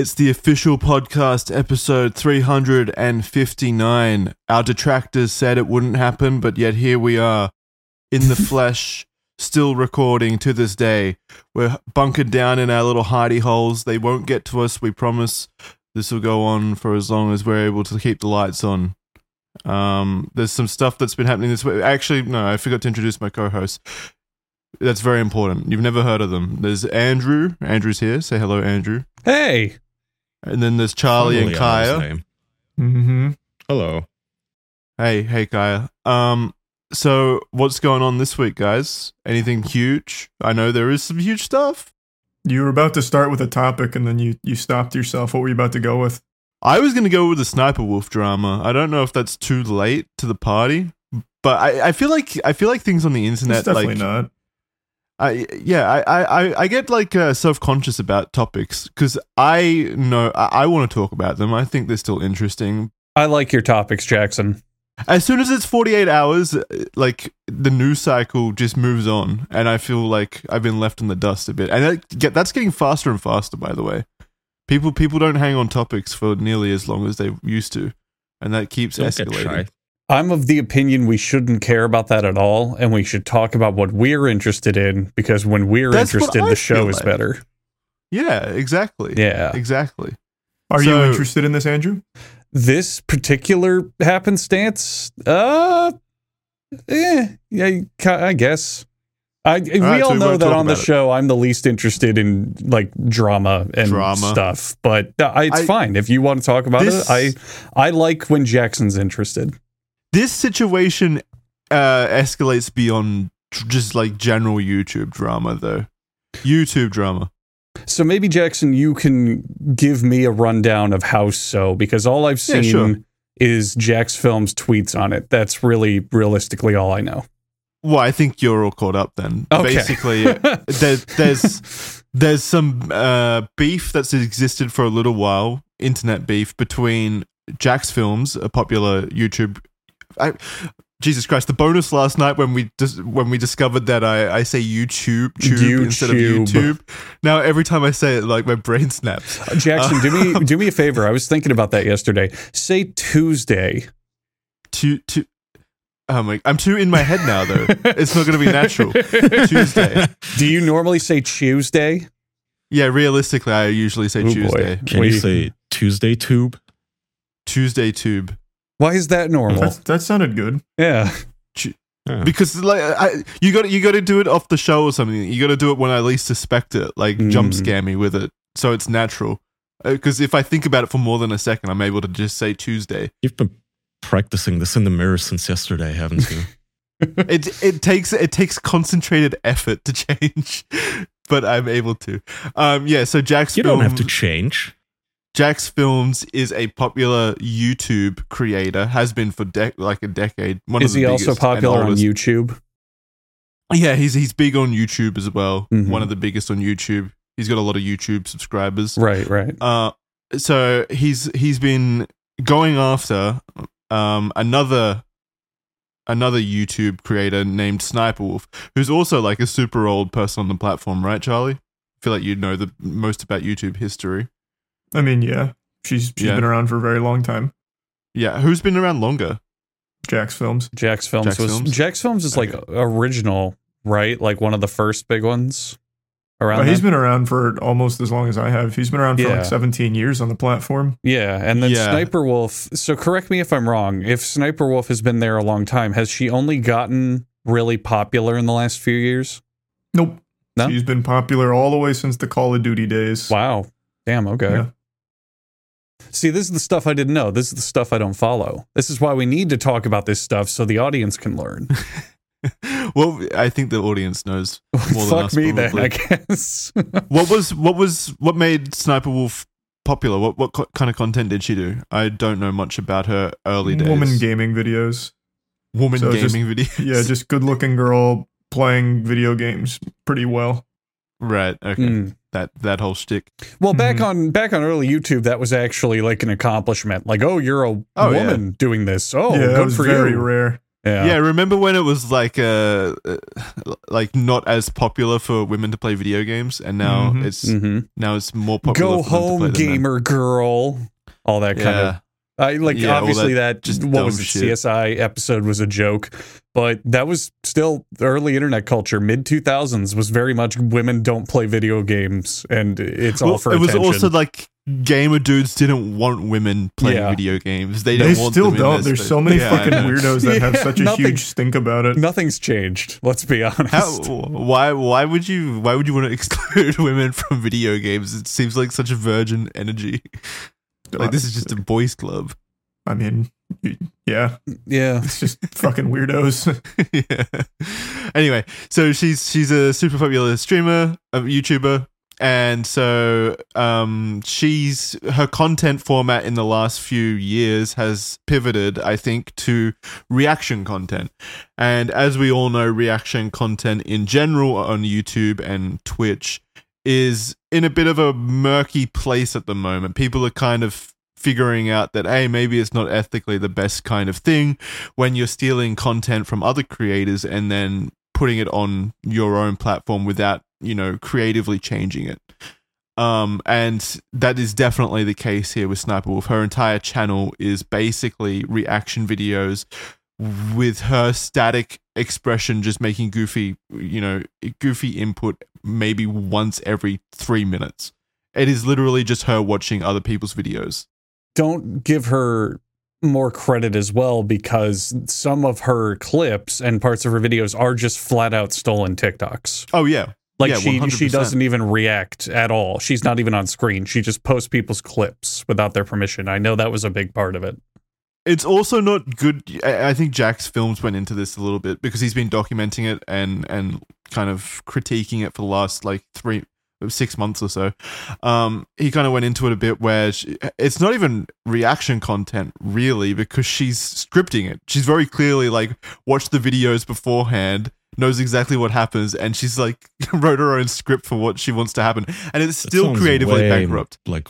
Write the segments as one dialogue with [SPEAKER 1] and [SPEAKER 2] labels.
[SPEAKER 1] It's the official podcast, episode 359. Our detractors said it wouldn't happen, but yet here we are in the flesh, still recording to this day. We're bunkered down in our little hidey holes. They won't get to us, we promise. This will go on for as long as we're able to keep the lights on. Um, there's some stuff that's been happening this way. Actually, no, I forgot to introduce my co-host. That's very important. You've never heard of them. There's Andrew. Andrew's here. Say hello, Andrew.
[SPEAKER 2] Hey.
[SPEAKER 1] And then there's Charlie and Kaya.
[SPEAKER 3] Mm-hmm.
[SPEAKER 4] Hello.
[SPEAKER 1] Hey, hey, Kaya. Um, so what's going on this week, guys? Anything huge? I know there is some huge stuff.
[SPEAKER 3] You were about to start with a topic and then you you stopped yourself. What were you about to go with?
[SPEAKER 1] I was going to go with the Sniper Wolf drama. I don't know if that's too late to the party, but I, I feel like I feel like things on the internet
[SPEAKER 3] It's definitely
[SPEAKER 1] like
[SPEAKER 3] not.
[SPEAKER 1] I yeah, I I I get like uh, self conscious about topics because I know I, I want to talk about them. I think they're still interesting.
[SPEAKER 2] I like your topics, Jackson.
[SPEAKER 1] As soon as it's forty eight hours, uh, like the news cycle just moves on, and I feel like I've been left in the dust a bit. And that get that's getting faster and faster. By the way, people people don't hang on topics for nearly as long as they used to, and that keeps
[SPEAKER 4] Don't get
[SPEAKER 1] escalating.
[SPEAKER 4] Shy.
[SPEAKER 2] I'm of the opinion we shouldn't care about that at all, and we should talk about what we're interested in because when we're
[SPEAKER 1] That's
[SPEAKER 2] interested, the show
[SPEAKER 1] feel
[SPEAKER 2] is better.
[SPEAKER 1] Yeah, exactly.
[SPEAKER 2] Yeah.
[SPEAKER 1] exactly.
[SPEAKER 3] Are
[SPEAKER 1] So-
[SPEAKER 3] you interested in this, Andrew?
[SPEAKER 2] This particular happenstance, uh, eh, yeah, I guess. I, we
[SPEAKER 1] right,
[SPEAKER 2] all
[SPEAKER 1] we
[SPEAKER 2] know that on the
[SPEAKER 1] about it.
[SPEAKER 2] show, I'm the least interested in like drama and
[SPEAKER 1] Drama.
[SPEAKER 2] stuff, but uh, it's
[SPEAKER 1] I-
[SPEAKER 2] fine if you want to talk about
[SPEAKER 1] This-
[SPEAKER 2] it. I I like when Jackson's interested.
[SPEAKER 1] This situation uh escalates beyond just like general YouTube drama though. YouTube drama.
[SPEAKER 2] So maybe Jackson, you can give me a rundown of how so because all I've
[SPEAKER 1] Yeah,
[SPEAKER 2] seen
[SPEAKER 1] sure.
[SPEAKER 2] is Jacksfilms tweets on it. That's really realistically all I know.
[SPEAKER 1] Well, I think you're all caught up then.
[SPEAKER 2] Okay.
[SPEAKER 1] Basically, there, there's there's some uh, beef that's existed for a little while, internet beef between Jacksfilms, a popular YouTube. I, Jesus Christ! The bonus last night when we dis- when we discovered that I, I say YouTube tube instead of
[SPEAKER 2] YouTube.
[SPEAKER 1] YouTube. Now every time I say it, like my brain snaps.
[SPEAKER 2] Uh, Jackson, do me do me a favor. I was thinking about that yesterday. Say Tuesday.
[SPEAKER 1] Two two. Oh my! I'm too in my head now though. it's not going to be natural. Tuesday.
[SPEAKER 2] Do you normally say Tuesday?
[SPEAKER 1] Yeah, realistically, I usually say
[SPEAKER 2] Oh, boy.
[SPEAKER 1] Tuesday.
[SPEAKER 4] Can
[SPEAKER 2] We-
[SPEAKER 4] you say Tuesday tube?
[SPEAKER 1] Tuesday tube.
[SPEAKER 2] Why is that normal?
[SPEAKER 3] That's, that sounded good.
[SPEAKER 2] yeah.
[SPEAKER 4] Yeah.
[SPEAKER 1] because like I, you got you got to do it off the show or something. You got to do it when I least suspect it, like jump
[SPEAKER 2] Mm.
[SPEAKER 1] scare me with it, so it's natural. Because if I think about it for more than a second, I'm able to just say Tuesday.
[SPEAKER 4] You've been practicing this in the mirror since yesterday, haven't you?
[SPEAKER 1] it it takes it takes concentrated effort to change, but I'm able to. Um, yeah. So Jack's
[SPEAKER 4] you don't have to change.
[SPEAKER 1] Jacksfilms is a popular YouTube creator, has been for dec like a decade. One
[SPEAKER 2] Is
[SPEAKER 1] of the
[SPEAKER 2] he also popular on. YouTube?
[SPEAKER 1] Yeah, he's he's big on YouTube as well.
[SPEAKER 2] Mhm.
[SPEAKER 1] One of the biggest on YouTube. He's got a lot of YouTube subscribers.
[SPEAKER 2] Right, right.
[SPEAKER 1] Uh, so he's he's been going after um another another YouTube creator named Sniper Wolf, who's also like a super old person on the platform, right, Charlie? I feel like you know the most about YouTube history.
[SPEAKER 3] I mean, yeah, she's she's
[SPEAKER 1] Yeah.
[SPEAKER 3] been around for a very long time.
[SPEAKER 1] Yeah, who's been around longer?
[SPEAKER 3] Jacksfilms.
[SPEAKER 2] Jax Films
[SPEAKER 1] Jax
[SPEAKER 2] was
[SPEAKER 1] Films?
[SPEAKER 2] Jacksfilms is like original, right? Like one of the first big ones around.
[SPEAKER 3] Well, he's
[SPEAKER 2] then?
[SPEAKER 3] been around for almost as long as I have. He's been around for
[SPEAKER 2] Yeah.
[SPEAKER 3] like 17 years on the platform.
[SPEAKER 2] Yeah, and then
[SPEAKER 1] Yeah.
[SPEAKER 2] Sniper Wolf. So correct me if I'm wrong. If Sniper Wolf has been there a long time, has she only gotten really popular in the last few years?
[SPEAKER 3] Nope.
[SPEAKER 2] No?
[SPEAKER 3] She's been popular all the way since the Call of Duty days.
[SPEAKER 2] Wow. Damn, okay.
[SPEAKER 3] Yeah.
[SPEAKER 2] See, this is the stuff I didn't know. This is the stuff I don't follow. This is why we need to talk about this stuff so the audience can learn.
[SPEAKER 1] well, I think the audience knows more than
[SPEAKER 2] Fuck
[SPEAKER 1] us.
[SPEAKER 2] me then. I guess.
[SPEAKER 1] what was what was what made Sniper Wolf popular? What what co- kind of content did she do? I don't know much about her early days.
[SPEAKER 3] Woman gaming videos.
[SPEAKER 1] woman
[SPEAKER 3] So just-
[SPEAKER 1] gaming videos.
[SPEAKER 3] Yeah, just good looking girl playing video games pretty well.
[SPEAKER 1] Right. Okay,
[SPEAKER 2] Mm.
[SPEAKER 1] that that whole shtick.
[SPEAKER 2] Well, back
[SPEAKER 3] Mhm.
[SPEAKER 2] on back on early YouTube, that was actually like an accomplishment. Like, oh, you're a
[SPEAKER 1] Oh, yeah.
[SPEAKER 2] woman doing this. Oh,
[SPEAKER 3] yeah, that
[SPEAKER 2] good
[SPEAKER 3] was
[SPEAKER 2] for
[SPEAKER 3] very
[SPEAKER 2] you.
[SPEAKER 3] rare.
[SPEAKER 2] Yeah.
[SPEAKER 1] Yeah, remember when it was like uh, uh, like not as popular for women to play video games, and now
[SPEAKER 3] Mhm.
[SPEAKER 1] it's
[SPEAKER 2] Mhm.
[SPEAKER 1] now it's more popular.
[SPEAKER 2] Go
[SPEAKER 1] for them to
[SPEAKER 2] home,
[SPEAKER 1] play than
[SPEAKER 2] gamer girl. All that kind
[SPEAKER 1] Yeah,
[SPEAKER 2] of. I like
[SPEAKER 1] Yeah, all
[SPEAKER 2] obviously
[SPEAKER 1] that
[SPEAKER 2] that,
[SPEAKER 1] just
[SPEAKER 2] what was it,
[SPEAKER 1] shit.
[SPEAKER 2] CSI episode was a joke, but that was still early internet culture. Mid two thousands was very much women don't play video games, and it's all
[SPEAKER 1] Well,
[SPEAKER 2] for
[SPEAKER 1] it was also like gamer dudes didn't want women playing
[SPEAKER 2] Yeah.
[SPEAKER 1] video games. They,
[SPEAKER 3] They
[SPEAKER 1] don't
[SPEAKER 3] still
[SPEAKER 1] them
[SPEAKER 3] don't. There's
[SPEAKER 1] space.
[SPEAKER 3] so many
[SPEAKER 1] Yeah,
[SPEAKER 3] fucking weirdos that have such a
[SPEAKER 2] nothing-
[SPEAKER 3] huge stink about it.
[SPEAKER 2] Nothing's changed. Let's be honest.
[SPEAKER 1] How, why why would you why would you want to exclude women from video games? It seems like such a virgin energy. Like this is just a boys club.
[SPEAKER 3] I mean, yeah,
[SPEAKER 2] yeah.
[SPEAKER 3] it's just fucking weirdos.
[SPEAKER 1] yeah. Anyway, so she's she's a super popular streamer, a YouTuber, and so um she's her content format in the last few years has pivoted, I think, to reaction content. And as we all know, reaction content in general on YouTube and Twitch is in a bit of a murky place at the moment. People are kind of figuring out that hey maybe it's not ethically the best kind of thing when you're stealing content from other creators and then putting it on your own platform without you know creatively changing it um and that is definitely the case here with sniper wolf her entire channel is basically reaction videos with her static expression just making goofy you know goofy input maybe once every 3 minutes it is literally just her watching other people's videos
[SPEAKER 2] Don't give her more credit as well because some of her clips and parts of her videos are just flat out stolen TikToks.
[SPEAKER 1] oh yeah
[SPEAKER 2] Like
[SPEAKER 1] Yeah,
[SPEAKER 2] she she
[SPEAKER 1] 100%.
[SPEAKER 2] doesn't even react at all. She's not even on screen. She just posts people's clips without their permission. I know that was a big part of it.
[SPEAKER 1] It's also not good. I think Jacksfilms went into this a little bit because he's been documenting it and and kind of critiquing it for the last like three six months or so. Um, he kind of went into it a bit where she, it's not even reaction content really because she's scripting it. She's very clearly like watched the videos beforehand. Knows exactly what happens, and she's like wrote her own script for what she wants to happen, and it's still creatively bankrupt.
[SPEAKER 4] Like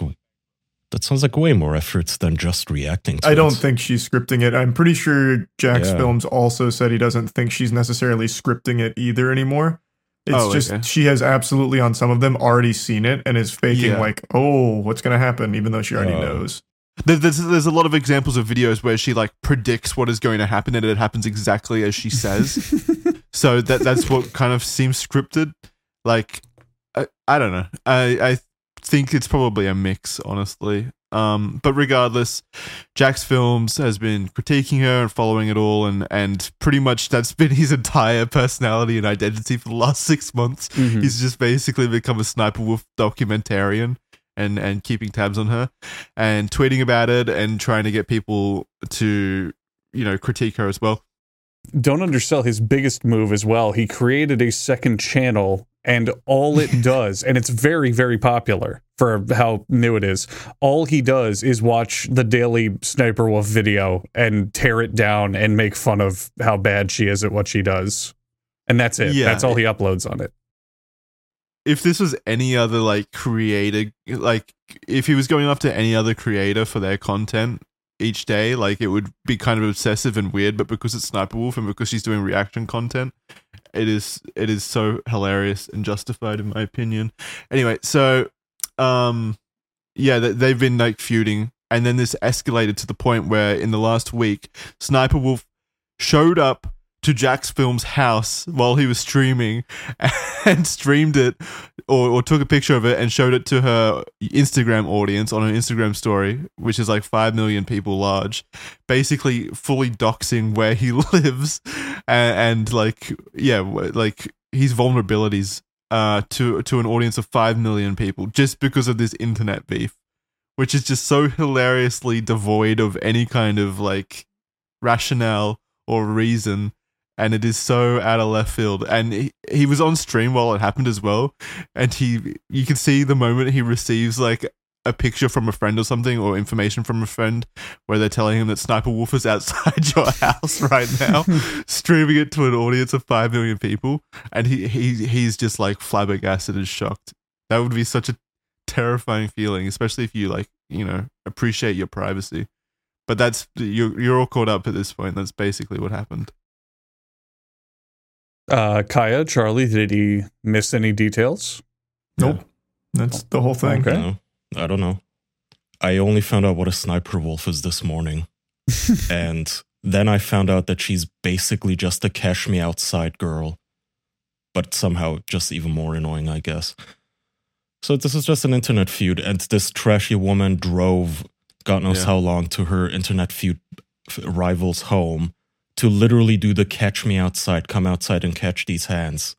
[SPEAKER 4] that sounds like way more efforts than just reacting. To
[SPEAKER 3] I don't
[SPEAKER 4] it.
[SPEAKER 3] think she's scripting it. I'm pretty sure Jack's
[SPEAKER 4] Yeah.
[SPEAKER 3] Films also said he doesn't think she's necessarily scripting it either anymore. It's
[SPEAKER 1] Oh,
[SPEAKER 3] just
[SPEAKER 1] okay.
[SPEAKER 3] she has absolutely on some of them already seen it and is faking
[SPEAKER 1] Yeah.
[SPEAKER 3] like, oh, what's gonna happen, even though she already
[SPEAKER 4] Oh.
[SPEAKER 3] knows.
[SPEAKER 1] There's there's a lot of examples of videos where she like predicts what is going to happen and it happens exactly as she says. so that that's what kind of seems scripted. Like I, I don't know. I I think it's probably a mix, honestly. Um, but regardless, Jacksfilms has been critiquing her and following it all, and and pretty much that's been his entire personality and identity for the last six months.
[SPEAKER 2] Mhm.
[SPEAKER 1] He's just basically become a sniper wolf documentarian and and keeping tabs on her and tweeting about it and trying to get people to you know critique her as well.
[SPEAKER 2] don't undersell his biggest move as well. He created a second channel, and all it does, and it's very, very popular for how new it is. All he does is watch the daily Sniper Wolf video and tear it down and make fun of how bad she is at what she does. And that's it.
[SPEAKER 1] Yeah.
[SPEAKER 2] That's all he uploads on it.
[SPEAKER 1] If this was any other like creator, like if he was going after any other creator for their content each day, like it would be kind of obsessive and weird. But because it's Sniper Wolf and because she's doing reaction content, it is it is so hilarious and justified in my opinion. Anyway, so um yeah, th- they've been like feuding and then this escalated to the point where in the last week Sniper Wolf showed up to Jacksfilms's house while he was streaming and streamed it or, or took a picture of it and showed it to her Instagram audience on an Instagram story, which is like 5 million people large, basically fully doxing where he lives and, and like, yeah, like his vulnerabilities uh, to, to an audience of 5 million people just because of this internet beef, which is just so hilariously devoid of any kind of like rationale or reason and it is so out of left field. And he, he was on stream while it happened as well. And he you can see the moment he receives like a picture from a friend or something or information from a friend where they're telling him that sniper wolf is outside your house right now streaming it to an audience of 5 million people. And he, he he's just like flabbergasted and shocked. That would be such a terrifying feeling especially if you like you know appreciate your privacy. But that's you're you're all caught up at this point. That's basically what happened.
[SPEAKER 2] Uh, Kaya, Charlie, did he miss any details?
[SPEAKER 3] Nope. That's the whole thing.
[SPEAKER 2] Okay.
[SPEAKER 4] No, I don't know. I only found out what a sniper wolf is this morning. and then I found out that she's basically just a cash me outside girl, but somehow just even more annoying, I guess. So this is just an internet feud, and this trashy woman drove God knows
[SPEAKER 1] Yeah.
[SPEAKER 4] how long to her internet feud rival's home to literally do the catch me outside, come outside and catch these hands.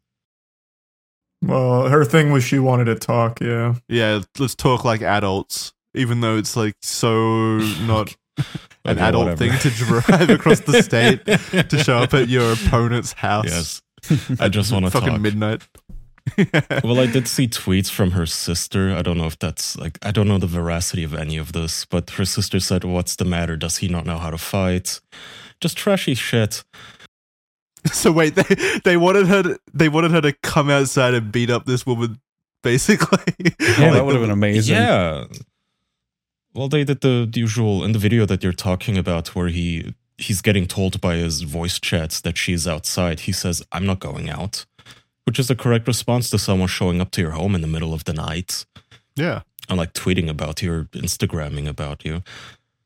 [SPEAKER 3] Well, her thing was she wanted to talk. Yeah.
[SPEAKER 1] Yeah, let's talk like adults, even though it's like so not an
[SPEAKER 4] Okay,
[SPEAKER 1] adult
[SPEAKER 4] whatever.
[SPEAKER 1] thing to drive across the state to show up at your opponent's house.
[SPEAKER 4] Yes. I just want to
[SPEAKER 1] fucking
[SPEAKER 4] talk.
[SPEAKER 1] midnight.
[SPEAKER 4] well, I did see tweets from her sister. I don't know if that's like, I don't know the veracity of any of this, but her sister said, What's the matter? Does he not know how to fight? Just trashy shit.
[SPEAKER 1] so wait, they they wanted her to, they wanted her to come outside and beat up this woman, basically.
[SPEAKER 2] Yeah,
[SPEAKER 1] Like
[SPEAKER 2] that would have been amazing.
[SPEAKER 4] Yeah. Well, they did the usual in the video that you're talking about where he he's getting told by his voice chats that she's outside. He says, I'm not going out, which is the correct response to someone showing up to your home in the middle of the night.
[SPEAKER 1] yeah.
[SPEAKER 4] and like tweeting about you or Instagramming about you.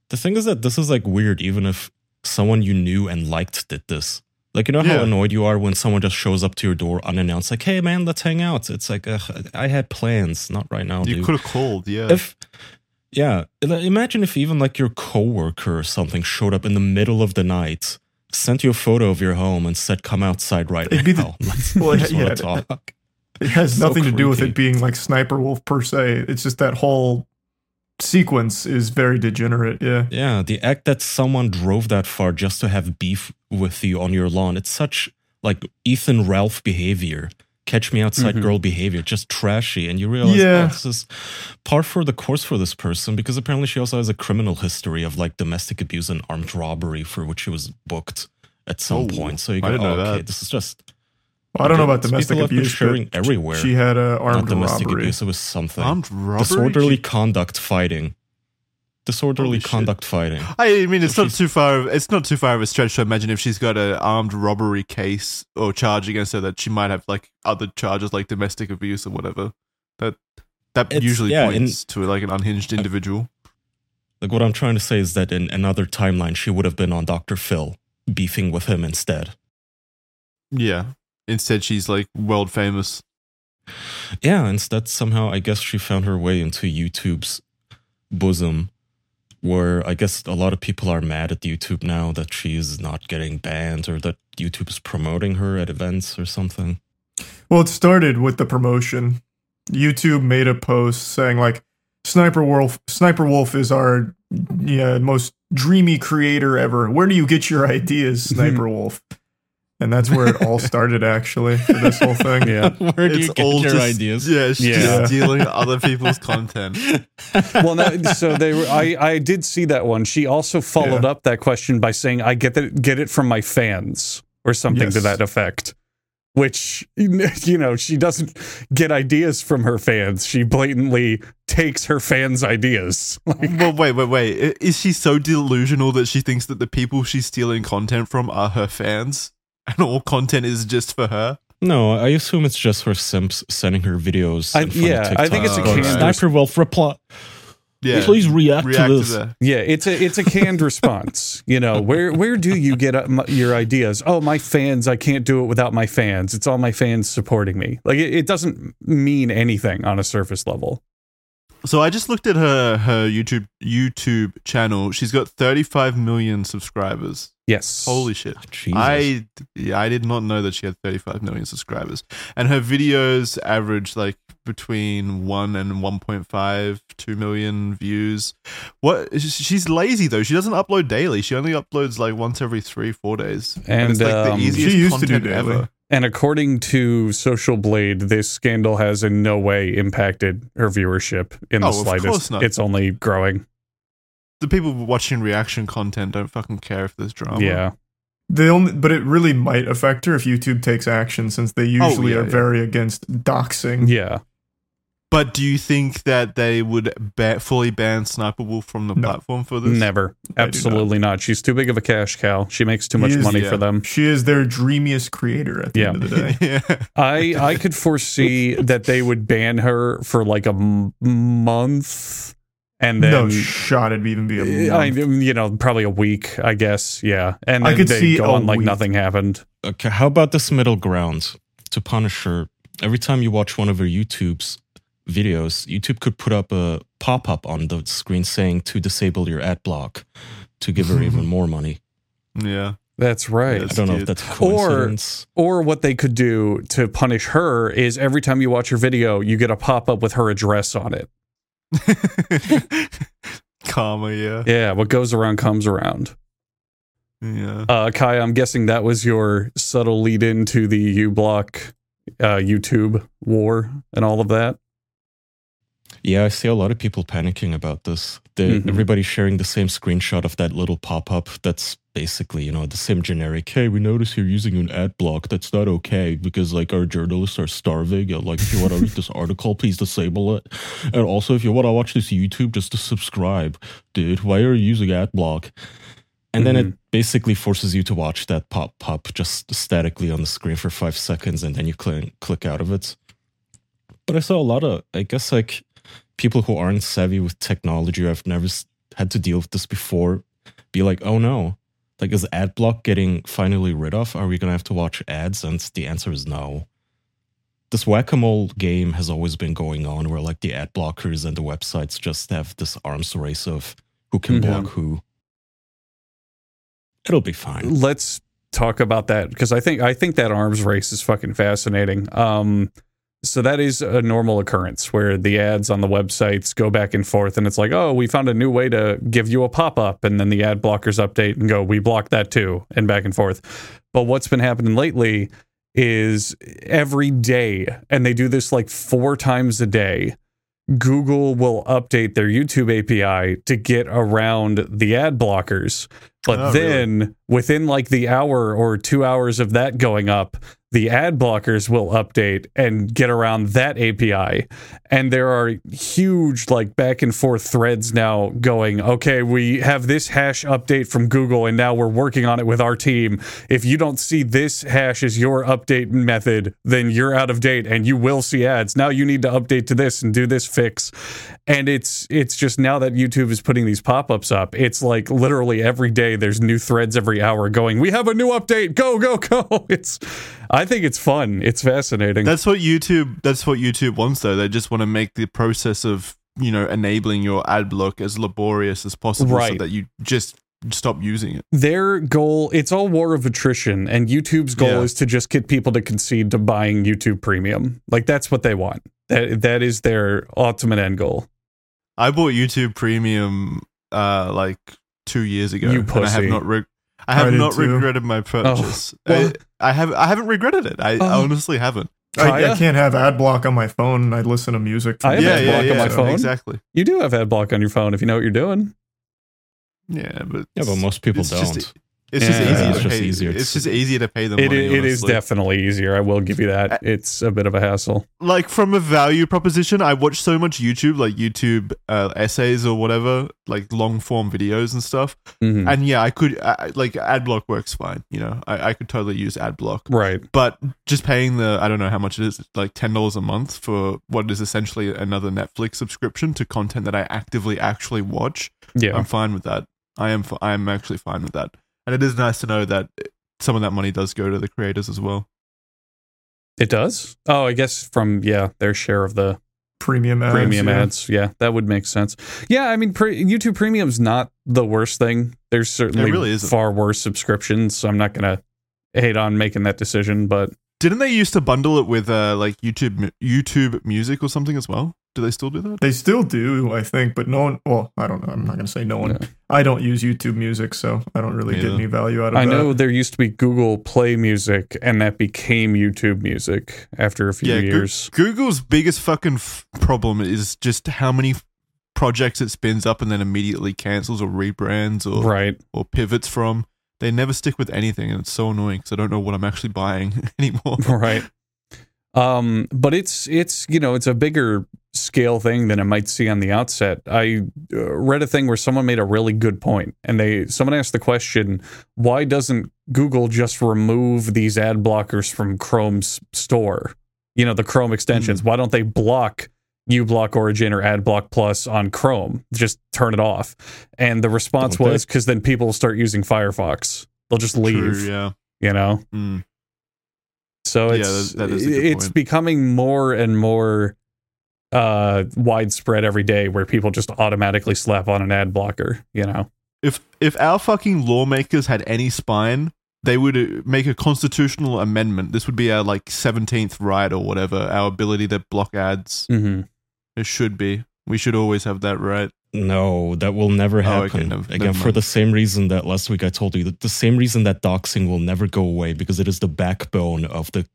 [SPEAKER 4] The thing is that this is like weird, even if someone you knew and liked did this. Like, you know how
[SPEAKER 1] Yeah.
[SPEAKER 4] annoyed you are when someone just shows up to your door unannounced, like, hey man, let's hang out. It's like, I had plans, not right now,
[SPEAKER 1] You could have called, yeah.
[SPEAKER 4] If, yeah, imagine if even like your coworker or something showed up in the middle of the night, sent you a photo of your home and said, come outside right
[SPEAKER 3] It'd be the-
[SPEAKER 4] now.
[SPEAKER 3] Well, yeah,
[SPEAKER 4] talk.
[SPEAKER 3] It has
[SPEAKER 4] So
[SPEAKER 3] nothing to do with it being like Sniper Wolf per se. It's just that whole sequence is very degenerate. Yeah.
[SPEAKER 4] Yeah, the act that someone drove that far just to have beef with you on your lawn. It's such like Ethan Ralph behavior. Catch me outside
[SPEAKER 2] Mhm.
[SPEAKER 4] girl behavior, just trashy. And you realize,
[SPEAKER 3] Yeah.
[SPEAKER 4] oh, this is par for the course for this person because apparently she also has a criminal history of like domestic abuse and armed robbery for which she was booked at some
[SPEAKER 1] Oh,
[SPEAKER 4] point. So you go, oh, okay,
[SPEAKER 1] that.
[SPEAKER 4] this is just.
[SPEAKER 3] Well, I don't know about domestic
[SPEAKER 4] people have been
[SPEAKER 3] abuse,
[SPEAKER 4] sharing
[SPEAKER 3] but
[SPEAKER 4] everywhere.
[SPEAKER 3] she had a
[SPEAKER 4] Not
[SPEAKER 3] armed
[SPEAKER 4] domestic
[SPEAKER 3] robbery.
[SPEAKER 4] abuse, it was something.
[SPEAKER 1] Armed robbery.
[SPEAKER 4] Disorderly conduct fighting. Disorderly
[SPEAKER 1] Holy shit.
[SPEAKER 4] conduct fighting.
[SPEAKER 1] I mean, it's
[SPEAKER 4] So
[SPEAKER 1] not
[SPEAKER 4] she's-
[SPEAKER 1] too far. It's not too far of a stretch to imagine if she's got an armed robbery case or charge against her that she might have like other charges like domestic abuse or whatever. That that
[SPEAKER 4] It's-
[SPEAKER 1] usually
[SPEAKER 4] yeah, in-
[SPEAKER 1] points to like an unhinged individual.
[SPEAKER 4] Like what I'm trying to say is that in another timeline, she would have been on Dr. Phil, beefing with him instead.
[SPEAKER 1] yeah. Instead, she's like world famous.
[SPEAKER 4] Yeah, instead somehow I guess she found her way into YouTube's bosom, where I guess a lot of people are mad at YouTube now that she's not getting banned or that YouTube's promoting her at events or something.
[SPEAKER 3] Well, it started with the promotion. YouTube made a post saying like Sniper Wolf Sniper Wolf is our yeah, most dreamy creator ever. Where do you get your ideas, Sniper Wolf? And that's where it all started actually for this whole thing.
[SPEAKER 2] Yeah.
[SPEAKER 4] Where do you get your
[SPEAKER 1] just,
[SPEAKER 4] ideas?
[SPEAKER 1] Yeah, she's
[SPEAKER 2] Yeah.
[SPEAKER 1] just stealing other people's content.
[SPEAKER 2] well, no, so they were. I I did see that one. She also followed
[SPEAKER 3] Yeah.
[SPEAKER 2] up that question by saying, "I get that get it from my fans" or something to that effect. Which you know, she doesn't get ideas from her fans. She blatantly takes her fans' ideas. Like,
[SPEAKER 1] well, wait, wait, wait. Is she so delusional that she thinks that the people she's stealing content from are her fans, and all content is just for her?
[SPEAKER 4] No, I assume it's just her simps sending her videos.
[SPEAKER 2] I-
[SPEAKER 4] in front of
[SPEAKER 2] yeah, I think it's a
[SPEAKER 1] canned
[SPEAKER 4] Sniper Wolf reply.
[SPEAKER 1] Yeah,
[SPEAKER 4] Please react,
[SPEAKER 1] react
[SPEAKER 4] to
[SPEAKER 1] to
[SPEAKER 4] this.
[SPEAKER 1] that.
[SPEAKER 2] yeah, it's a it's a canned response. You know, where where do you get uh, your ideas? Oh, my fans. I can't do it without my fans. It's all my fans supporting me. Like it, it doesn't mean anything on a surface level.
[SPEAKER 1] So I just looked at her her YouTube YouTube channel. She's got 35 million subscribers.
[SPEAKER 2] Yes.
[SPEAKER 1] Holy shit.
[SPEAKER 4] Jesus.
[SPEAKER 1] I yeah, I did not know that she had 35 million subscribers. And her videos average like between 1 and 1.5 2 million views. What she's lazy though. She doesn't upload daily. She only uploads like once every 3 4 days.
[SPEAKER 2] And,
[SPEAKER 1] it's like
[SPEAKER 2] um,
[SPEAKER 1] the easiest
[SPEAKER 3] She used to do
[SPEAKER 1] content
[SPEAKER 3] daily.
[SPEAKER 1] ever.
[SPEAKER 2] And according to Social Blade, this scandal has in no way impacted her viewership in the
[SPEAKER 1] Oh, of
[SPEAKER 2] slightest.
[SPEAKER 1] course not.
[SPEAKER 2] It's only growing.
[SPEAKER 1] The people watching reaction content don't fucking care if there's drama.
[SPEAKER 2] Yeah.
[SPEAKER 3] The only, but it really might affect her if YouTube takes action, since they oh, usually
[SPEAKER 1] yeah,
[SPEAKER 3] are
[SPEAKER 1] yeah.
[SPEAKER 3] very against doxing.
[SPEAKER 2] Yeah.
[SPEAKER 1] But do you think that they would ba- fully ban Sniper Wolf from the
[SPEAKER 3] No.
[SPEAKER 1] platform for this?
[SPEAKER 2] Never.
[SPEAKER 3] I do not.
[SPEAKER 2] Absolutely not. She's too big of a cash cow. She makes too much
[SPEAKER 3] is,
[SPEAKER 2] money
[SPEAKER 1] yeah.
[SPEAKER 2] for them.
[SPEAKER 3] She is their dreamiest creator at the
[SPEAKER 2] Yeah.
[SPEAKER 3] end of the day.
[SPEAKER 1] yeah.
[SPEAKER 2] I I could foresee that they would ban her for like a m- month and then
[SPEAKER 3] no shot it'd even be a eh,
[SPEAKER 2] I,
[SPEAKER 3] month.
[SPEAKER 2] you know, probably a week, I guess. Yeah. And
[SPEAKER 3] I could
[SPEAKER 2] they
[SPEAKER 3] see
[SPEAKER 2] go on like
[SPEAKER 3] week.
[SPEAKER 2] nothing happened.
[SPEAKER 4] Okay, how about this middle ground to punish her? Every time you watch one of her YouTube's videos, YouTube could put up a pop up on the screen saying to disable your ad block to give her even more money.
[SPEAKER 1] yeah.
[SPEAKER 2] That's right.
[SPEAKER 1] Yes.
[SPEAKER 4] I don't know if that's a coincidence.
[SPEAKER 2] Or or what they could do to punish her is every time you watch her video, you get a pop up with her address on it.
[SPEAKER 1] Comma, yeah.
[SPEAKER 2] Yeah, what goes around comes around.
[SPEAKER 1] Yeah.
[SPEAKER 2] Uh, Kai, I'm guessing that was your subtle lead into the uBlock uh, YouTube war and all of that.
[SPEAKER 4] Yeah, I see a lot of people panicking about this.
[SPEAKER 2] Mhm.
[SPEAKER 4] Everybody's sharing the same screenshot of that little pop up that's basically, you know, the same generic, hey, we notice you're using an ad block. That's not okay because, like, our journalists are starving. And, like, if you want to read this article, please disable it. And also, if you want to watch this YouTube, just to subscribe. Dude, why are you using ad block? And then it basically forces you to watch that pop up just statically on the screen for five seconds and then you click, click out of it. But I saw a lot of, I guess, like, people who aren't savvy with technology or have never had to deal with this before be like, oh no, like is ad block getting finally rid of? Are we gonna have to watch ads? And the answer is no. This whack a mole game has always been going on where like the ad blockers and the websites just have this arms race of who can
[SPEAKER 2] Mhm.
[SPEAKER 4] block who. It'll be fine.
[SPEAKER 2] Let's talk about that because I think I think that arms race is fucking fascinating. Um, so that is a normal occurrence where the ads on the websites go back and forth, and it's like, oh, we found a new way to give you a pop up, and then the ad blockers update and go, we blocked that too, and back and forth. But what's been happening lately is every day, and they do this like four times a day. Google will update their YouTube API to get around the ad blockers. But
[SPEAKER 1] Oh, really?
[SPEAKER 2] then within like the hour or two hours of that going up, the ad blockers will update and get around that API. And there are huge like back and forth threads now going, okay, we have this hash update from Google and now we're working on it with our team. If you don't see this hash as your update method, then you're out of date and you will see ads. Now you need to update to this and do this fix. And it's it's just now that YouTube is putting these pop-ups up, it's like literally every day there's new threads every hour going, "We have a new update. Go, go, go." It's I think it's fun. It's fascinating.
[SPEAKER 1] That's what YouTube. That's what YouTube wants, though. They just want to make the process of you know enabling your ad block as laborious as possible, so that you just stop using it.
[SPEAKER 2] their goal it's all war of attrition and youtube's goal
[SPEAKER 1] Yeah.
[SPEAKER 2] is to just get people to concede to buying youtube premium like that's what they want that that is their ultimate end goal
[SPEAKER 1] I bought YouTube Premium uh like two years ago,
[SPEAKER 2] You
[SPEAKER 1] and I have not. Re- I
[SPEAKER 3] I
[SPEAKER 1] have
[SPEAKER 3] did
[SPEAKER 1] not
[SPEAKER 3] too.
[SPEAKER 1] regretted my purchase.
[SPEAKER 2] well-
[SPEAKER 1] I, I have. I haven't regretted it. I
[SPEAKER 2] Oh.
[SPEAKER 1] honestly haven't.
[SPEAKER 3] I, I can't have ad block on my phone. And I listen to music.
[SPEAKER 2] I have
[SPEAKER 1] yeah,
[SPEAKER 2] ad
[SPEAKER 1] yeah,
[SPEAKER 2] block on
[SPEAKER 1] yeah.
[SPEAKER 2] my phone.
[SPEAKER 1] Exactly.
[SPEAKER 2] you do have ad block on your phone if you know what you're doing
[SPEAKER 1] Yeah, but
[SPEAKER 4] Yeah, but most people don't.
[SPEAKER 1] Just, it's just
[SPEAKER 2] Yeah.
[SPEAKER 1] easier.
[SPEAKER 4] It's
[SPEAKER 1] to
[SPEAKER 4] just
[SPEAKER 1] pay,
[SPEAKER 4] easier
[SPEAKER 1] It's
[SPEAKER 4] to-
[SPEAKER 1] just easier to pay them.
[SPEAKER 2] it,
[SPEAKER 1] money,
[SPEAKER 2] it is definitely easier i will give you that it's a bit of a hassle
[SPEAKER 1] like from a value proposition, I watch so much YouTube, like YouTube uh, essays or whatever, like long form videos and stuff.
[SPEAKER 2] Mhm.
[SPEAKER 1] And yeah, I could I, like AdBlock works fine. You know, I, I could totally use AdBlock.
[SPEAKER 2] right
[SPEAKER 1] But just paying the I don't know how much it is, like ten dollars a month for what is essentially another Netflix subscription to content that I actively actually watch.
[SPEAKER 2] yeah
[SPEAKER 1] I'm fine with that. I am I am actually fine with that. And it is nice to know that some of that money does go to the creators as well.
[SPEAKER 2] it does oh i guess from yeah their share of the
[SPEAKER 3] premium ads.
[SPEAKER 2] premium
[SPEAKER 3] yeah.
[SPEAKER 2] ads. Yeah, that would make sense. Yeah, I mean, pre- YouTube Premium's not the worst thing. There's certainly
[SPEAKER 1] really isn't.
[SPEAKER 2] far worse subscriptions, so I'm not gonna hate on making that decision. But
[SPEAKER 1] Didn't they used to bundle it with uh, like YouTube YouTube Music or something as well? Do they still do that?
[SPEAKER 3] They still do, I think, but no one. Well, I don't know. I'm not going to say no one.
[SPEAKER 2] Yeah.
[SPEAKER 3] I don't use YouTube Music, so I don't really get
[SPEAKER 1] Yeah.
[SPEAKER 3] any value out of
[SPEAKER 2] I
[SPEAKER 3] that.
[SPEAKER 2] know there used to be Google Play Music, and that became YouTube Music after a few
[SPEAKER 1] Yeah, Goo-
[SPEAKER 2] years.
[SPEAKER 1] Google's biggest fucking f- problem is just how many f- projects it spins up and then immediately cancels or rebrands or
[SPEAKER 2] right.
[SPEAKER 1] or pivots from. They never stick with anything, and it's so annoying because I don't know what I'm actually buying anymore.
[SPEAKER 2] right. Um, but it's it's you know it's a bigger scale thing than it might see on the outset. I uh, read a thing where someone made a really good point, and they someone asked the question, "Why doesn't Google just remove these ad blockers from Chrome's store? You know, the Chrome extensions. Why don't they block?" uBlock Origin or AdBlock Plus on Chrome. Just turn it off. And the response
[SPEAKER 4] Don't
[SPEAKER 2] was because then people will start using Firefox. They'll just leave.
[SPEAKER 1] True, yeah.
[SPEAKER 2] You know.
[SPEAKER 1] Mm.
[SPEAKER 2] So it's
[SPEAKER 1] that- that is a good
[SPEAKER 2] it's
[SPEAKER 1] point.
[SPEAKER 2] becoming more and more uh widespread every day where people just automatically slap on an ad blocker, you know.
[SPEAKER 1] If if our fucking lawmakers had any spine, they would uh, make a constitutional amendment. This would be our like seventeenth right or whatever. Our ability to block ads.
[SPEAKER 2] Mm-hmm.
[SPEAKER 1] It should be. We should always have that right.
[SPEAKER 4] No, that will never
[SPEAKER 1] Oh, okay,
[SPEAKER 4] happen. Again,
[SPEAKER 1] never
[SPEAKER 4] for the same reason that last week I told you, that the same reason that doxing will never go away because it is the backbone of the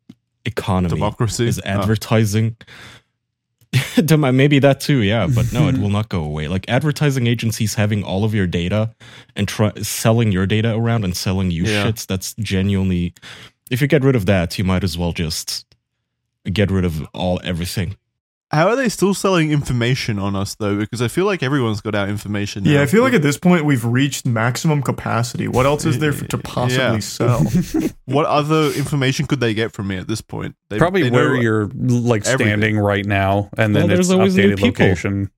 [SPEAKER 4] economy.
[SPEAKER 1] Democracy
[SPEAKER 4] is
[SPEAKER 1] Oh.
[SPEAKER 4] advertising. Dem- Maybe that too, yeah, but no, it will not go away. Like advertising agencies having all of your data and try- selling your data around and selling you
[SPEAKER 1] Yeah.
[SPEAKER 4] shits. That's genuinely. If you get rid of that, you might as well just get rid of all everything.
[SPEAKER 1] How are they still selling information on us though? Because I feel like everyone's got our information.
[SPEAKER 3] Yeah. I feel like at this point we've reached maximum capacity. What else is there for, to possibly
[SPEAKER 1] Yeah.
[SPEAKER 3] sell?
[SPEAKER 1] what other information could they get from me at this point? They,
[SPEAKER 2] Probably
[SPEAKER 1] they know-
[SPEAKER 2] where you're like
[SPEAKER 1] everything.
[SPEAKER 2] standing right now and then
[SPEAKER 4] Well,
[SPEAKER 2] it's
[SPEAKER 4] there's always new
[SPEAKER 2] updated
[SPEAKER 4] people.
[SPEAKER 2] location.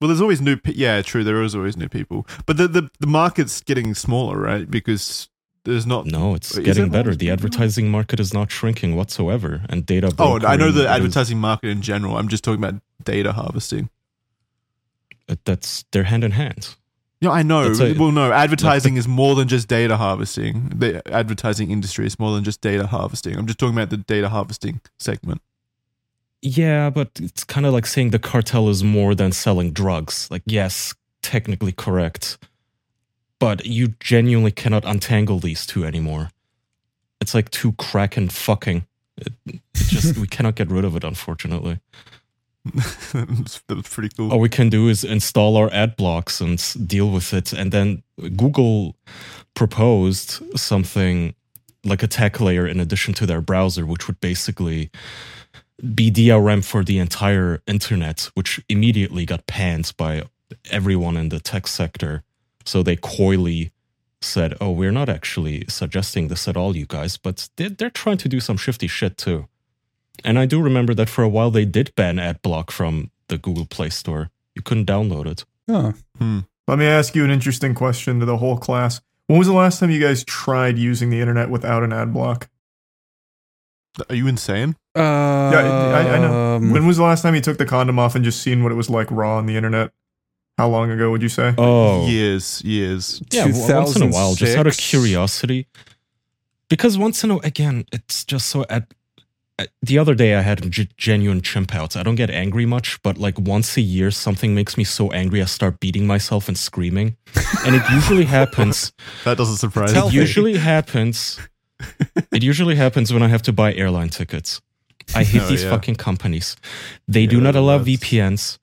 [SPEAKER 1] Well, there's always new. Pe- yeah, true. There is always new people, but the the, the market's getting smaller, right? Because there's not.
[SPEAKER 4] No, it's getting
[SPEAKER 1] it
[SPEAKER 4] better. The advertising market is not shrinking whatsoever, and data.
[SPEAKER 1] Oh, I know the
[SPEAKER 4] is-
[SPEAKER 1] advertising market in general. I'm just talking about data harvesting.
[SPEAKER 4] Uh, that's they're hand in hand.
[SPEAKER 1] Yeah, I know.
[SPEAKER 4] A-
[SPEAKER 1] well, no, advertising is more than just data harvesting. The advertising industry is more than just data harvesting. I'm just talking about the data harvesting segment.
[SPEAKER 4] Yeah, but it's kind of like saying the cartel is more than selling drugs. Like, yes, technically correct, but you genuinely cannot untangle these two anymore. It's like two kraken fucking. It, it just we cannot get rid of it, unfortunately.
[SPEAKER 1] that was pretty cool.
[SPEAKER 4] All we can do is install our ad blocks and deal with it. And then Google proposed something like a tech layer in addition to their browser, which would basically be DRM for the entire internet, which immediately got panned by everyone in the tech sector. So they coyly said, "Oh, we're not actually suggesting this at all, you guys, but they're, they're trying to do some shifty shit too." And I do remember that for a while they did ban AdBlock from the Google Play Store. You couldn't download it.
[SPEAKER 2] Oh.
[SPEAKER 1] Hmm.
[SPEAKER 3] Let me ask you an interesting question to the whole class. When was the last time you guys tried using the internet without an ad block?
[SPEAKER 1] Are you insane?
[SPEAKER 2] Uh,
[SPEAKER 3] Yeah, I, I know. When was the last time you took the condom off and just seen what it was like raw on the internet? How long ago would you say?
[SPEAKER 4] Oh,
[SPEAKER 1] Years, years.
[SPEAKER 4] yeah. Once in a while, just out of curiosity, because once in a again, it's just so. At, at- the other day, I had g- genuine chimp outs. I don't get angry much, but like once a year, something makes me so angry, I start beating myself and screaming, and it usually happens.
[SPEAKER 1] That doesn't surprise
[SPEAKER 2] Tell
[SPEAKER 1] me.
[SPEAKER 4] It usually happens. It usually happens when I have to buy airline tickets. I hate
[SPEAKER 1] Oh,
[SPEAKER 4] these
[SPEAKER 1] yeah.
[SPEAKER 4] fucking companies. They do not allow
[SPEAKER 1] that's-
[SPEAKER 4] VPNs.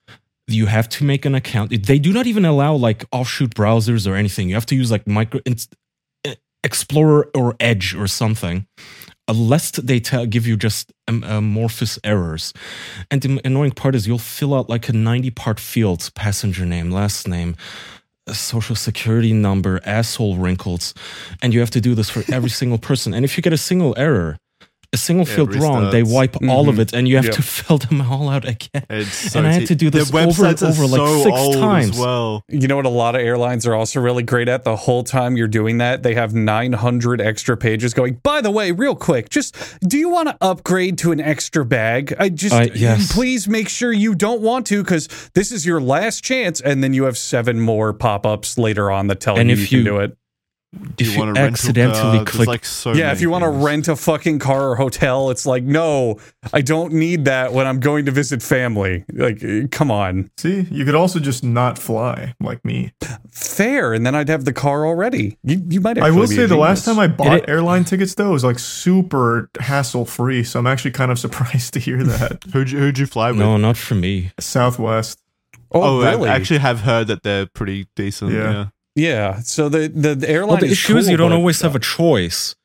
[SPEAKER 4] You have to make an account. They do not even allow like offshoot browsers or anything. You have to use like micro eh, Explorer or Edge or something. Unless they tell, give you just um, amorphous errors. And the annoying part is you'll fill out like a 90 part field passenger name, last name, social security number, asshole wrinkles. And you have to do this for every single person. And if you get a single error, a single
[SPEAKER 1] Yeah,
[SPEAKER 4] field wrong, they
[SPEAKER 1] restarts.
[SPEAKER 4] wipe all of
[SPEAKER 2] Mhm.
[SPEAKER 4] it and you have
[SPEAKER 2] Yep.
[SPEAKER 4] to fill them all out again.
[SPEAKER 1] It's so
[SPEAKER 4] And I had to do this over and over, like,
[SPEAKER 1] so
[SPEAKER 4] six times.
[SPEAKER 1] Well,
[SPEAKER 2] You know what a lot of airlines are also really great at? The whole time you're doing that, they have 900 extra pages going, by the way, real quick, just do you want to upgrade to an extra bag? I just,
[SPEAKER 4] Uh, yes.
[SPEAKER 2] please make sure you don't want to because this is your last chance. And then you have seven more pop ups later on that tell
[SPEAKER 4] And
[SPEAKER 2] you
[SPEAKER 4] if
[SPEAKER 2] you can
[SPEAKER 4] you-
[SPEAKER 2] do it.
[SPEAKER 1] Do
[SPEAKER 4] If you
[SPEAKER 1] want to
[SPEAKER 4] accidentally click,
[SPEAKER 1] like so
[SPEAKER 2] yeah, if you want to rent a fucking car or hotel, it's like, no, I don't need that when I'm going to visit family. Like, eh, come on.
[SPEAKER 3] See, you could also just not fly like me.
[SPEAKER 2] Fair. And then I'd have the car already. You, you might
[SPEAKER 3] I will say the last time I bought
[SPEAKER 4] It-
[SPEAKER 3] airline tickets though was like super hassle free. So I'm actually kind of surprised to hear that.
[SPEAKER 1] Who'd you, who'd you fly with?
[SPEAKER 4] no, not for me.
[SPEAKER 3] Southwest.
[SPEAKER 2] Oh,
[SPEAKER 1] I
[SPEAKER 2] really?
[SPEAKER 1] actually have heard that they're pretty decent.
[SPEAKER 3] Yeah.
[SPEAKER 1] Yeah.
[SPEAKER 2] Yeah. So the the, the airline
[SPEAKER 4] Well, the
[SPEAKER 2] is
[SPEAKER 4] issue is
[SPEAKER 2] cool,
[SPEAKER 4] you don't always have a choice,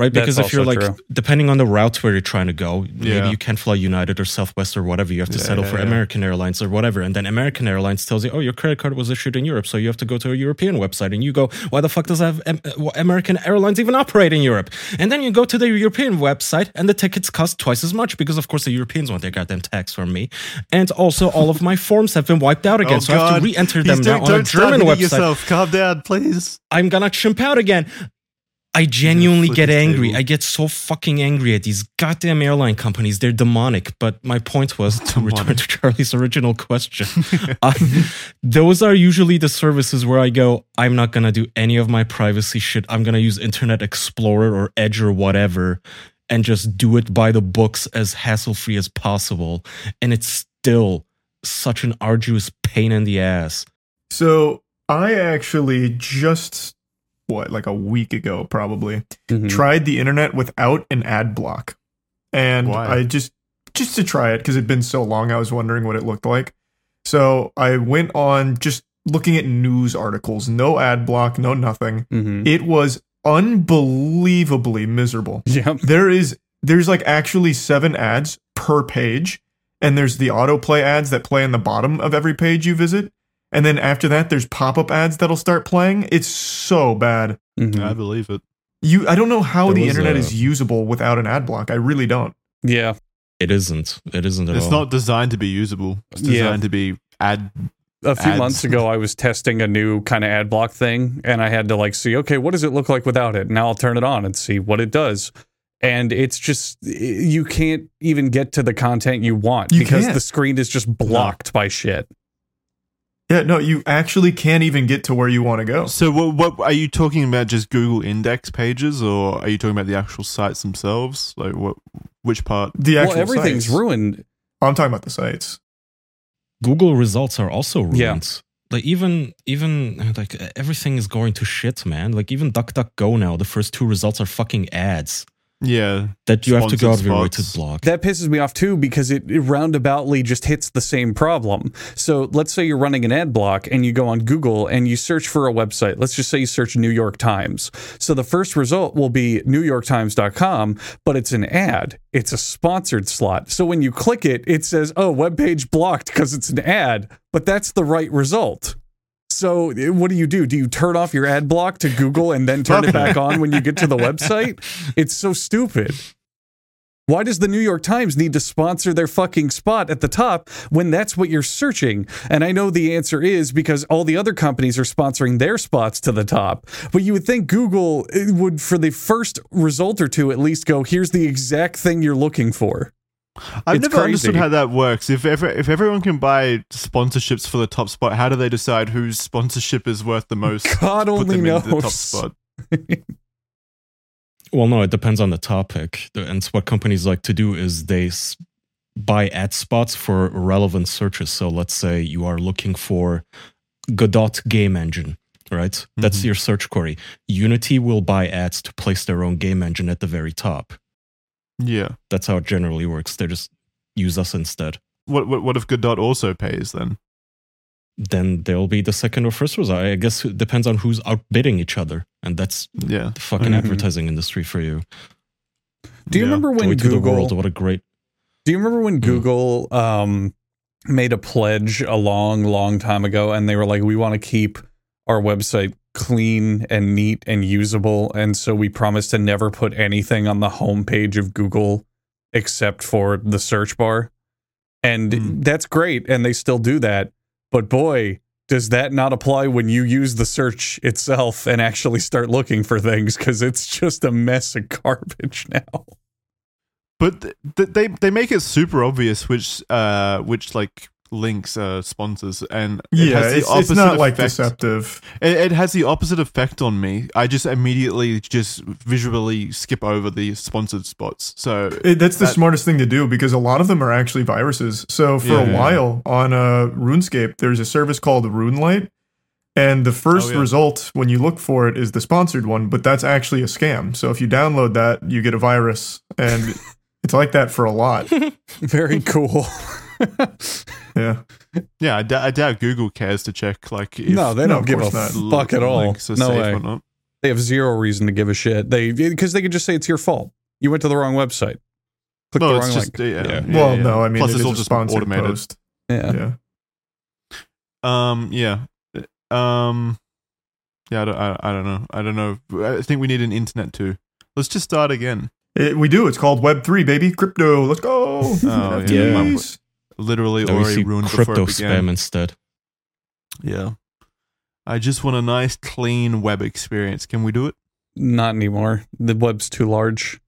[SPEAKER 4] right?
[SPEAKER 2] That's
[SPEAKER 4] Because if you're like,
[SPEAKER 2] true.
[SPEAKER 4] depending on the route where you're trying to go, maybe you can't fly United or Southwest or whatever. You have to
[SPEAKER 1] Yeah,
[SPEAKER 4] settle
[SPEAKER 1] yeah,
[SPEAKER 4] for
[SPEAKER 1] yeah.
[SPEAKER 4] American Airlines or whatever. And then American Airlines tells you, oh, your credit card was issued in Europe. So you have to go to a European website. And you go, why the fuck does have uh, American Airlines even operate in Europe? And then you go to the European website and the tickets cost twice as much because, of course, the Europeans want their goddamn tax from me. And also, all of my forms have been wiped out again. so I have to re enter them
[SPEAKER 1] He's
[SPEAKER 4] now
[SPEAKER 1] doing-
[SPEAKER 4] on a German website.
[SPEAKER 1] yourself. Calm down, please.
[SPEAKER 4] I'm gonna chimp out again. I genuinely get
[SPEAKER 1] this
[SPEAKER 4] angry.
[SPEAKER 1] table.
[SPEAKER 4] I get so fucking angry at these goddamn airline companies. They're demonic. But my point was to return to Charlie's original question. Uh, those are usually the services where I go, I'm not gonna do any of my privacy shit. I'm gonna use Internet Explorer or Edge or whatever and just do it by the books as hassle free as possible. And it's still such an arduous pain in the ass.
[SPEAKER 3] So I actually just what like a week ago probably
[SPEAKER 2] Mhm.
[SPEAKER 3] tried the internet without an ad block, and
[SPEAKER 1] Why?
[SPEAKER 3] I just just to try it because it'd been so long. I was wondering what it looked like. So I went on just looking at news articles, no ad block, no nothing.
[SPEAKER 2] Mhm.
[SPEAKER 3] It was unbelievably miserable.
[SPEAKER 2] Yep.
[SPEAKER 3] There is there's like actually seven ads per page, and there's the autoplay ads that play on the bottom of every page you visit. And then after that, there's pop-up ads that'll start playing. It's so bad.
[SPEAKER 2] Mhm.
[SPEAKER 1] I believe it.
[SPEAKER 3] You, I don't know how
[SPEAKER 4] There
[SPEAKER 3] the internet
[SPEAKER 4] a-
[SPEAKER 3] is usable without an ad block. I really don't.
[SPEAKER 2] Yeah.
[SPEAKER 4] It isn't. It isn't at
[SPEAKER 1] It's
[SPEAKER 4] all.
[SPEAKER 1] not designed to be usable. It's
[SPEAKER 2] Yeah.
[SPEAKER 1] designed to be ad.
[SPEAKER 2] a few
[SPEAKER 1] ads.
[SPEAKER 2] months ago i was testing a new kind of ad block thing and i had to like see okay what does it look like without it now i'll turn it on and see what it does and it's just you can't even get to the content you want
[SPEAKER 3] You
[SPEAKER 2] because
[SPEAKER 3] can't.
[SPEAKER 2] the screen is just blocked by shit
[SPEAKER 3] Yeah, no, you actually can't even get to where you want to go.
[SPEAKER 1] So, what, what are you talking about? Just Google index pages, or are you talking about the actual sites themselves? Like, what? Which part?
[SPEAKER 3] The actual
[SPEAKER 2] well everything's
[SPEAKER 3] sites.
[SPEAKER 2] ruined oh,
[SPEAKER 3] I'm talking about the sites.
[SPEAKER 4] Google results are also ruined.
[SPEAKER 2] Yeah.
[SPEAKER 4] Like even even like everything is going to shit, man. Like even DuckDuckGo now, the first two results are fucking ads
[SPEAKER 1] Yeah,
[SPEAKER 4] that you have to go out of
[SPEAKER 1] Sponsored
[SPEAKER 4] your way to block.
[SPEAKER 2] that pisses me off too because it, it roundaboutly just hits the same problem. So let's say you're running an ad block and you go on Google and you search for a website. Let's just say you search New York Times. So the first result will be newyorktimes.com, but it's an ad. It's a sponsored slot. So when you click it, it says, "Oh, webpage blocked because it's an ad." But that's the right result. So eh, what do you do? Do you turn off your ad block to Google and then turn it back on when you get to the website? It's so stupid. Why does the New York Times need to sponsor their fucking spot at the top when that's what you're searching? And I know the answer is because all the other companies are sponsoring their spots to the top. But you would think Google eh, would, for the first result or two, at least go, here's the exact thing you're looking for.
[SPEAKER 1] I've
[SPEAKER 2] It's
[SPEAKER 1] never understood how that works. If ever, if everyone can buy sponsorships for the top spot, how do they decide whose sponsorship is worth the most?
[SPEAKER 2] God only knows.
[SPEAKER 1] the top spot.
[SPEAKER 4] Well, no, it depends on the topic. And what companies like to do is they buy ad spots for relevant searches. So let's say you are looking for Godot game engine, right? That's
[SPEAKER 1] Mhm.
[SPEAKER 4] your search query. Unity will buy ads to place their own game engine at the very top.
[SPEAKER 1] Yeah.
[SPEAKER 4] That's how it generally works. They just use us instead.
[SPEAKER 1] What what what if Godot also pays then?
[SPEAKER 4] Then there'll be the second or first result. I guess it depends on who's outbidding each other. And that's
[SPEAKER 1] Yeah.
[SPEAKER 4] the fucking
[SPEAKER 2] Mhm.
[SPEAKER 4] advertising industry for you.
[SPEAKER 2] Do you
[SPEAKER 1] Yeah.
[SPEAKER 2] remember when
[SPEAKER 4] Joy the
[SPEAKER 2] Google?
[SPEAKER 4] world. What a great
[SPEAKER 2] Do you remember when
[SPEAKER 4] Mm.
[SPEAKER 2] Google um, made a pledge a long, long time ago, and they were like, "We want to keep our website clean and neat and usable, and so we promise to never put anything on the homepage of Google except for the search bar." And
[SPEAKER 1] Mm.
[SPEAKER 2] that's great, and they still do that. But boy, does that not apply when you use the search itself and actually start looking for things? Because it's just a mess of garbage now.
[SPEAKER 1] But th- th- they they make it super obvious which uh which like links uh sponsors and it
[SPEAKER 3] Yeah,
[SPEAKER 1] has the
[SPEAKER 3] it's, it's
[SPEAKER 1] opposite
[SPEAKER 3] not like
[SPEAKER 1] effect.
[SPEAKER 3] deceptive.
[SPEAKER 1] It, it has the opposite effect on me. I just immediately just visually skip over the sponsored spots. So
[SPEAKER 3] It, that's the smartest thing to do because a lot of them are actually viruses. So for
[SPEAKER 1] Yeah,
[SPEAKER 3] a
[SPEAKER 1] yeah.
[SPEAKER 3] while on uh, RuneScape, there's a service called RuneLite, and the first
[SPEAKER 1] Oh, yeah.
[SPEAKER 3] result when you look for it is the sponsored one, but that's actually a scam. So if you download that, you get a virus, and it's like that for a lot.
[SPEAKER 2] Very cool.
[SPEAKER 3] Yeah,
[SPEAKER 1] yeah, I, d- I doubt Google cares to check like if
[SPEAKER 2] no, they don't
[SPEAKER 3] of
[SPEAKER 2] give a
[SPEAKER 3] not.
[SPEAKER 2] fuck at all. No way. They have zero reason to give a shit. They because they could just say it's your fault. You went to the wrong website. Click
[SPEAKER 1] No,
[SPEAKER 2] the
[SPEAKER 1] it's
[SPEAKER 2] wrong
[SPEAKER 1] just
[SPEAKER 2] link.
[SPEAKER 1] yeah.
[SPEAKER 4] Yeah.
[SPEAKER 1] yeah,
[SPEAKER 3] well,
[SPEAKER 1] yeah.
[SPEAKER 3] no, I mean
[SPEAKER 1] Plus,
[SPEAKER 3] it
[SPEAKER 1] it's all
[SPEAKER 3] a
[SPEAKER 1] just
[SPEAKER 3] sponsored
[SPEAKER 1] automated.
[SPEAKER 3] post.
[SPEAKER 2] Yeah.
[SPEAKER 3] Yeah.
[SPEAKER 1] Um, yeah, um, yeah. I don't, I, I don't know. I don't know. I think we need an internet too. Let's just start again.
[SPEAKER 3] It- we do. It's called Web three, baby. Crypto. Let's go.
[SPEAKER 1] Oh, yeah.
[SPEAKER 3] NFTs.
[SPEAKER 1] Literally
[SPEAKER 4] Now we
[SPEAKER 1] already
[SPEAKER 4] see
[SPEAKER 1] ruined before
[SPEAKER 4] crypto
[SPEAKER 1] it began.
[SPEAKER 4] spam instead.
[SPEAKER 1] Yeah. I just want a nice, clean web experience. Can we do it?
[SPEAKER 2] Not anymore. The web's too large.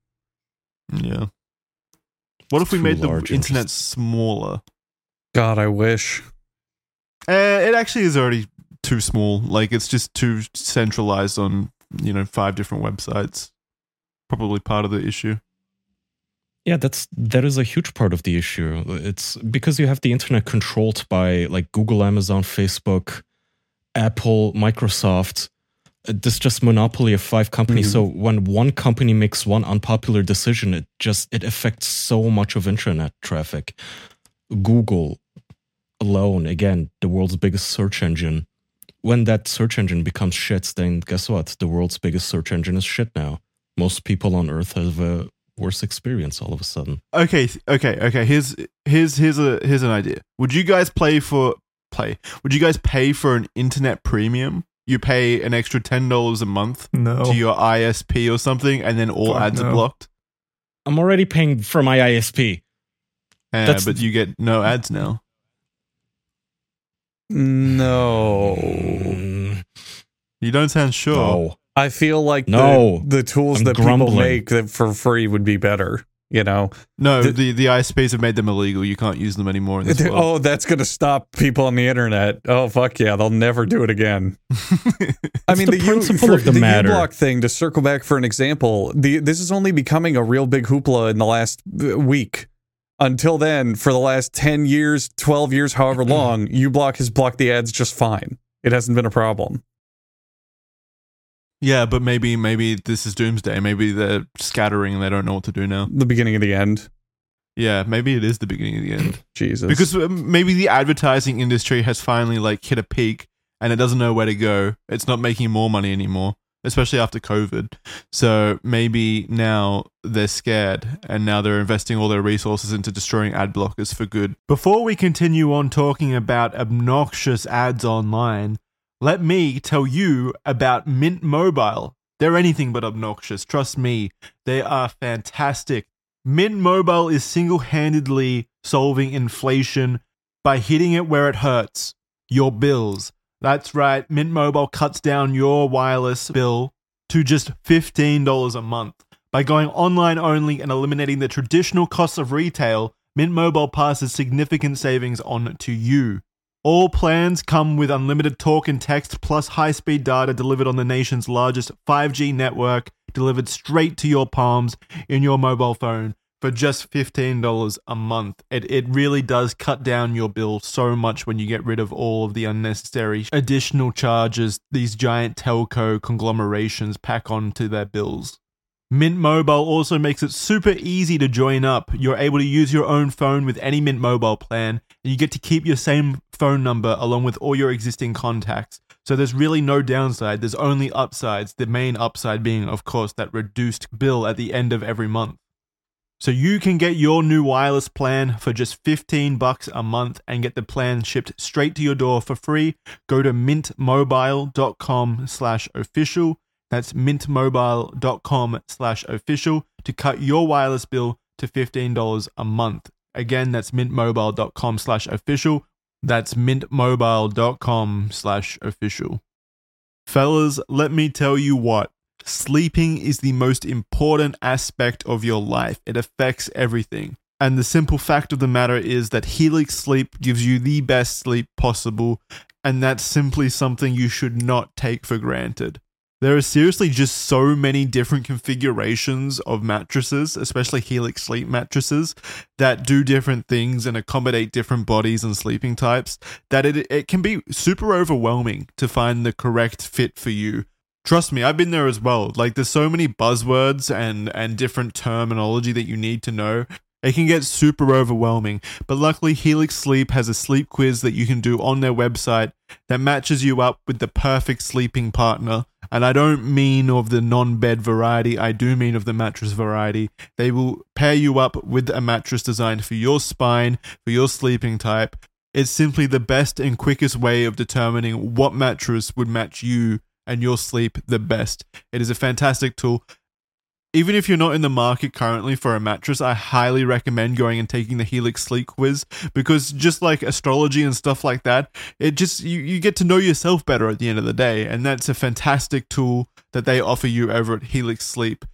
[SPEAKER 1] Yeah. What if we made the internet smaller?
[SPEAKER 2] God, I wish.
[SPEAKER 1] Uh, it actually is already too small. Like it's just too centralized on you know five different websites. Probably part of the issue.
[SPEAKER 4] Yeah, that's that is a huge part of the issue. It's because you have the internet controlled by like Google, Amazon, Facebook, Apple, Microsoft. Uh, This just monopoly of five companies.
[SPEAKER 2] Mhm.
[SPEAKER 4] So when one company makes one unpopular decision, it just it affects so much of internet traffic. Google alone, again, the world's biggest search engine. When that search engine becomes shit, then guess what? The world's biggest search engine is shit now. Most people on Earth have a worse experience all of a sudden.
[SPEAKER 1] Okay, okay, okay. Here's here's here's a here's an idea. Would you guys play for play? Would you guys pay for an internet premium? You pay an extra ten dollars a month
[SPEAKER 3] No.
[SPEAKER 1] to your ISP or something, and then all
[SPEAKER 3] Fuck
[SPEAKER 1] ads are blocked.
[SPEAKER 4] I'm already paying for my ISP. That's-
[SPEAKER 1] but you get no ads now.
[SPEAKER 2] No.
[SPEAKER 4] Mm,
[SPEAKER 1] You don't sound sure.
[SPEAKER 4] No.
[SPEAKER 2] I feel like
[SPEAKER 4] No.
[SPEAKER 2] the, the tools
[SPEAKER 4] I'm
[SPEAKER 2] that
[SPEAKER 4] grumbling.
[SPEAKER 2] people make that for free would be better. You know,
[SPEAKER 1] No,
[SPEAKER 2] The-
[SPEAKER 1] the, the ISPs have made them illegal. You can't use them anymore in this
[SPEAKER 2] oh, that's gonna stop people on the internet. Oh fuck yeah, they'll never do it again. I mean,
[SPEAKER 4] the
[SPEAKER 2] the,
[SPEAKER 4] principle
[SPEAKER 2] U,
[SPEAKER 4] of the
[SPEAKER 2] the
[SPEAKER 4] matter.
[SPEAKER 2] uBlock thing. To circle back for an example, the this is only becoming a real big hoopla in the last uh, week. Until then, for the last ten years, twelve years, however long, uBlock has blocked the ads just fine. It hasn't been a problem.
[SPEAKER 1] Yeah, but maybe maybe this is doomsday. Maybe they're scattering and they don't know what to do now.
[SPEAKER 2] The beginning of the end.
[SPEAKER 1] Yeah, maybe it is the beginning of the end.
[SPEAKER 2] Jesus.
[SPEAKER 1] because um, maybe the advertising industry has finally like hit a peak and it doesn't know where to go. It's not making more money anymore, especially after COVID. So maybe now they're scared and now they're investing all their resources into destroying ad blockers for good. Before we continue on talking about obnoxious ads online, let me tell you about Mint Mobile. They're anything but obnoxious. Trust me, they are fantastic. Mint Mobile is single handedly solving inflation by hitting it where it hurts your bills. That's right, Mint Mobile cuts down your wireless bill to just $15 a month. By going online only and eliminating the traditional costs of retail, Mint Mobile passes significant savings on to you. All plans come with unlimited talk and text plus high speed data delivered on the nation's largest 5G network, delivered straight to your palms in your mobile phone for just $15 a month. It, it really does cut down your bill so much when you get rid of all of the unnecessary additional charges these giant telco conglomerations pack onto their bills. Mint Mobile also makes it super easy to join up. You're able to use your own phone with any Mint Mobile plan, and you get to keep your same phone number along with all your existing contacts. So there's really no downside, there's only upsides. The main upside being, of course, that reduced bill at the end of every month. So you can get your new wireless plan for just 15 bucks a month and get the plan shipped straight to your door for free. Go to mintmobile.com slash official. That's mintmobile.com slash official to cut your wireless bill to $15 a month. Again, that's mintmobile.com slash official. That's mintmobile.com slash official. Fellas, let me tell you what. Sleeping is the most important aspect of your life. It affects everything. And the simple fact of the matter is that Helix Sleep gives you the best sleep possible, and that's simply something you should not take for granted. There are seriously just so many different configurations of mattresses, especially Helix Sleep mattresses, that do different things and accommodate different bodies and sleeping types, that it, it can be super overwhelming to find the correct fit for you. Trust me, I've been there as well. Like there's so many buzzwords and and different terminology that you need to know. It can get super overwhelming, but luckily Helix Sleep has a sleep quiz that you can do on their website that matches you up with the perfect sleeping partner And I don't mean of the non bed variety, I do mean of the mattress variety. They will pair you up with a mattress designed for your spine, for your sleeping type. It's simply the best and quickest way of determining what mattress would match you and your sleep the best. It is a fantastic tool even if you're not in the market currently for a mattress, I highly recommend going and taking the Helix Sleep Quiz because just like astrology and stuff like that, it just you, you get to know yourself better at the end of the day. And that's a fantastic tool that they offer you over at Helix Sleep.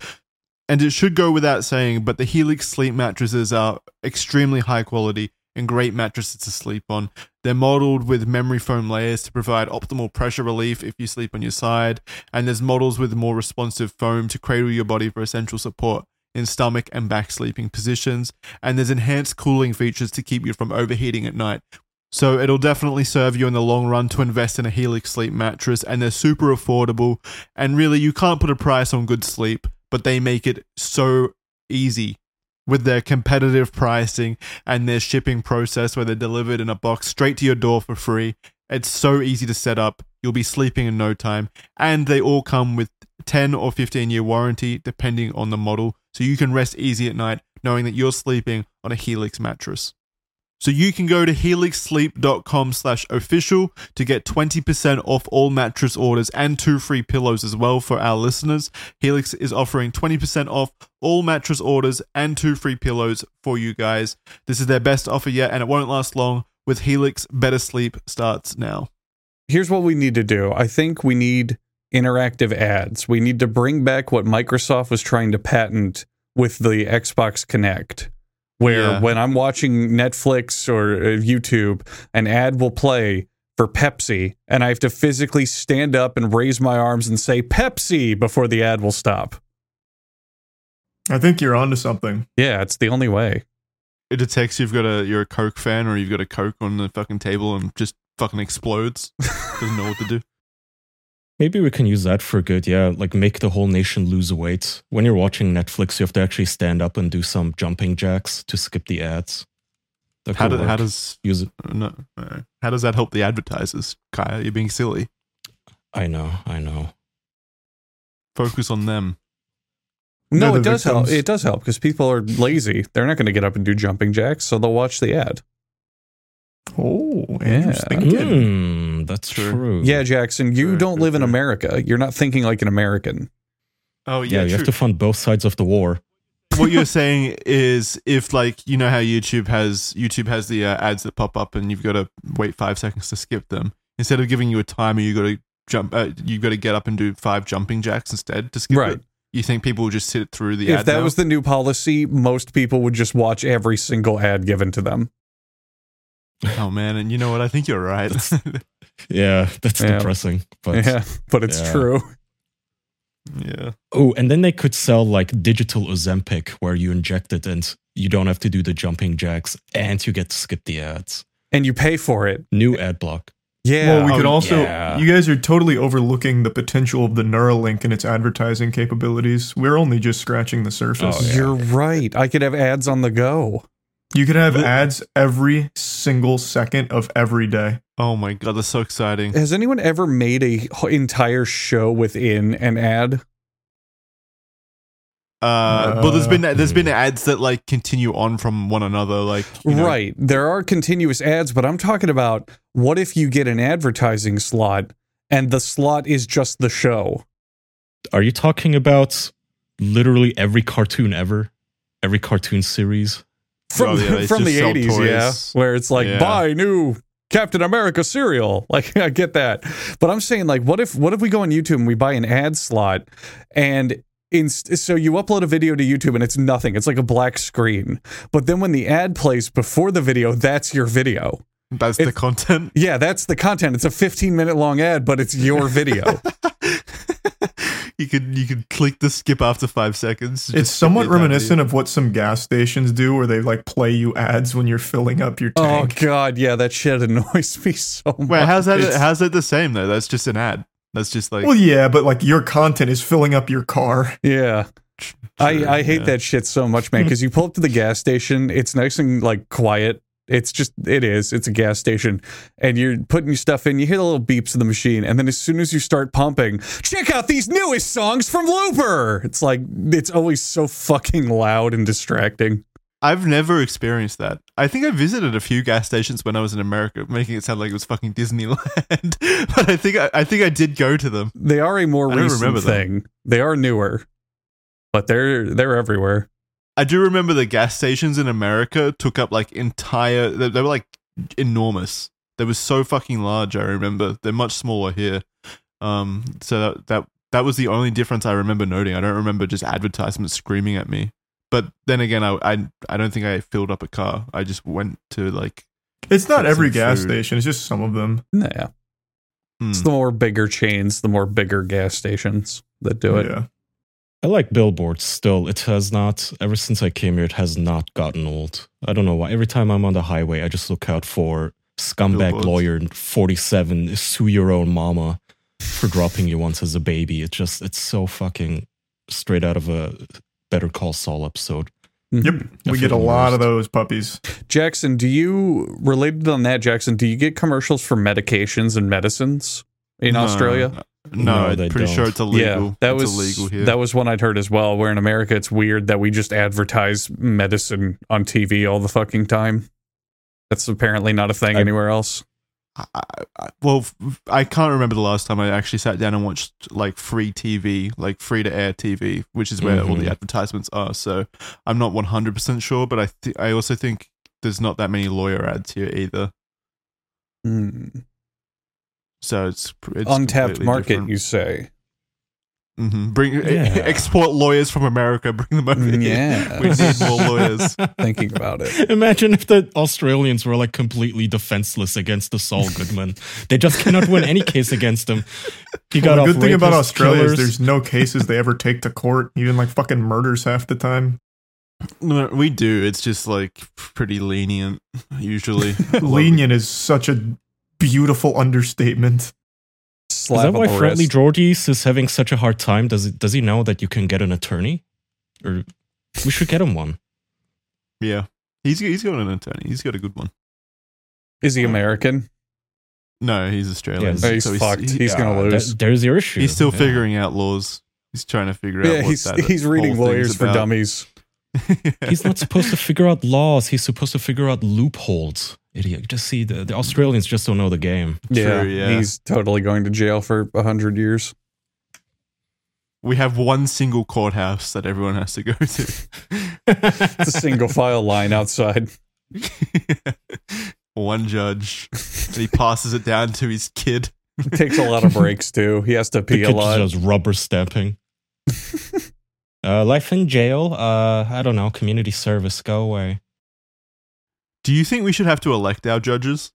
[SPEAKER 1] And it should go without saying, but the Helix Sleep mattresses are extremely high quality and great mattresses to sleep on. They're modeled with memory foam layers to provide optimal pressure relief if you sleep on your side, and there's models with more responsive foam to cradle your body for essential support in stomach and back sleeping positions, and there's enhanced cooling features to keep you from overheating at night. So it'll definitely serve you in the long run to invest in a Helix sleep mattress, and they're super affordable. And really, you can't put a price on good sleep, but they make it so easy with their competitive pricing and their shipping process where they're delivered in a box straight to your door for free. It's so easy to set up. You'll be sleeping in no time. And they all come with 10 or 15 year warranty depending on the model. So you can rest easy at night knowing that you're sleeping on a Helix mattress. So you can go to helixsleep.com slash official to get 20% off all mattress orders and two free pillows as well for our listeners. Helix is offering 20% off all mattress orders and two free pillows for you guys. This is their best offer yet and it won't last long. With Helix, better sleep starts now.
[SPEAKER 2] Here's what we need to do. I think we need interactive ads. We need to bring back what Microsoft was trying to patent with the Xbox Kinect where
[SPEAKER 1] Yeah.
[SPEAKER 2] when I'm watching Netflix or uh, YouTube, an ad will play for Pepsi, and I have to physically stand up and raise my arms and say Pepsi before the ad will stop.
[SPEAKER 3] I think you're onto something.
[SPEAKER 2] Yeah, it's the only way.
[SPEAKER 1] It detects you've got a you're a Coke fan or you've got a Coke on the fucking table and just fucking explodes. Doesn't know what to do.
[SPEAKER 4] Maybe we can use that for good. Yeah, like make the whole nation lose weight. When you're watching Netflix, you have to actually stand up and do some jumping jacks to skip the ads. That
[SPEAKER 1] How, do, how does
[SPEAKER 4] use it?
[SPEAKER 1] no, uh, how does that help the advertisers? Kaya, you're being silly.
[SPEAKER 4] I know, I know.
[SPEAKER 1] Focus on them.
[SPEAKER 2] No,
[SPEAKER 3] They're
[SPEAKER 2] it
[SPEAKER 3] the
[SPEAKER 2] does help. It does help because people are lazy. They're not going to get up and do jumping jacks, so they'll watch the ad.
[SPEAKER 3] Oh, Andrew's
[SPEAKER 2] Yeah.
[SPEAKER 3] thinking.
[SPEAKER 4] Hmm, that's
[SPEAKER 1] True.
[SPEAKER 4] true.
[SPEAKER 2] Yeah, Jackson, you
[SPEAKER 1] True,
[SPEAKER 2] don't
[SPEAKER 1] true,
[SPEAKER 2] live in. America. You're not thinking like an American.
[SPEAKER 1] Oh
[SPEAKER 4] yeah.
[SPEAKER 1] yeah,
[SPEAKER 4] you have to fund both sides of the war.
[SPEAKER 1] what you're saying is if like you know how YouTube has YouTube has the uh, ads that pop up and you've got to wait five seconds to skip them. Instead of giving you a timer, you got to jump. Uh, you got to get up and do five jumping jacks instead to skip
[SPEAKER 2] Right.
[SPEAKER 1] it. You think people will just sit through the
[SPEAKER 2] if
[SPEAKER 1] ad?
[SPEAKER 2] that
[SPEAKER 1] now?
[SPEAKER 2] was the new policy, most people would just watch every single ad given to them.
[SPEAKER 1] oh man, and you know what? I think you're right.
[SPEAKER 4] Yeah, that's
[SPEAKER 2] Yeah.
[SPEAKER 4] depressing. But
[SPEAKER 2] yeah, but it's
[SPEAKER 4] yeah.
[SPEAKER 2] true.
[SPEAKER 1] yeah.
[SPEAKER 4] oh, and then they could sell like digital Ozempic where you inject it and you don't have to do the jumping jacks and you get to skip the ads.
[SPEAKER 2] And you pay for it.
[SPEAKER 4] New ad block.
[SPEAKER 2] Yeah.
[SPEAKER 3] Well, we
[SPEAKER 1] Oh,
[SPEAKER 3] could also.
[SPEAKER 4] yeah.
[SPEAKER 3] You guys are totally overlooking the potential of the Neuralink and its advertising capabilities. We're only just scratching the surface.
[SPEAKER 4] Oh, yeah.
[SPEAKER 2] You're right. I could have ads on the go.
[SPEAKER 3] You could have ads every single second of every day.
[SPEAKER 1] Oh my god, that's so exciting.
[SPEAKER 2] Has anyone ever made a h- entire show within an ad?
[SPEAKER 1] Uh, but there's been there's been ads that like continue on from one another, like you know,
[SPEAKER 2] Right. There are continuous ads, but I'm talking about what if you get an advertising slot and the slot is just the show?
[SPEAKER 4] Are you talking about literally every cartoon ever? Every cartoon series?
[SPEAKER 2] From,
[SPEAKER 1] Oh, yeah, they
[SPEAKER 2] from the
[SPEAKER 1] just sell
[SPEAKER 2] 80s, yeah. Where it's like,
[SPEAKER 1] Yeah.
[SPEAKER 2] buy new Captain America cereal. Like, I get that. But I'm saying, like, what if what if we go on YouTube and we buy an ad slot and in, so you upload a video to YouTube and it's nothing. It's like a black screen. But then when the ad plays before the video, that's your video.
[SPEAKER 1] That's the content.
[SPEAKER 2] Yeah, that's the content. It's a 15 minute long ad, but it's your video.
[SPEAKER 1] you could you could click the skip after five seconds.
[SPEAKER 3] It's somewhat reminiscent of what some gas stations do, where they like play you ads when you're filling up your
[SPEAKER 2] oh,
[SPEAKER 3] tank. oh.
[SPEAKER 2] God, yeah, that shit annoys me so much.
[SPEAKER 1] Wait, how's that?
[SPEAKER 2] It's-
[SPEAKER 1] How's that the same though? That's just an ad. That's just like
[SPEAKER 3] well, yeah, but like your content is filling up your car.
[SPEAKER 2] Yeah. I, I hate
[SPEAKER 1] yeah.
[SPEAKER 2] that shit so much, man. Because you pull up to the gas station, it's nice and like quiet, It's just it is. It's a gas station, and you're putting your stuff in. You hear the little beeps of the machine, and then as soon as you start pumping, check out these newest songs from Looper. It's like it's always so fucking loud and distracting.
[SPEAKER 1] I've never experienced that. I think I visited a few gas stations when I was in America, making it sound like it was fucking Disneyland. but I think I, I think I did go to them.
[SPEAKER 2] They are a more recent
[SPEAKER 1] remember them.
[SPEAKER 2] thing. They are newer, but they're they're everywhere.
[SPEAKER 1] I do remember the gas stations in America took up like entire. They, they were like enormous. They were so fucking large. I remember they're much smaller here. Um, so that that that was the only difference I remember noting. I don't remember just advertisements screaming at me. But then again, I I, I don't think I filled up a car. I just went to like
[SPEAKER 3] It's not every gas
[SPEAKER 1] food.
[SPEAKER 3] station. It's just some of them.
[SPEAKER 2] Yeah,
[SPEAKER 1] hmm.
[SPEAKER 2] it's the more bigger chains, the more bigger gas stations that do it.
[SPEAKER 3] Yeah.
[SPEAKER 4] I like billboards still. It has not, ever since I came here, it has not gotten old. I don't know why. Every time I'm on the highway, I just look out for scumbag
[SPEAKER 1] Billboards.
[SPEAKER 4] lawyer 47, sue your own mama for dropping you once as a baby. It just, it's so fucking straight out of a Better Call Saul episode.
[SPEAKER 3] Yep. Mm-hmm.
[SPEAKER 4] We
[SPEAKER 3] get a lot of those puppies.
[SPEAKER 2] Jackson, do you related on that? Jackson, do you get commercials for medications and medicines in
[SPEAKER 1] No.
[SPEAKER 2] Australia?
[SPEAKER 1] No,
[SPEAKER 4] No,
[SPEAKER 1] pretty
[SPEAKER 4] don't.
[SPEAKER 1] sure it's illegal.
[SPEAKER 2] Yeah, that
[SPEAKER 1] it's
[SPEAKER 2] was
[SPEAKER 1] illegal here.
[SPEAKER 2] that was one I'd heard as well. Where in America, it's weird that we just advertise medicine on TV all the fucking time. That's apparently not a thing
[SPEAKER 4] I-
[SPEAKER 2] anywhere else.
[SPEAKER 1] I, I, well, I can't remember the last time I actually sat down and watched like free TV, like free to air TV, which is where all the
[SPEAKER 4] Mhm.
[SPEAKER 1] advertisements are. So I'm not 100% sure, but I th- I also think there's not that many lawyer ads here either.
[SPEAKER 2] Hmm.
[SPEAKER 1] So it's, it's
[SPEAKER 2] Untapped market,
[SPEAKER 1] different.
[SPEAKER 2] you say?
[SPEAKER 1] Mhm. Bring
[SPEAKER 4] Yeah.
[SPEAKER 1] export lawyers from America. Bring them over here.
[SPEAKER 2] Yeah.
[SPEAKER 1] we need more lawyers.
[SPEAKER 2] Thinking about it.
[SPEAKER 4] Imagine if the Australians were like completely defenseless against the Saul Goodman. they just cannot win any case against him. He got
[SPEAKER 3] Well, the good thing about Australia
[SPEAKER 4] killers.
[SPEAKER 3] is there's no cases they ever take to court, even like fucking murders half the time.
[SPEAKER 1] No, we do. It's just like pretty lenient usually.
[SPEAKER 3] Lenient is such a beautiful understatement.
[SPEAKER 2] Slap
[SPEAKER 4] Is that why
[SPEAKER 2] the
[SPEAKER 4] Friendly
[SPEAKER 2] wrist.
[SPEAKER 4] Geordies is having such a hard time? Does it, does he know that you can get an attorney? Or we should get him one.
[SPEAKER 1] Yeah, he's he's got an attorney. He's got a good one.
[SPEAKER 2] Is he American?
[SPEAKER 1] No, he's Australian.
[SPEAKER 4] Yeah,
[SPEAKER 2] Oh, he's
[SPEAKER 1] so
[SPEAKER 2] fucked. He's gonna
[SPEAKER 4] Uh,
[SPEAKER 2] lose.
[SPEAKER 4] that- there's your issue.
[SPEAKER 1] He's still
[SPEAKER 4] Yeah.
[SPEAKER 1] figuring out laws. He's trying to figure out.
[SPEAKER 2] Yeah,
[SPEAKER 1] what
[SPEAKER 2] he's
[SPEAKER 1] that
[SPEAKER 2] he's reading
[SPEAKER 1] whole
[SPEAKER 2] lawyers for dummies.
[SPEAKER 4] He's not supposed to figure out laws. He's supposed to figure out loopholes. Idiot. Just see, the, the Australians just don't know the game.
[SPEAKER 2] Yeah,
[SPEAKER 1] True, yeah.
[SPEAKER 2] he's totally going to jail for a hundred years.
[SPEAKER 1] we have one single courthouse that everyone has to go to.
[SPEAKER 2] It's a single file line outside.
[SPEAKER 1] one judge, and he passes it down to his kid.
[SPEAKER 2] It takes a lot of breaks too. He has to
[SPEAKER 4] The
[SPEAKER 2] pee a lot.
[SPEAKER 4] just rubber stamping. uh, life in jail. Uh, I don't know. Community service. Go away.
[SPEAKER 1] Do you think we should have to elect our judges?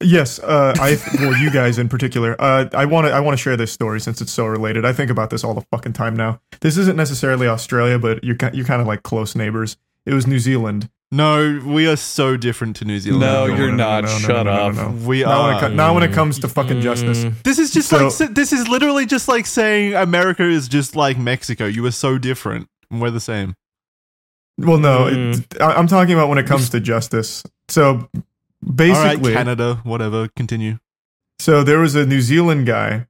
[SPEAKER 3] Yes, uh, I well, you guys in particular. Uh, I want to I want to share this story since it's so related. I think about this all the fucking time now. This isn't necessarily Australia, but you're you're kind of like close neighbors. It was New Zealand.
[SPEAKER 1] No, we are so different to New Zealand.
[SPEAKER 2] No,
[SPEAKER 3] no,
[SPEAKER 2] you're
[SPEAKER 3] no, no,
[SPEAKER 2] not.
[SPEAKER 3] no, no,
[SPEAKER 2] Shut
[SPEAKER 3] no, no,
[SPEAKER 2] up.
[SPEAKER 3] no, no.
[SPEAKER 1] We
[SPEAKER 3] Now when, it
[SPEAKER 1] are.
[SPEAKER 3] co- now when it comes to fucking justice,
[SPEAKER 4] Mm,
[SPEAKER 1] This is just
[SPEAKER 3] So-
[SPEAKER 1] like this is literally just like saying America is just like Mexico. You are so different. and We're the same.
[SPEAKER 3] well, no,
[SPEAKER 4] Mm.
[SPEAKER 3] it, I, I'm talking about when it comes to justice. So
[SPEAKER 1] right,
[SPEAKER 3] basically,
[SPEAKER 1] Canada, whatever. Continue.
[SPEAKER 3] So there was a New Zealand guy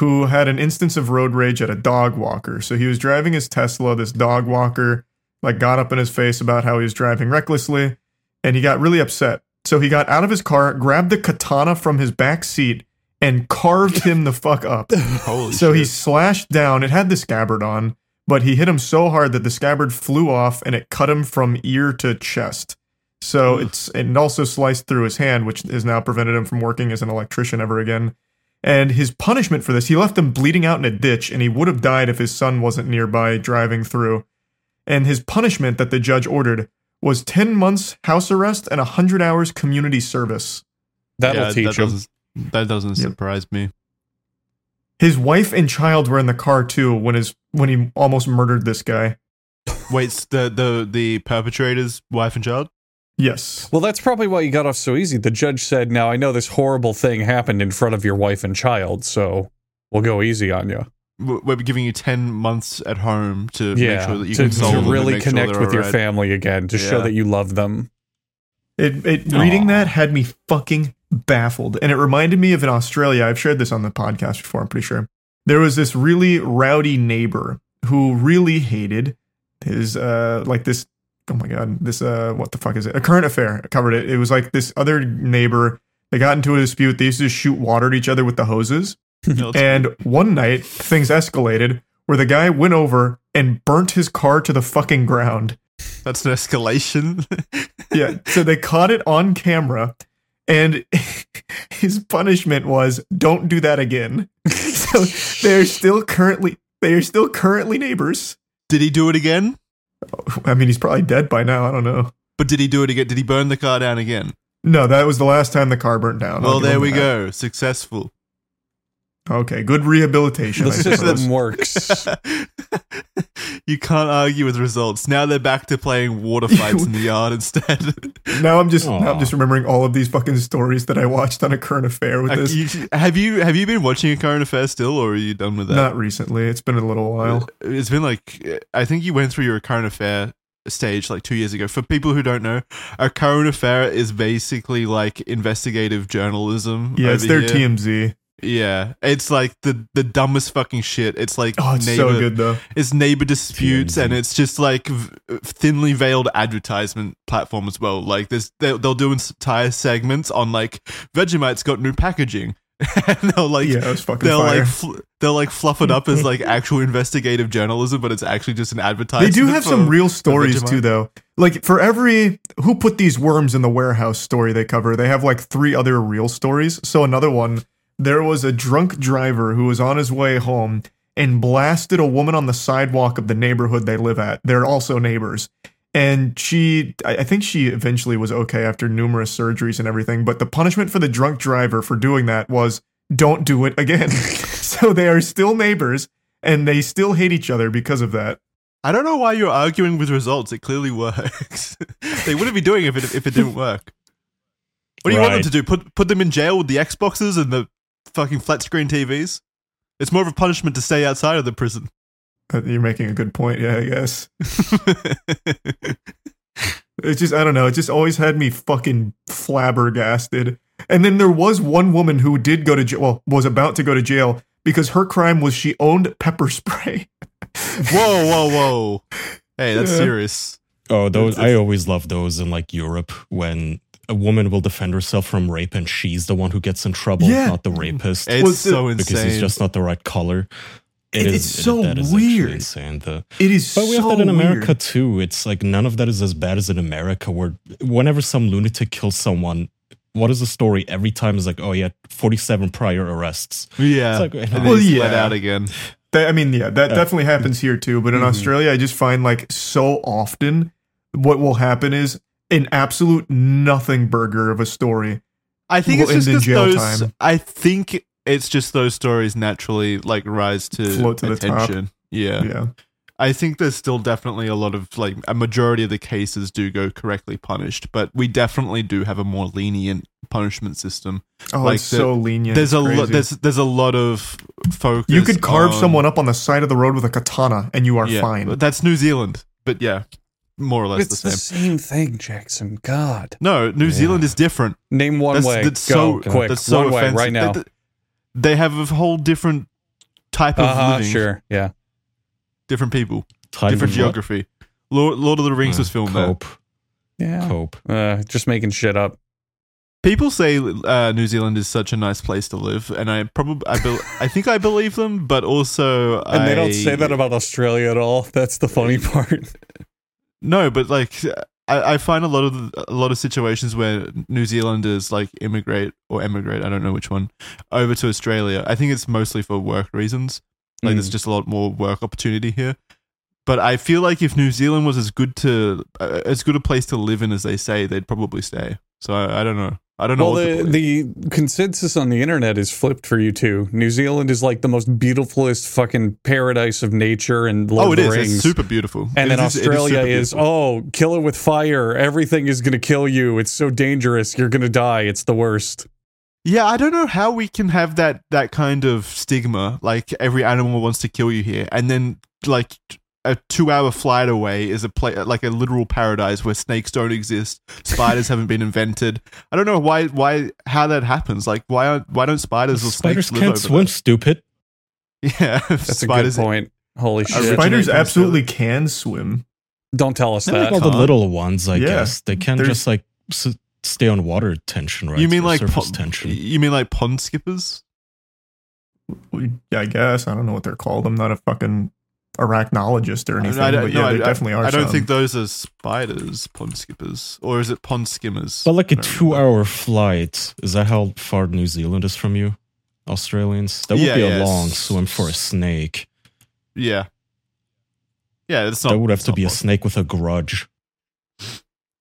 [SPEAKER 3] who had an instance of road rage at a dog walker. So he was driving his Tesla, this dog walker like got up in his face about how he was driving recklessly and he got really upset. So he got out of his car, grabbed the katana from his back seat and carved him the fuck up.
[SPEAKER 1] Holy
[SPEAKER 3] So he slashed down. It had the scabbard on, but he hit him so hard that the scabbard flew off and it cut him from ear to chest. So it's and also sliced through his hand, which has now prevented him from working as an electrician ever again. And his punishment for this, he left him bleeding out in a ditch, and he would have died if his son wasn't nearby driving through. And his punishment that the judge ordered was 10 months house arrest and 100 hours community service.
[SPEAKER 2] That'll
[SPEAKER 1] Yeah,
[SPEAKER 2] teach
[SPEAKER 1] that
[SPEAKER 2] him.
[SPEAKER 1] Doesn't, that doesn't
[SPEAKER 3] Yep.
[SPEAKER 1] surprise me.
[SPEAKER 3] His wife and child were in the car too when his when he almost murdered this guy.
[SPEAKER 1] Wait, the the the perpetrator's wife and child?
[SPEAKER 3] Yes.
[SPEAKER 2] Well, that's probably why you got off so easy. The judge said, "Now I know this horrible thing happened in front of your wife and child, so we'll go easy on you."
[SPEAKER 1] W- We're giving you ten months at home to
[SPEAKER 2] Yeah,
[SPEAKER 1] make sure that you
[SPEAKER 2] to,
[SPEAKER 1] console
[SPEAKER 2] to
[SPEAKER 1] them
[SPEAKER 2] really
[SPEAKER 1] make sure
[SPEAKER 2] connect
[SPEAKER 1] they're
[SPEAKER 2] with your
[SPEAKER 1] alright.
[SPEAKER 2] family again, to show that you love them.
[SPEAKER 3] It, it reading that had me fucking baffled, and it reminded me of in Australia. I've shared this on the podcast before. I'm pretty sure there was this really rowdy neighbor who really hated his uh like this. Oh my god, this uh what the fuck is it? A current affair covered it. It was like this other neighbor. They got into a dispute. They used to shoot water at each other with the hoses. And one night, things escalated where the guy went over and burnt his car to the fucking ground.
[SPEAKER 1] that's an escalation.
[SPEAKER 3] Yeah. so they caught it on camera, and his punishment was don't do that again. so they're still currently they are still currently neighbors.
[SPEAKER 1] did he do it again?
[SPEAKER 3] I mean, he's probably dead by now. I don't know.
[SPEAKER 1] But did he do it again? Did he burn the car down again?
[SPEAKER 3] No, that was the last time the car burnt down.
[SPEAKER 1] Well, there we
[SPEAKER 3] that.
[SPEAKER 1] go. Successful.
[SPEAKER 3] Okay, good rehabilitation.
[SPEAKER 2] The
[SPEAKER 3] I suppose.
[SPEAKER 2] system works.
[SPEAKER 1] you can't argue with results. Now they're back to playing water fights in the yard instead.
[SPEAKER 3] now I'm just now I'm just remembering all of these fucking stories that I watched on a current affair with this.
[SPEAKER 1] you- have you have you been watching a current affair still, or are you done with that?
[SPEAKER 3] Not recently. It's been a little while.
[SPEAKER 1] Uh, it's been like I think you went through your current affair stage like two years ago. For people who don't know, a current affair is basically like investigative journalism.
[SPEAKER 3] Yeah, it's their
[SPEAKER 1] here.
[SPEAKER 3] TMZ.
[SPEAKER 1] Yeah, it's like the the dumbest fucking shit. It's like
[SPEAKER 3] Oh, it's
[SPEAKER 1] neighbor,
[SPEAKER 3] so good though.
[SPEAKER 1] It's neighbor disputes,
[SPEAKER 4] TMZ.
[SPEAKER 1] and it's just like v- thinly veiled advertisement platform as well. Like this, they'll, they'll do entire segments on like Vegemite's got new packaging, and they'll like
[SPEAKER 3] yeah, fucking
[SPEAKER 1] they'll
[SPEAKER 3] fire.
[SPEAKER 1] like fl- they'll like fluff it up as like actual investigative journalism, but it's actually just an advertisement.
[SPEAKER 3] they do have some real stories too, though. Like for every who put these worms in the warehouse story they cover, they have like three other real stories. So another one, there was a drunk driver who was on his way home and blasted a woman on the sidewalk of the neighborhood they live at. They're also neighbors. And she, I I think she eventually was okay after numerous surgeries and everything. But the punishment for the drunk driver for doing that was don't do it again. so they are still neighbors and they still hate each other because of that.
[SPEAKER 1] I don't know why you're arguing with results. It clearly works. they wouldn't be doing it if it, if it didn't work. What do you want them to do? Put put them in jail with the Xboxes and the fucking flat screen TVs? It's more of a punishment to stay outside of the prison.
[SPEAKER 3] Uh, You're making a good point. Yeah, I guess. It's just I don't know. It just always had me fucking flabbergasted. And then there was one woman who did go to jail. Well, was about to go to jail because her crime was she owned pepper spray.
[SPEAKER 1] whoa, whoa, whoa! Hey, that's
[SPEAKER 3] Yeah.
[SPEAKER 1] serious.
[SPEAKER 4] Oh, those I always love those in like Europe when a woman will defend herself from rape and she's the one who gets in trouble,
[SPEAKER 3] Yeah.
[SPEAKER 4] not the rapist,
[SPEAKER 1] It's
[SPEAKER 3] Well,
[SPEAKER 1] so
[SPEAKER 4] because
[SPEAKER 1] insane.
[SPEAKER 4] Because he's just not the right color.
[SPEAKER 3] It-
[SPEAKER 4] is-
[SPEAKER 3] it's so
[SPEAKER 4] that is
[SPEAKER 3] weird.
[SPEAKER 4] insane. The,
[SPEAKER 3] It is
[SPEAKER 4] but we
[SPEAKER 3] so
[SPEAKER 4] have that in America
[SPEAKER 3] weird.
[SPEAKER 4] too. It's like none of that is as bad as in America, where whenever some lunatic kills someone, what is the story? Every time is like, oh yeah, forty-seven prior arrests.
[SPEAKER 1] yeah,
[SPEAKER 4] It's like-
[SPEAKER 1] and then
[SPEAKER 3] Well,
[SPEAKER 1] he's let
[SPEAKER 3] yeah.
[SPEAKER 1] out again.
[SPEAKER 3] That, I mean, yeah, that definitely happens here too. But in
[SPEAKER 1] Mm-hmm.
[SPEAKER 3] Australia, I just find like so often what will happen is an absolute nothing burger of a story.
[SPEAKER 1] I think it's just
[SPEAKER 3] end in
[SPEAKER 1] 'cause
[SPEAKER 3] jail
[SPEAKER 1] those.
[SPEAKER 3] time.
[SPEAKER 1] I think it's just those stories naturally like rise to
[SPEAKER 3] Float to
[SPEAKER 1] attention. Yeah.
[SPEAKER 3] Yeah.
[SPEAKER 1] I think there's still definitely a lot of like a majority of the cases do go correctly punished, but we definitely do have a more lenient punishment system.
[SPEAKER 3] Oh,
[SPEAKER 1] Like
[SPEAKER 3] it's
[SPEAKER 1] the-
[SPEAKER 3] so lenient.
[SPEAKER 1] there's a lot. There's there's a lot of focus.
[SPEAKER 3] You could carve
[SPEAKER 1] on-
[SPEAKER 3] someone up on the side of the road with a katana and you are
[SPEAKER 1] Yeah,
[SPEAKER 3] fine.
[SPEAKER 1] but That's New Zealand, but yeah, more or less
[SPEAKER 2] it's
[SPEAKER 1] the
[SPEAKER 2] the
[SPEAKER 1] same.
[SPEAKER 2] same thing, Jackson. God.
[SPEAKER 1] No, New
[SPEAKER 4] Yeah.
[SPEAKER 1] Zealand is different.
[SPEAKER 2] Name one
[SPEAKER 1] That's,
[SPEAKER 2] way.
[SPEAKER 1] that's
[SPEAKER 2] Go
[SPEAKER 1] so
[SPEAKER 2] quick.
[SPEAKER 1] That's so
[SPEAKER 2] one way right now.
[SPEAKER 1] They, they have a whole different type of
[SPEAKER 2] Uh huh.
[SPEAKER 1] living,
[SPEAKER 2] Sure. Yeah.
[SPEAKER 1] different people,
[SPEAKER 4] Type
[SPEAKER 1] different geography. Lord, Lord of the Rings
[SPEAKER 4] Uh,
[SPEAKER 1] was filmed there.
[SPEAKER 2] Yeah.
[SPEAKER 4] cope.
[SPEAKER 2] Uh, just making shit up.
[SPEAKER 1] People say uh, New Zealand is such a nice place to live, and I probably I, bel I think I believe them, but also
[SPEAKER 2] And they don't say that about Australia at all. That's the funny part.
[SPEAKER 1] No, but like I, I find a lot of a lot of situations where New Zealanders like immigrate or emigrate, I don't know which one, over to Australia. I think it's mostly for work reasons. Like there's
[SPEAKER 2] Mm.
[SPEAKER 1] just a lot more work opportunity here. But I feel like if New Zealand was as good to uh, as good a place to live in as they say, they'd probably stay. So I, I don't know. I don't know.
[SPEAKER 2] Well, the, the consensus on the internet is flipped for you too. New Zealand is like the most beautifulest fucking paradise of nature and Lord
[SPEAKER 1] oh, it is.
[SPEAKER 2] Rings.
[SPEAKER 1] It's super beautiful.
[SPEAKER 2] and
[SPEAKER 1] It
[SPEAKER 2] then
[SPEAKER 1] is-
[SPEAKER 2] Australia
[SPEAKER 1] super
[SPEAKER 2] is, oh, kill it with fire. Everything is going to kill you. It's so dangerous. You're going to die. It's the worst.
[SPEAKER 1] Yeah, I don't know how we can have that that kind of stigma. Like every animal wants to kill you here, and then like a two-hour flight away is a play like a literal paradise where snakes don't exist, spiders haven't been invented. I don't know why why how that happens. Like why aren't why don't spiders or
[SPEAKER 4] Spiders
[SPEAKER 1] snakes live
[SPEAKER 4] can't
[SPEAKER 1] over
[SPEAKER 4] swim, stupid.
[SPEAKER 1] Yeah,
[SPEAKER 2] That's a good point. Holy shit!
[SPEAKER 3] Spiders
[SPEAKER 1] from
[SPEAKER 3] absolutely can swim.
[SPEAKER 2] Don't tell us
[SPEAKER 4] They're like
[SPEAKER 2] that.
[SPEAKER 4] all the little ones, I
[SPEAKER 3] Yeah,
[SPEAKER 4] guess. They can
[SPEAKER 3] there's-
[SPEAKER 4] just like s- stay on water tension, right?
[SPEAKER 1] You mean like
[SPEAKER 4] surface
[SPEAKER 1] pon-
[SPEAKER 4] tension?
[SPEAKER 1] You mean like pond skippers?
[SPEAKER 3] Yeah, I guess I don't know what they're called. I'm not a fucking arachnologist or anything,
[SPEAKER 1] I don't-
[SPEAKER 3] but yeah,
[SPEAKER 1] no,
[SPEAKER 3] they
[SPEAKER 1] I-
[SPEAKER 3] definitely are.
[SPEAKER 1] I don't
[SPEAKER 3] some.
[SPEAKER 1] think those are spiders, pond skippers, or is it pond skimmers?
[SPEAKER 4] But like a two-hour flight, is that how far New Zealand is from you, Australians? That would
[SPEAKER 1] Yeah,
[SPEAKER 4] be
[SPEAKER 1] yeah,
[SPEAKER 4] a long swim for a snake.
[SPEAKER 1] Yeah, yeah, it's not.
[SPEAKER 4] that would have to
[SPEAKER 1] not
[SPEAKER 4] be a snake with a grudge.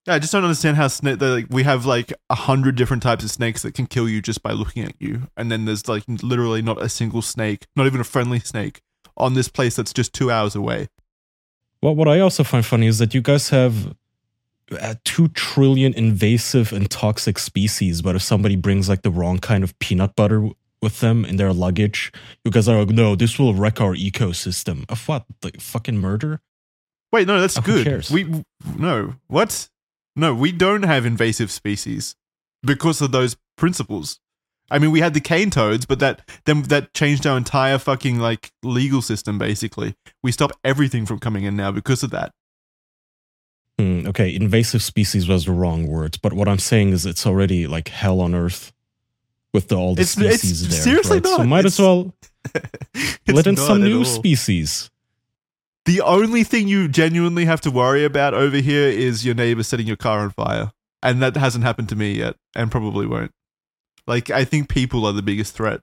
[SPEAKER 1] Yeah, I just don't understand how snake. Like we have like a hundred different types of snakes that can kill you just by looking at you, and then there's like literally not a single snake, not even a friendly snake, on this place that's just two hours away.
[SPEAKER 4] Well, what I also find funny is that you guys have uh, two trillion invasive and toxic species, but if somebody brings like the wrong kind of peanut butter w- with them in their luggage, you guys are like, no, this will wreck our ecosystem. Of what? Like fucking murder?
[SPEAKER 1] Wait, no, that's
[SPEAKER 4] Oh,
[SPEAKER 1] good. We no what? No, we don't have invasive species because of those principles. I mean, we had the cane toads, but that then that changed our entire fucking like legal system. Basically, we stop everything from coming in now because of that.
[SPEAKER 4] Hmm, okay, invasive species was the wrong word, but what I'm saying is it's already like hell on earth with the, all the
[SPEAKER 1] It's- it's
[SPEAKER 4] species there.
[SPEAKER 1] seriously
[SPEAKER 4] right? So
[SPEAKER 1] not.
[SPEAKER 4] might
[SPEAKER 1] It's-
[SPEAKER 4] as well let in some new
[SPEAKER 1] all.
[SPEAKER 4] species.
[SPEAKER 1] The only thing you genuinely have to worry about over here is your neighbor setting your car on fire. And that hasn't happened to me yet, and probably won't. Like, I think people are the biggest threat.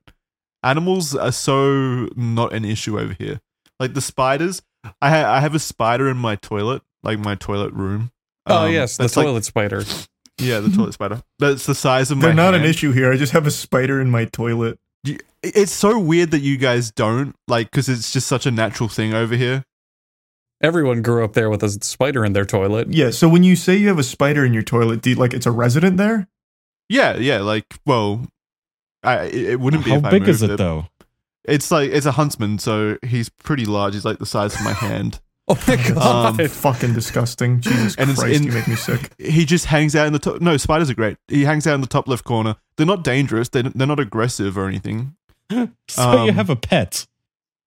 [SPEAKER 1] Animals are so not an issue over here. Like the spiders, I, ha- I have a spider in my toilet, like my toilet room.
[SPEAKER 2] oh
[SPEAKER 1] Um,
[SPEAKER 2] yes, the
[SPEAKER 1] that's like-
[SPEAKER 2] toilet spider.
[SPEAKER 1] yeah, the toilet spider. That's the size of my
[SPEAKER 3] they're not an issue here. I just have a spider in my toilet.
[SPEAKER 1] You- It's so weird that you guys don't, like, because it's just such a natural thing over here.
[SPEAKER 2] Everyone grew up there with a spider in their toilet.
[SPEAKER 3] Yeah. So when you say you have a spider in your toilet, do you, like it's a resident there?
[SPEAKER 1] Yeah, yeah, like well, I it, it wouldn't be.
[SPEAKER 4] How
[SPEAKER 1] if I
[SPEAKER 4] big is
[SPEAKER 1] moved
[SPEAKER 4] it though?
[SPEAKER 1] It's like it's a huntsman, so he's pretty large. He's like the size of my hand.
[SPEAKER 2] Oh my god!
[SPEAKER 1] Um,
[SPEAKER 3] Fucking disgusting. Jesus
[SPEAKER 1] And
[SPEAKER 3] Christ,
[SPEAKER 1] in-
[SPEAKER 3] you make me sick.
[SPEAKER 1] He just hangs out in the top. No, spiders are great. He hangs out in the top left corner. They're not dangerous. They they're not aggressive or anything.
[SPEAKER 4] So you
[SPEAKER 1] Um,
[SPEAKER 4] have a pet.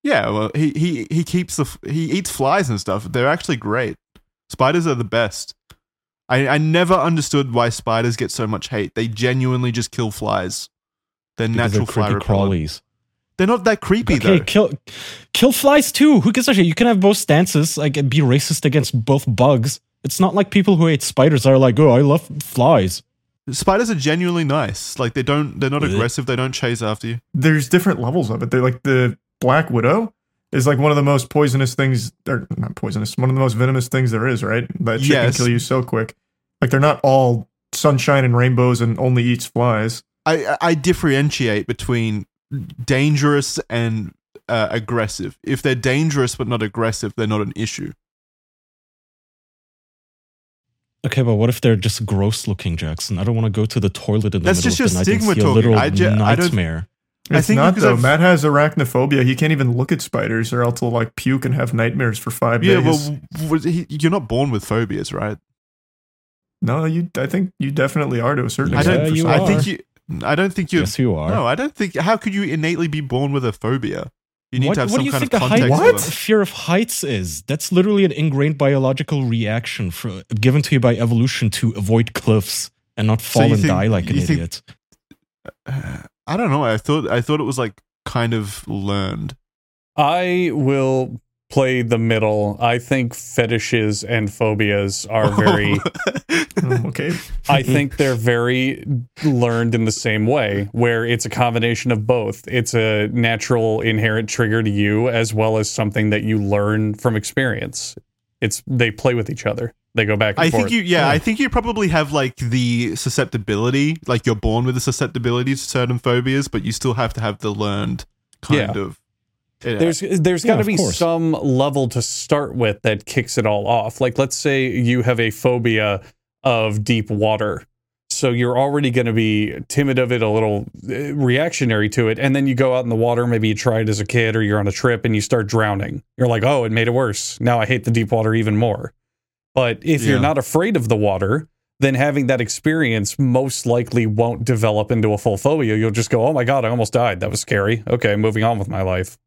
[SPEAKER 1] Yeah, well, he he he keeps the he eats flies and stuff. They're actually great. Spiders are the best. I I never understood why spiders get so much hate. They genuinely just kill flies. They're
[SPEAKER 4] Because
[SPEAKER 1] natural
[SPEAKER 4] they're
[SPEAKER 1] fly
[SPEAKER 4] creepy
[SPEAKER 1] repellent.
[SPEAKER 4] crawlies.
[SPEAKER 1] They're not that creepy
[SPEAKER 4] Okay,
[SPEAKER 1] though.
[SPEAKER 4] kill kill flies too. Who gives a shit? You can have both stances, like be racist against both bugs. It's not like people who hate spiders are like, oh, I love flies.
[SPEAKER 1] Spiders are genuinely nice. Like they don't they're not aggressive. They don't chase after you.
[SPEAKER 3] There's different levels of it. They're like the Black Widow is like one of the most poisonous things, They're not poisonous, one of the most venomous things there is, right? That shit
[SPEAKER 1] Yes.
[SPEAKER 3] can kill you so quick. Like they're not all sunshine and rainbows and only eats flies.
[SPEAKER 1] I I- I differentiate between dangerous and uh, aggressive. If they're dangerous but not aggressive, they're not an issue.
[SPEAKER 4] Okay, but what if they're just gross looking, Jackson? I don't want to go to the toilet in the
[SPEAKER 1] That's
[SPEAKER 4] middle
[SPEAKER 1] just
[SPEAKER 4] of the night and
[SPEAKER 1] stigma
[SPEAKER 4] see a
[SPEAKER 1] talking.
[SPEAKER 4] literal
[SPEAKER 1] I ju- I don't- I
[SPEAKER 3] It's
[SPEAKER 1] think
[SPEAKER 3] not though.
[SPEAKER 1] I've-
[SPEAKER 3] Matt has arachnophobia. He can't even look at spiders, or else he'll like puke and have nightmares for five
[SPEAKER 1] Yeah,
[SPEAKER 3] days.
[SPEAKER 1] Yeah, well, you're not born with phobias, right?
[SPEAKER 3] no, you. I think you definitely are to a certain
[SPEAKER 4] Yeah,
[SPEAKER 1] I
[SPEAKER 3] extent.
[SPEAKER 1] don't.
[SPEAKER 3] for
[SPEAKER 4] you
[SPEAKER 3] some
[SPEAKER 1] I think you. I don't think you.
[SPEAKER 4] Yes, you are.
[SPEAKER 1] No, I don't think. How could you innately be born with a phobia? You need
[SPEAKER 4] what,
[SPEAKER 1] to have
[SPEAKER 4] what
[SPEAKER 1] some
[SPEAKER 4] do you
[SPEAKER 1] kind
[SPEAKER 4] think
[SPEAKER 1] of
[SPEAKER 4] a height,
[SPEAKER 1] context.
[SPEAKER 3] What?
[SPEAKER 4] fear of heights is? That's literally an ingrained biological reaction for, given to you by evolution to avoid cliffs and not fall
[SPEAKER 1] you
[SPEAKER 4] and
[SPEAKER 1] think-
[SPEAKER 4] die like an
[SPEAKER 1] you think-
[SPEAKER 4] idiot.
[SPEAKER 1] Uh, I don't know. I thought. I thought it was like kind of learned.
[SPEAKER 2] I will play the middle. I think fetishes and phobias are very.
[SPEAKER 3] Mm, okay.
[SPEAKER 2] I think they're very learned in the same way, where it's a combination of both. It's a natural inherent trigger to you, as well as something that you learn from experience. It's they play with each other. They go back and
[SPEAKER 1] I
[SPEAKER 2] forth.
[SPEAKER 1] think you. Yeah, I think you probably have like the susceptibility. Like you're born with a susceptibility to certain phobias, but you still have to have the learned kind
[SPEAKER 2] Yeah.
[SPEAKER 1] of. Yeah.
[SPEAKER 2] There's there's
[SPEAKER 4] Yeah,
[SPEAKER 2] got to
[SPEAKER 4] of
[SPEAKER 2] be
[SPEAKER 4] course.
[SPEAKER 2] some level to start with that kicks it all off. Like let's say you have a phobia of deep water. So you're already going to be timid of it, a little uh, reactionary to it. And then you go out in the water. Maybe you try it as a kid or you're on a trip and you start drowning. You're like, oh, it made it worse. Now I hate the deep water even more. But if you're not afraid of the water, then having that experience most likely won't develop into a full phobia. You'll just go, oh my God, I almost died. That was scary. Okay, moving on with my life.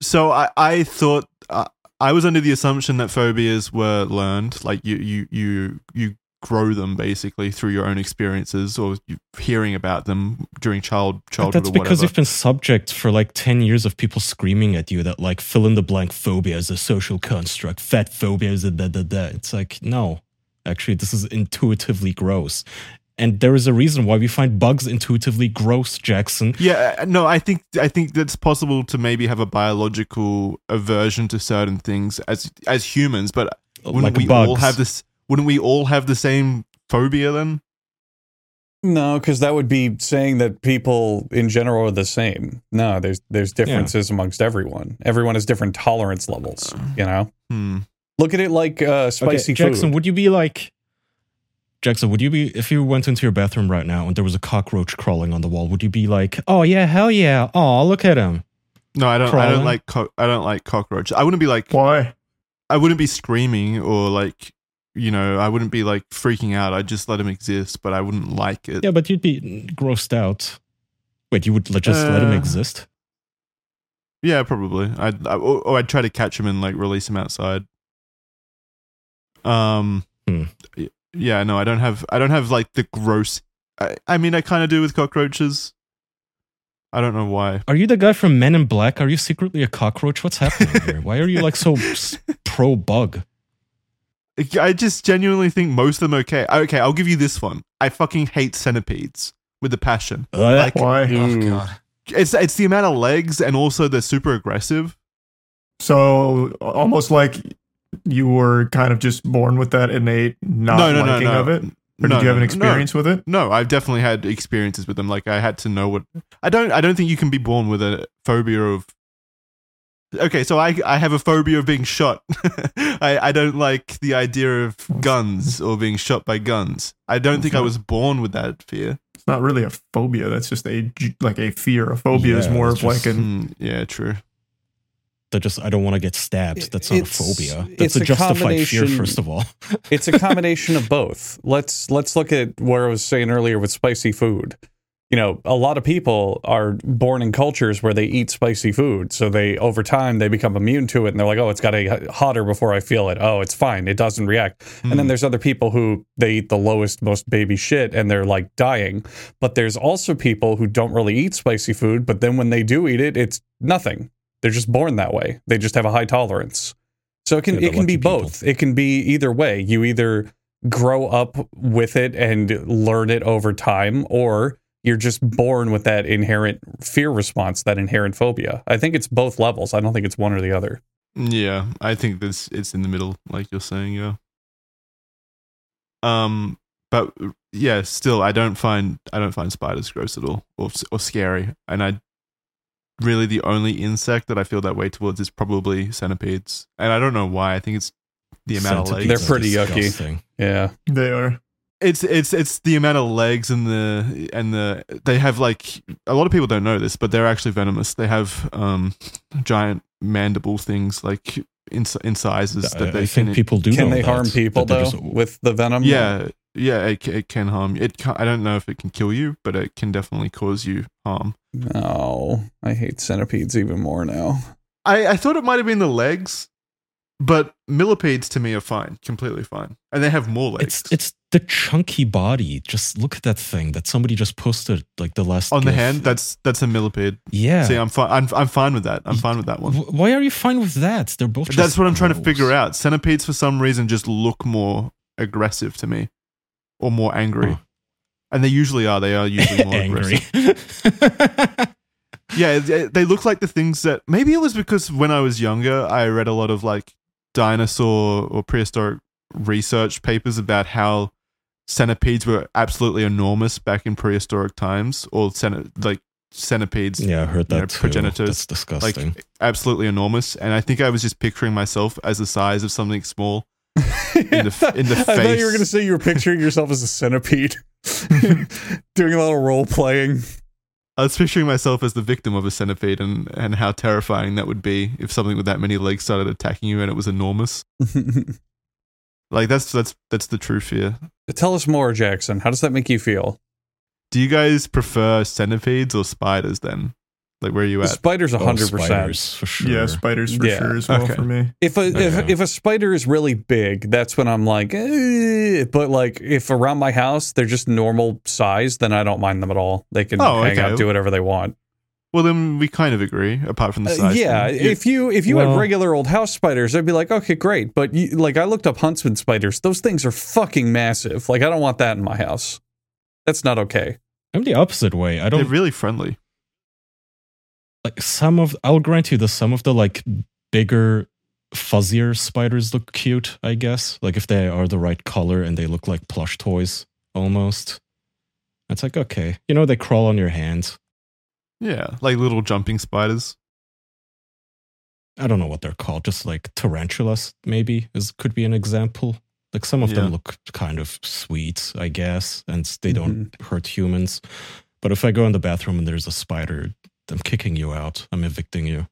[SPEAKER 1] So I, I thought uh, I was under the assumption that phobias were learned, like you you you you grow them basically through your own experiences or hearing about them during child childhood
[SPEAKER 4] that's because you've been subject for like 10 years of people screaming at you that like fill in the blank phobia is a social construct, fat phobia is a da da da. It's like, no, actually, this is intuitively gross. And there is a reason why we find bugs intuitively gross, Jackson.
[SPEAKER 1] Yeah, uh, no, I think I think that's possible to maybe have a biological aversion to certain things as as humans, but wouldn't
[SPEAKER 4] like
[SPEAKER 1] we
[SPEAKER 4] bugs.
[SPEAKER 1] all have this? Wouldn't we all have the same phobia then?
[SPEAKER 2] No, because that would be saying that people in general are the same. No, there's there's differences amongst everyone. Everyone has different tolerance levels. You know,
[SPEAKER 1] Hmm.
[SPEAKER 2] look at it like uh, spicy
[SPEAKER 4] okay, Jackson,
[SPEAKER 2] food.
[SPEAKER 4] would you be like Jackson, would you be if you went into your bathroom right now and there was a cockroach crawling on the wall, would you be like, Oh yeah, hell yeah. Oh, look at him.
[SPEAKER 1] No, I don't. I don't like. Co- I don't like cockroaches. I wouldn't be like.
[SPEAKER 3] Why?
[SPEAKER 1] I wouldn't be screaming or like. You know, I wouldn't be like freaking out. I'd just let them exist, but I wouldn't like it.
[SPEAKER 4] Yeah, but you'd be grossed out. Wait, you would just let him
[SPEAKER 1] Uh,
[SPEAKER 4] exist?
[SPEAKER 1] Yeah, probably. I'd I, or I'd try to catch him and like release him outside. Um.
[SPEAKER 4] Hmm.
[SPEAKER 1] Yeah, no, I don't have. I don't have like the gross. I, I mean, I kind of do with cockroaches. I don't know why.
[SPEAKER 4] Are you the guy from Men in Black? Are you secretly a cockroach? What's happening here? Why are you like so pro bug?
[SPEAKER 1] I just genuinely think most of them okay. Okay, I'll give you this one. I fucking hate centipedes with a passion. Like
[SPEAKER 3] Why?
[SPEAKER 5] Oh god.
[SPEAKER 1] it's it's the amount of legs and also they're super aggressive.
[SPEAKER 3] So almost like you were kind of just born with that innate not
[SPEAKER 1] no, no, no,
[SPEAKER 3] liking
[SPEAKER 1] no.
[SPEAKER 3] of it, or
[SPEAKER 1] No,
[SPEAKER 3] did you have
[SPEAKER 1] no,
[SPEAKER 3] an
[SPEAKER 1] no.
[SPEAKER 3] experience with it?
[SPEAKER 1] No, I've definitely had experiences with them. Like I had to know what I don't. I don't think you can be born with a phobia of. Okay, so I I have a phobia of being shot. I I don't like the idea of guns or being shot by guns. I don't think I was born with that fear.
[SPEAKER 3] It's not really a phobia. That's just a j- like a fear. A phobia is more
[SPEAKER 4] it's
[SPEAKER 3] of like
[SPEAKER 4] just-
[SPEAKER 3] an
[SPEAKER 1] Hmm, yeah, true.
[SPEAKER 4] That just I don't want to get stabbed. That's not
[SPEAKER 2] It's-
[SPEAKER 4] a phobia. That's a
[SPEAKER 2] a
[SPEAKER 4] justified fear, first of all.
[SPEAKER 2] it's a combination of both. Let's let's look at where I was saying earlier with spicy food. You know, a lot of people are born in cultures where they eat spicy food, so they over time they become immune to it, and they're like, "Oh, it's got to get hotter before I feel it. Oh, it's fine. It doesn't react." And then hmm. there's other people who they eat the lowest, most baby shit, and they're like dying. But there's also people who don't really eat spicy food, but then when they do eat it, it's nothing. They're just born that way. They just have a high tolerance. So it can
[SPEAKER 4] Yeah,
[SPEAKER 2] it can be
[SPEAKER 4] people.
[SPEAKER 2] both. It can be either way. You either grow up with it and learn it over time, or you're just born with that inherent fear response, that inherent phobia. I think it's both levels. I don't think it's one or the other.
[SPEAKER 1] Yeah, I think this it's in the middle, like you're saying. Yeah. Um, but yeah, still, I don't find I don't find spiders gross at all or or scary, and I really the only insect that I feel that way towards is probably centipedes, and I don't know why. I think it's the amount of legs.
[SPEAKER 2] They're
[SPEAKER 4] Centipedes are
[SPEAKER 2] pretty yucky. Yeah.
[SPEAKER 3] they are.
[SPEAKER 1] It's it's it's the amount of legs and the and the they have like a lot of people don't know this, but they're actually venomous. They have um giant mandible things like in in sizes
[SPEAKER 4] I,
[SPEAKER 1] that they
[SPEAKER 4] I think
[SPEAKER 1] can
[SPEAKER 4] people do.
[SPEAKER 2] Can
[SPEAKER 4] know
[SPEAKER 2] they
[SPEAKER 4] that,
[SPEAKER 2] harm people though
[SPEAKER 4] just-
[SPEAKER 2] with the venom?
[SPEAKER 1] Yeah, yeah, it, it can harm you. It can, I don't know if it can kill you, but it can definitely cause you harm.
[SPEAKER 2] No, I hate centipedes even more now.
[SPEAKER 1] I, I thought it might have been the legs, but millipedes to me are fine, completely fine, and they have more legs.
[SPEAKER 4] It's it's the chunky body. Just look at that thing that somebody just posted like the last
[SPEAKER 1] on the
[SPEAKER 4] GIF.
[SPEAKER 1] hand. That's that's a millipede.
[SPEAKER 4] yeah.
[SPEAKER 1] See, I'm fine. I'm, I'm fine with that. I'm fine with that one.
[SPEAKER 4] Why are you fine with that? They're both.
[SPEAKER 1] That's what I'm trying to figure out. Centipedes, for some reason, just look more aggressive to me, or more angry,
[SPEAKER 4] Huh.
[SPEAKER 1] and they usually are. They are usually more
[SPEAKER 4] Angry.
[SPEAKER 1] aggressive. Yeah, they look like the things that maybe it was because when I was younger, I read a lot of like dinosaur or prehistoric research papers about how centipedes were absolutely enormous back in prehistoric times, or centi- like centipedes
[SPEAKER 4] yeah, I heard that
[SPEAKER 1] You know,
[SPEAKER 4] too.
[SPEAKER 1] progenitors,
[SPEAKER 4] That's disgusting.
[SPEAKER 1] like absolutely enormous. And I think I was just picturing myself as the size of something small. In the in the
[SPEAKER 2] I thought you were going to say you were picturing yourself as a centipede. doing a little role playing.
[SPEAKER 1] I was picturing myself as the victim of a centipede and, and how terrifying that would be if something with that many legs started attacking you and it was enormous. Like that's that's that's the true fear.
[SPEAKER 2] Tell us more, Jackson. How does that make you feel?
[SPEAKER 1] Do you guys prefer centipedes or spiders then? Like where are you at?
[SPEAKER 2] spider's
[SPEAKER 4] Oh,
[SPEAKER 2] hundred percent.
[SPEAKER 4] for sure.
[SPEAKER 3] Yeah, spiders for
[SPEAKER 2] Yeah.
[SPEAKER 3] sure as well
[SPEAKER 1] Okay.
[SPEAKER 3] for me.
[SPEAKER 2] If a if,
[SPEAKER 4] Okay.
[SPEAKER 2] if a spider is really big, that's when I'm like, eh. but like if around my house they're just normal size, then I don't mind them at all. They can
[SPEAKER 1] Oh,
[SPEAKER 2] hang
[SPEAKER 1] okay.
[SPEAKER 2] out, do whatever they want.
[SPEAKER 1] Well then we kind of agree, apart from the
[SPEAKER 2] Uh,
[SPEAKER 1] size.
[SPEAKER 2] yeah,
[SPEAKER 1] thing.
[SPEAKER 2] if you if you had regular old house spiders, I'd be like, okay, great. But you, like I looked up huntsman spiders; those things are fucking massive. Like I don't want that in my house. That's not okay.
[SPEAKER 4] I'm the opposite way. I
[SPEAKER 1] they're
[SPEAKER 4] don't
[SPEAKER 1] really friendly.
[SPEAKER 4] Like some of. I'll grant you that some of the like bigger, fuzzier spiders look cute. I guess like if they are the right color and they look like plush toys almost. It's like okay, you know they crawl on your hands.
[SPEAKER 1] Yeah, like little jumping spiders.
[SPEAKER 4] I don't know what they're called, just like tarantulas, maybe is could be an example. Like some of
[SPEAKER 1] Yeah.
[SPEAKER 4] them look kind of sweet, I guess, and they don't mm-hmm. hurt humans. But if I go in the bathroom and there's a spider, I'm kicking you out. I'm evicting you.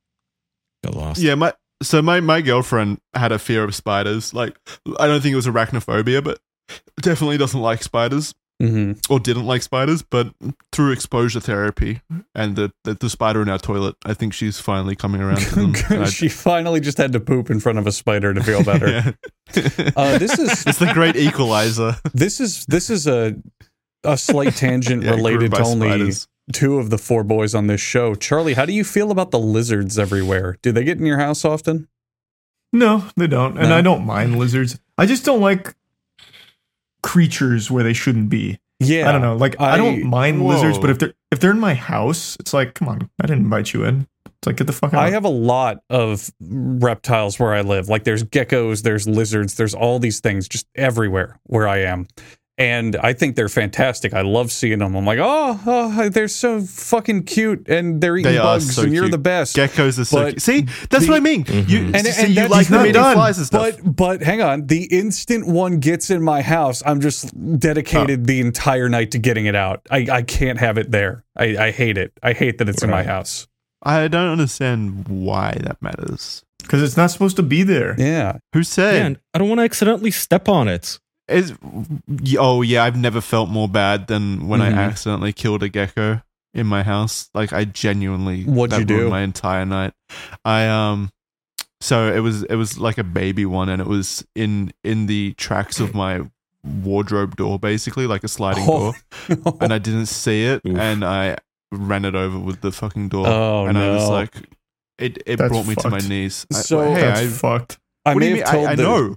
[SPEAKER 4] Get lost.
[SPEAKER 1] Yeah, my so my my girlfriend had a fear of spiders. Like I don't think it was arachnophobia, but definitely doesn't like spiders
[SPEAKER 2] hmm
[SPEAKER 1] or didn't like spiders. But through exposure therapy and the the, the spider in our toilet, I think she's finally coming around to them. And I-
[SPEAKER 2] she finally just had to poop in front of a spider to feel better.
[SPEAKER 1] Yeah.
[SPEAKER 2] Uh, this is
[SPEAKER 1] it's the great equalizer.
[SPEAKER 2] this is this is a a slight tangent
[SPEAKER 1] Yeah,
[SPEAKER 2] related to only
[SPEAKER 1] spiders.
[SPEAKER 2] Two of the four boys on this show. Charlie, how do you feel about the lizards everywhere? Do they get in your house often?
[SPEAKER 3] No, they don't. And
[SPEAKER 2] No?
[SPEAKER 3] I don't mind lizards. I just don't like creatures where they shouldn't be.
[SPEAKER 2] Yeah,
[SPEAKER 3] I don't know. Like I,
[SPEAKER 2] I-
[SPEAKER 3] don't mind
[SPEAKER 1] Whoa.
[SPEAKER 3] lizards, but if they're if they're in my house, it's like, come on, I didn't invite you in. It's like get the fuck out.
[SPEAKER 2] I have a lot of reptiles where I live. Like there's geckos, there's lizards, there's all these things just everywhere where I am. And I think they're fantastic. I love seeing them. I'm like, oh, oh they're so fucking cute, and they're eating
[SPEAKER 1] They
[SPEAKER 2] bugs,
[SPEAKER 1] so
[SPEAKER 2] and you're
[SPEAKER 1] cute.
[SPEAKER 2] the best.
[SPEAKER 1] Geckos are so
[SPEAKER 2] But
[SPEAKER 1] cute. See, that's
[SPEAKER 2] the-
[SPEAKER 1] what I mean. You,
[SPEAKER 4] Mhm.
[SPEAKER 2] And-
[SPEAKER 1] see,
[SPEAKER 2] and
[SPEAKER 1] you like
[SPEAKER 2] not
[SPEAKER 1] them eating
[SPEAKER 3] done.
[SPEAKER 1] flies and stuff.
[SPEAKER 2] But but hang on, the instant one gets in my house, I'm just dedicated the entire night to getting it out. I, I can't have it there. I, I hate it. I hate that it's in my house.
[SPEAKER 1] I don't understand why that matters.
[SPEAKER 3] because it's not supposed to be there.
[SPEAKER 2] Yeah.
[SPEAKER 1] Who said?
[SPEAKER 4] Man, I don't want to accidentally step on it.
[SPEAKER 1] Is oh yeah, I've never felt more bad than when
[SPEAKER 2] Mhm.
[SPEAKER 1] I accidentally killed a gecko in my house. Like I genuinely
[SPEAKER 2] What'd you do?
[SPEAKER 1] My entire night. I um, so it was it was like a baby one, and it was in in the tracks of my wardrobe door, basically like a sliding
[SPEAKER 2] Oh.
[SPEAKER 1] door, and I didn't see it,
[SPEAKER 4] Oof.
[SPEAKER 1] and I ran it over with the fucking door,
[SPEAKER 2] Oh,
[SPEAKER 1] and I was like, it it
[SPEAKER 3] That's
[SPEAKER 1] brought me to my
[SPEAKER 3] fucked.
[SPEAKER 1] knees. I-
[SPEAKER 2] So-
[SPEAKER 1] hey,
[SPEAKER 3] That's
[SPEAKER 1] I,
[SPEAKER 3] fucked.
[SPEAKER 2] I
[SPEAKER 1] what do
[SPEAKER 2] may
[SPEAKER 1] you mean?
[SPEAKER 2] have told
[SPEAKER 1] I, I
[SPEAKER 2] the-
[SPEAKER 1] know.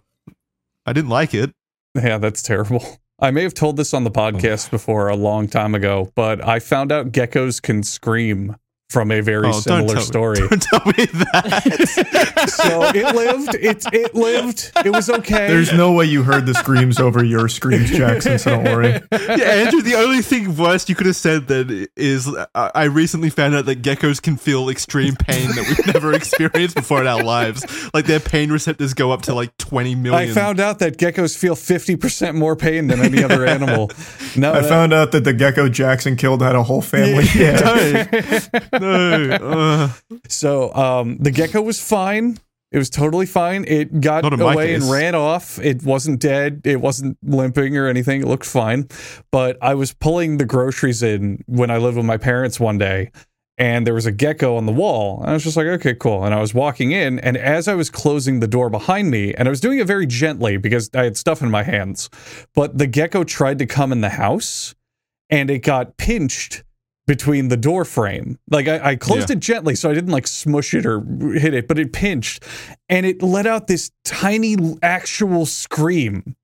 [SPEAKER 1] I didn't like it.
[SPEAKER 2] Yeah, that's terrible. I may have told this on the podcast before a long time ago, but I found out geckos can scream from a very
[SPEAKER 1] Oh, don't
[SPEAKER 2] similar
[SPEAKER 1] tell
[SPEAKER 2] story.
[SPEAKER 1] Me, don't tell me that.
[SPEAKER 2] so it lived. It it lived. It was okay.
[SPEAKER 3] There's no way you heard the screams over your screams, Jackson. So don't worry.
[SPEAKER 1] yeah, Andrew. The only thing worse you could have said then is uh, I recently found out that geckos can feel extreme pain that we've never experienced before in our lives. Like their pain receptors go up to like twenty million.
[SPEAKER 2] I found out that geckos feel 50% more pain than any other animal. No,
[SPEAKER 3] I
[SPEAKER 2] that-
[SPEAKER 3] found out that the gecko Jackson killed had a whole family. Yeah.
[SPEAKER 1] No. Uh,
[SPEAKER 2] So um, the gecko was fine. It was totally fine. It got away and ran off. It wasn't dead. It wasn't limping or anything. It looked fine. But I was pulling the groceries in when I lived with my parents one day, and there was a gecko on the wall. And I was just like, okay, cool. And I was walking in, and as I was closing the door behind me, and I was doing it very gently because I had stuff in my hands, but the gecko tried to come in the house, and it got pinched between the door frame. Like I, I closed it gently, so I didn't like smush it or hit it, but it pinched, and it let out this tiny actual scream.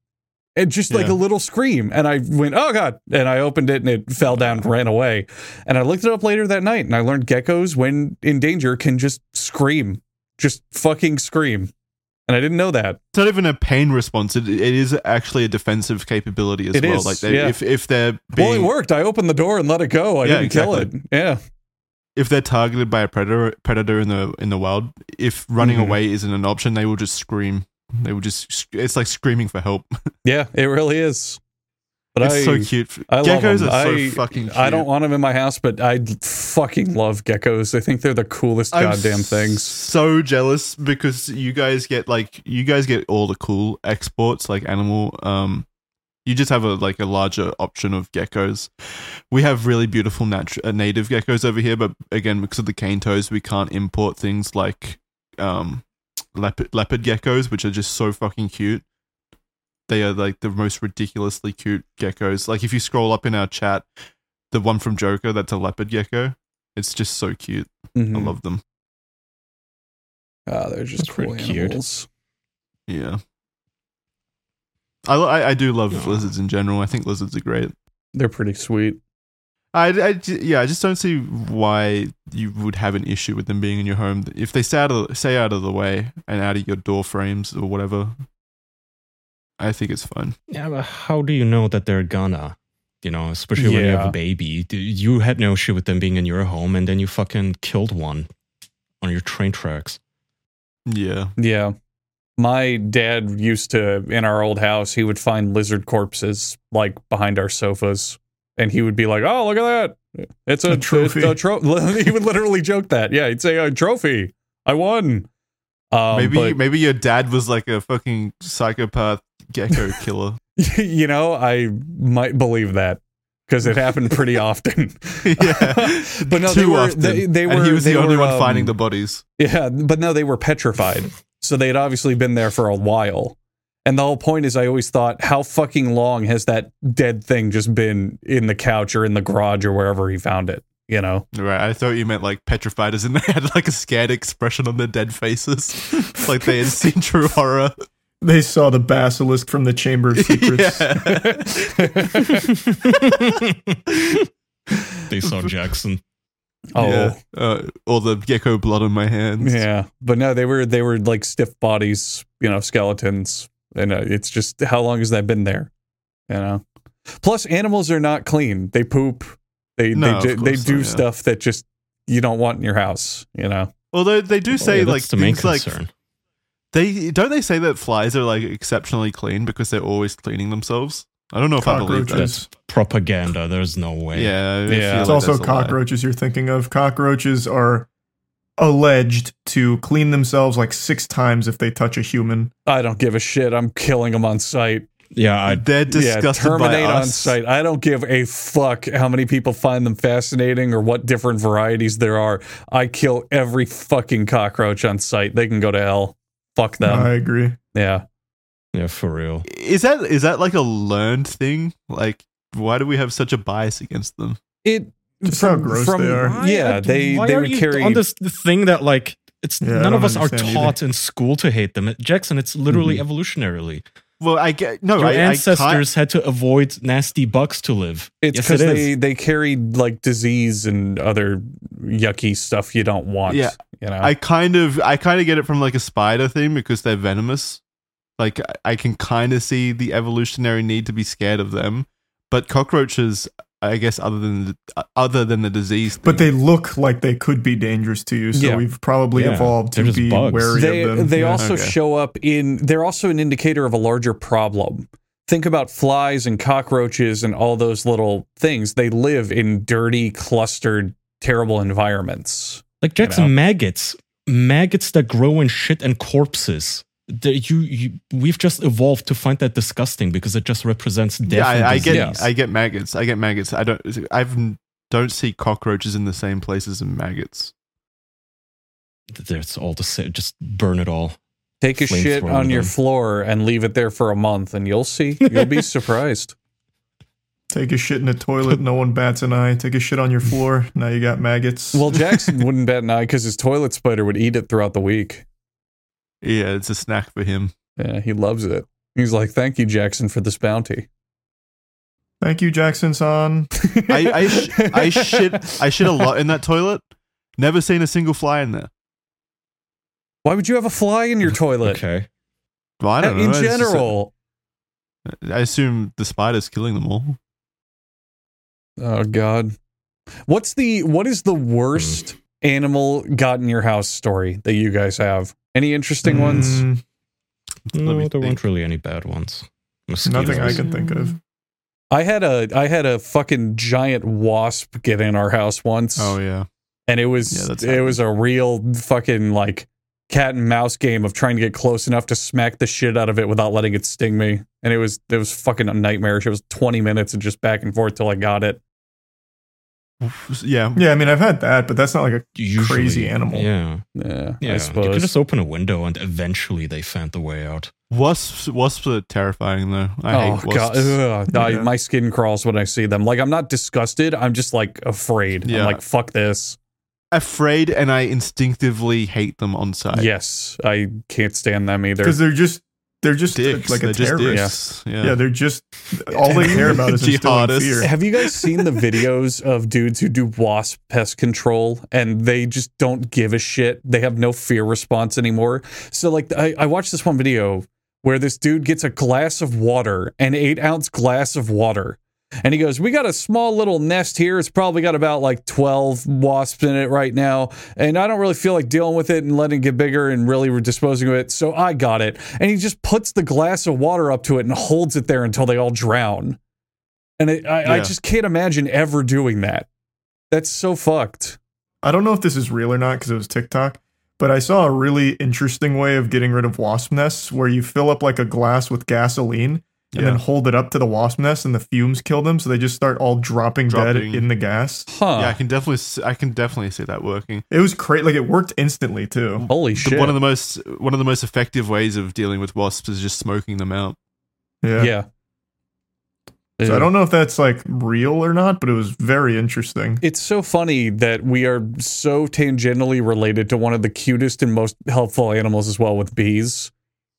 [SPEAKER 2] And just like
[SPEAKER 1] Yeah.
[SPEAKER 2] a little scream, and I went, "Oh god!" And I opened it, and it fell down and ran away. And I looked it up later that night, and I learned geckos, when in danger, can just scream, just fucking scream. And I didn't know that.
[SPEAKER 1] it's not even a pain response. It, it is actually a defensive capability as
[SPEAKER 2] It
[SPEAKER 1] well.
[SPEAKER 2] is,
[SPEAKER 1] like they,
[SPEAKER 2] yeah.
[SPEAKER 1] if if they're
[SPEAKER 2] well,
[SPEAKER 1] being
[SPEAKER 2] it worked. I opened the door and let it go. I
[SPEAKER 1] Yeah,
[SPEAKER 2] didn't kill it. Yeah.
[SPEAKER 1] if they're targeted by a predator predator in the in the wild, if running
[SPEAKER 2] Mhm.
[SPEAKER 1] away isn't an option, they will just scream. They will just. It's like screaming for help.
[SPEAKER 2] Yeah, it really is. But
[SPEAKER 1] it's
[SPEAKER 2] I,
[SPEAKER 1] so cute.
[SPEAKER 2] I
[SPEAKER 1] Geckos are so
[SPEAKER 2] I-
[SPEAKER 1] fucking cute.
[SPEAKER 2] I don't want them in my house, but I fucking love geckos. I think they're the coolest
[SPEAKER 1] I'm
[SPEAKER 2] goddamn things.
[SPEAKER 1] So jealous because you guys get like you guys get all the cool exports like animal. Um, you just have a like a larger option of geckos. We have really beautiful natu- uh, native geckos over here, but again because of the cane toads, we can't import things like um leopard leopard geckos, which are just so fucking cute. They are like the most ridiculously cute geckos. Like if you scroll up in our chat, the one from Joker, that's a leopard gecko. It's just so cute. I
[SPEAKER 2] Mhm.
[SPEAKER 1] love them.
[SPEAKER 2] Ah, they're just
[SPEAKER 4] That's
[SPEAKER 2] cool
[SPEAKER 4] pretty cute.
[SPEAKER 2] animals.
[SPEAKER 1] Yeah. I, I, I do love
[SPEAKER 4] Aw.
[SPEAKER 1] lizards in general. I think lizards are great.
[SPEAKER 2] They're pretty sweet.
[SPEAKER 1] I, I j- yeah, I just don't see why you would have an issue with them being in your home. If they stay out of, stay out of the way and out of your door frames or whatever, I think it's fun.
[SPEAKER 4] Yeah, but how do you know that they're gonna? You know, especially when you have a baby. You had no issue with them being in your home, and then you fucking killed one on your train tracks.
[SPEAKER 1] Yeah.
[SPEAKER 2] Yeah. My dad used to, in our old house, he would find lizard corpses like behind our sofas. And he would be like, oh, look at that. It's a,
[SPEAKER 3] A trophy.
[SPEAKER 2] A tro-. he would literally joke that. Yeah. He'd say, a trophy. I won. Um,
[SPEAKER 1] maybe
[SPEAKER 2] but,
[SPEAKER 1] maybe your dad was like a fucking psychopath gecko killer.
[SPEAKER 2] you know, I might believe that because it happened pretty often.
[SPEAKER 1] yeah.
[SPEAKER 2] but no,
[SPEAKER 1] Too
[SPEAKER 2] they were,
[SPEAKER 1] often.
[SPEAKER 2] they, they were,
[SPEAKER 1] and he was the only
[SPEAKER 2] were,
[SPEAKER 1] one finding
[SPEAKER 2] um,
[SPEAKER 1] the bodies.
[SPEAKER 2] Yeah, but no, they were petrified. So they had obviously been there for a while. And the whole point is, I always thought, how fucking long has that dead thing just been in the couch or in the garage or wherever he found it? You know?
[SPEAKER 1] Right, I thought you meant like petrified, as in they had like a scared expression on their dead faces, like they had seen true horror.
[SPEAKER 3] They saw the basilisk from the Chamber of Secrets.
[SPEAKER 4] They saw Jackson.
[SPEAKER 2] Oh,
[SPEAKER 1] Yeah.
[SPEAKER 2] yeah.
[SPEAKER 1] uh, all the gecko blood on my hands.
[SPEAKER 2] Yeah, but no, they were they were like stiff bodies, you know, skeletons, and uh, it's just how long has that been there? You know. Plus, animals are not clean. They poop. They
[SPEAKER 1] No,
[SPEAKER 2] they do, they do
[SPEAKER 1] not, yeah.
[SPEAKER 2] stuff that just you don't want in your house. You know.
[SPEAKER 1] Although they do say
[SPEAKER 4] Oh, yeah,
[SPEAKER 1] like
[SPEAKER 4] that's the main
[SPEAKER 1] things like
[SPEAKER 4] concern.
[SPEAKER 1] they don't they say that flies are like exceptionally clean because they're always cleaning themselves. I don't know if I believe that.
[SPEAKER 3] Cockroaches.
[SPEAKER 4] Propaganda. There's no way.
[SPEAKER 1] Yeah,
[SPEAKER 2] Yeah.
[SPEAKER 3] It's
[SPEAKER 1] like
[SPEAKER 3] also
[SPEAKER 1] that's a lie.
[SPEAKER 3] cockroaches you're thinking of. Cockroaches are alleged to clean themselves like six times if they touch a human.
[SPEAKER 2] I don't give a shit. I'm killing them on sight.
[SPEAKER 4] Yeah, I,
[SPEAKER 1] They're
[SPEAKER 2] yeah, terminate
[SPEAKER 1] by
[SPEAKER 2] on
[SPEAKER 1] us.
[SPEAKER 2] sight. I don't give a fuck how many people find them fascinating or what different varieties there are. I kill every fucking cockroach on sight. They can go to hell. Fuck them.
[SPEAKER 3] I agree.
[SPEAKER 2] yeah.
[SPEAKER 4] yeah, for real.
[SPEAKER 1] Is that is that like a learned thing? Like, why do we have such a bias against them?
[SPEAKER 2] It
[SPEAKER 3] Just how gross they are.
[SPEAKER 4] Why-
[SPEAKER 2] Yeah, they
[SPEAKER 4] why
[SPEAKER 2] they
[SPEAKER 4] are
[SPEAKER 2] would
[SPEAKER 4] you
[SPEAKER 2] carry
[SPEAKER 4] on this thing that like it's
[SPEAKER 3] Yeah,
[SPEAKER 4] none of us are
[SPEAKER 3] understand
[SPEAKER 4] taught in school to hate them. Jackson, it's literally
[SPEAKER 2] Mm-hmm.
[SPEAKER 4] evolutionarily.
[SPEAKER 1] Well, I get no.
[SPEAKER 4] Your
[SPEAKER 1] I,
[SPEAKER 4] ancestors had to avoid nasty bugs to live.
[SPEAKER 2] It's
[SPEAKER 4] yes,
[SPEAKER 2] because
[SPEAKER 4] it
[SPEAKER 2] they, they carried like disease and other yucky stuff you don't want.
[SPEAKER 1] Yeah.
[SPEAKER 2] You know?
[SPEAKER 1] I, I kind of I kind of get it from like a spider thing because they're venomous. Like I- I can kind of see the evolutionary need to be scared of them, but cockroaches, I guess, other than the, uh, other than the disease,
[SPEAKER 3] But they look like they could be dangerous to you, so
[SPEAKER 2] Yeah.
[SPEAKER 3] we've probably
[SPEAKER 4] Yeah,
[SPEAKER 3] evolved
[SPEAKER 4] they're
[SPEAKER 3] to be
[SPEAKER 4] bugs.
[SPEAKER 3] wary
[SPEAKER 2] they
[SPEAKER 3] of them.
[SPEAKER 2] they
[SPEAKER 3] Yeah.
[SPEAKER 2] also
[SPEAKER 1] Okay.
[SPEAKER 2] show up in they're also an indicator of a larger problem think about flies and cockroaches and all those little things they live in dirty clustered terrible environments
[SPEAKER 4] Like Jackson,
[SPEAKER 2] know?
[SPEAKER 4] maggots, maggots that grow in shit and corpses. The, you, you, we've just evolved to find that disgusting because it just represents death.
[SPEAKER 1] yeah,
[SPEAKER 4] and
[SPEAKER 1] I, I get. I get maggots. I get maggots. I don't I've don't see cockroaches in the same places as maggots.
[SPEAKER 4] It's all the same. Just burn it all.
[SPEAKER 2] take a shit on your
[SPEAKER 4] them.
[SPEAKER 2] floor and leave it there for a month and you'll see you'll be surprised
[SPEAKER 3] Take a shit in a toilet, no one bats an eye. Take a shit on your floor, now you got maggots.
[SPEAKER 2] well jackson wouldn't bat an eye because his toilet spider would eat it throughout the week
[SPEAKER 1] Yeah, it's a snack for him.
[SPEAKER 2] yeah he loves it he's like thank you jackson for this bounty
[SPEAKER 3] Thank you, Jackson Son.
[SPEAKER 1] I I, sh- I shit I shit a lot in that toilet. Never seen a single fly in there.
[SPEAKER 2] why would you have a fly in your toilet
[SPEAKER 4] Okay.
[SPEAKER 1] Well, I don't know.
[SPEAKER 2] in
[SPEAKER 1] It's just a-
[SPEAKER 2] general
[SPEAKER 1] I assume the spider's killing them all.
[SPEAKER 2] Oh God. What's the what is the worst hmm. Animal got in your house story that you guys have? Any interesting ones?
[SPEAKER 3] Mm,
[SPEAKER 1] Let
[SPEAKER 4] No, there
[SPEAKER 1] think.
[SPEAKER 4] weren't really any bad ones. Mosquitoes.
[SPEAKER 3] nothing I can think of.
[SPEAKER 2] I had a I had a fucking giant wasp get in our house once.
[SPEAKER 1] Oh yeah.
[SPEAKER 2] and it was
[SPEAKER 1] Yeah, that's
[SPEAKER 2] it was a real fucking like cat and mouse game of trying to get close enough to smack the shit out of it without letting it sting me. And it was it was fucking a nightmarish. It was 20 minutes and just back and forth till I got it.
[SPEAKER 1] Yeah.
[SPEAKER 3] Yeah, I mean, I've had that, but that's not like a
[SPEAKER 4] Usually,
[SPEAKER 3] crazy animal.
[SPEAKER 4] Yeah.
[SPEAKER 2] Yeah,
[SPEAKER 4] Yeah.
[SPEAKER 2] I
[SPEAKER 4] You
[SPEAKER 2] suppose.
[SPEAKER 4] could just open a window and eventually they found the way out.
[SPEAKER 1] Wasps wasps are terrifying though. I
[SPEAKER 2] oh
[SPEAKER 1] hate
[SPEAKER 2] god,
[SPEAKER 1] wasps.
[SPEAKER 2] Ugh. I-
[SPEAKER 3] Yeah.
[SPEAKER 2] my skin crawls when I see them. Like I'm not disgusted. I'm just like afraid.
[SPEAKER 1] Yeah.
[SPEAKER 2] I'm like fuck this.
[SPEAKER 1] Afraid and I instinctively hate them on sight.
[SPEAKER 2] Yes, I can't stand them either.
[SPEAKER 3] Because they're just they're just
[SPEAKER 1] Dicks.
[SPEAKER 3] like a
[SPEAKER 1] They're
[SPEAKER 3] terrorist.
[SPEAKER 1] dicks.
[SPEAKER 3] Yeah.
[SPEAKER 1] Yeah.
[SPEAKER 3] they're just all they care about is instilling
[SPEAKER 1] Jihadists.
[SPEAKER 3] fear.
[SPEAKER 2] Have you guys seen the videos of dudes who do wasp pest control and they just don't give a shit? They have no fear response anymore. So, like, I, I watched this one video where this dude gets a glass of water, an eight ounce glass of water. And he goes, We got a small little nest here. It's probably got about like 12 wasps in it right now. And I don't really feel like dealing with it and letting it get bigger and really disposing of it. So I got it. And he just puts the glass of water up to it and holds it there until they all drown. And it, I, I just can't imagine ever doing that. That's so fucked.
[SPEAKER 3] I don't know if this is real or not because it was TikTok, but I saw a really interesting way of getting rid of wasp nests where you fill up like a glass with gasoline and
[SPEAKER 1] Yeah.
[SPEAKER 3] then hold it up to the wasp nest and the fumes kill them, so they just start all dropping, dead in the gas.
[SPEAKER 2] Huh.
[SPEAKER 1] Yeah, I can definitely s- I can definitely see that working.
[SPEAKER 3] It was great. Like it worked instantly too.
[SPEAKER 2] Holy
[SPEAKER 1] The-
[SPEAKER 2] shit.
[SPEAKER 1] One of the most one of the most effective ways of dealing with wasps is just smoking them out.
[SPEAKER 3] Yeah.
[SPEAKER 2] yeah.
[SPEAKER 3] So I don't know if that's like real or not, but it was very interesting.
[SPEAKER 2] It's so funny that we are so tangentially related to one of the cutest and most helpful animals as well with bees.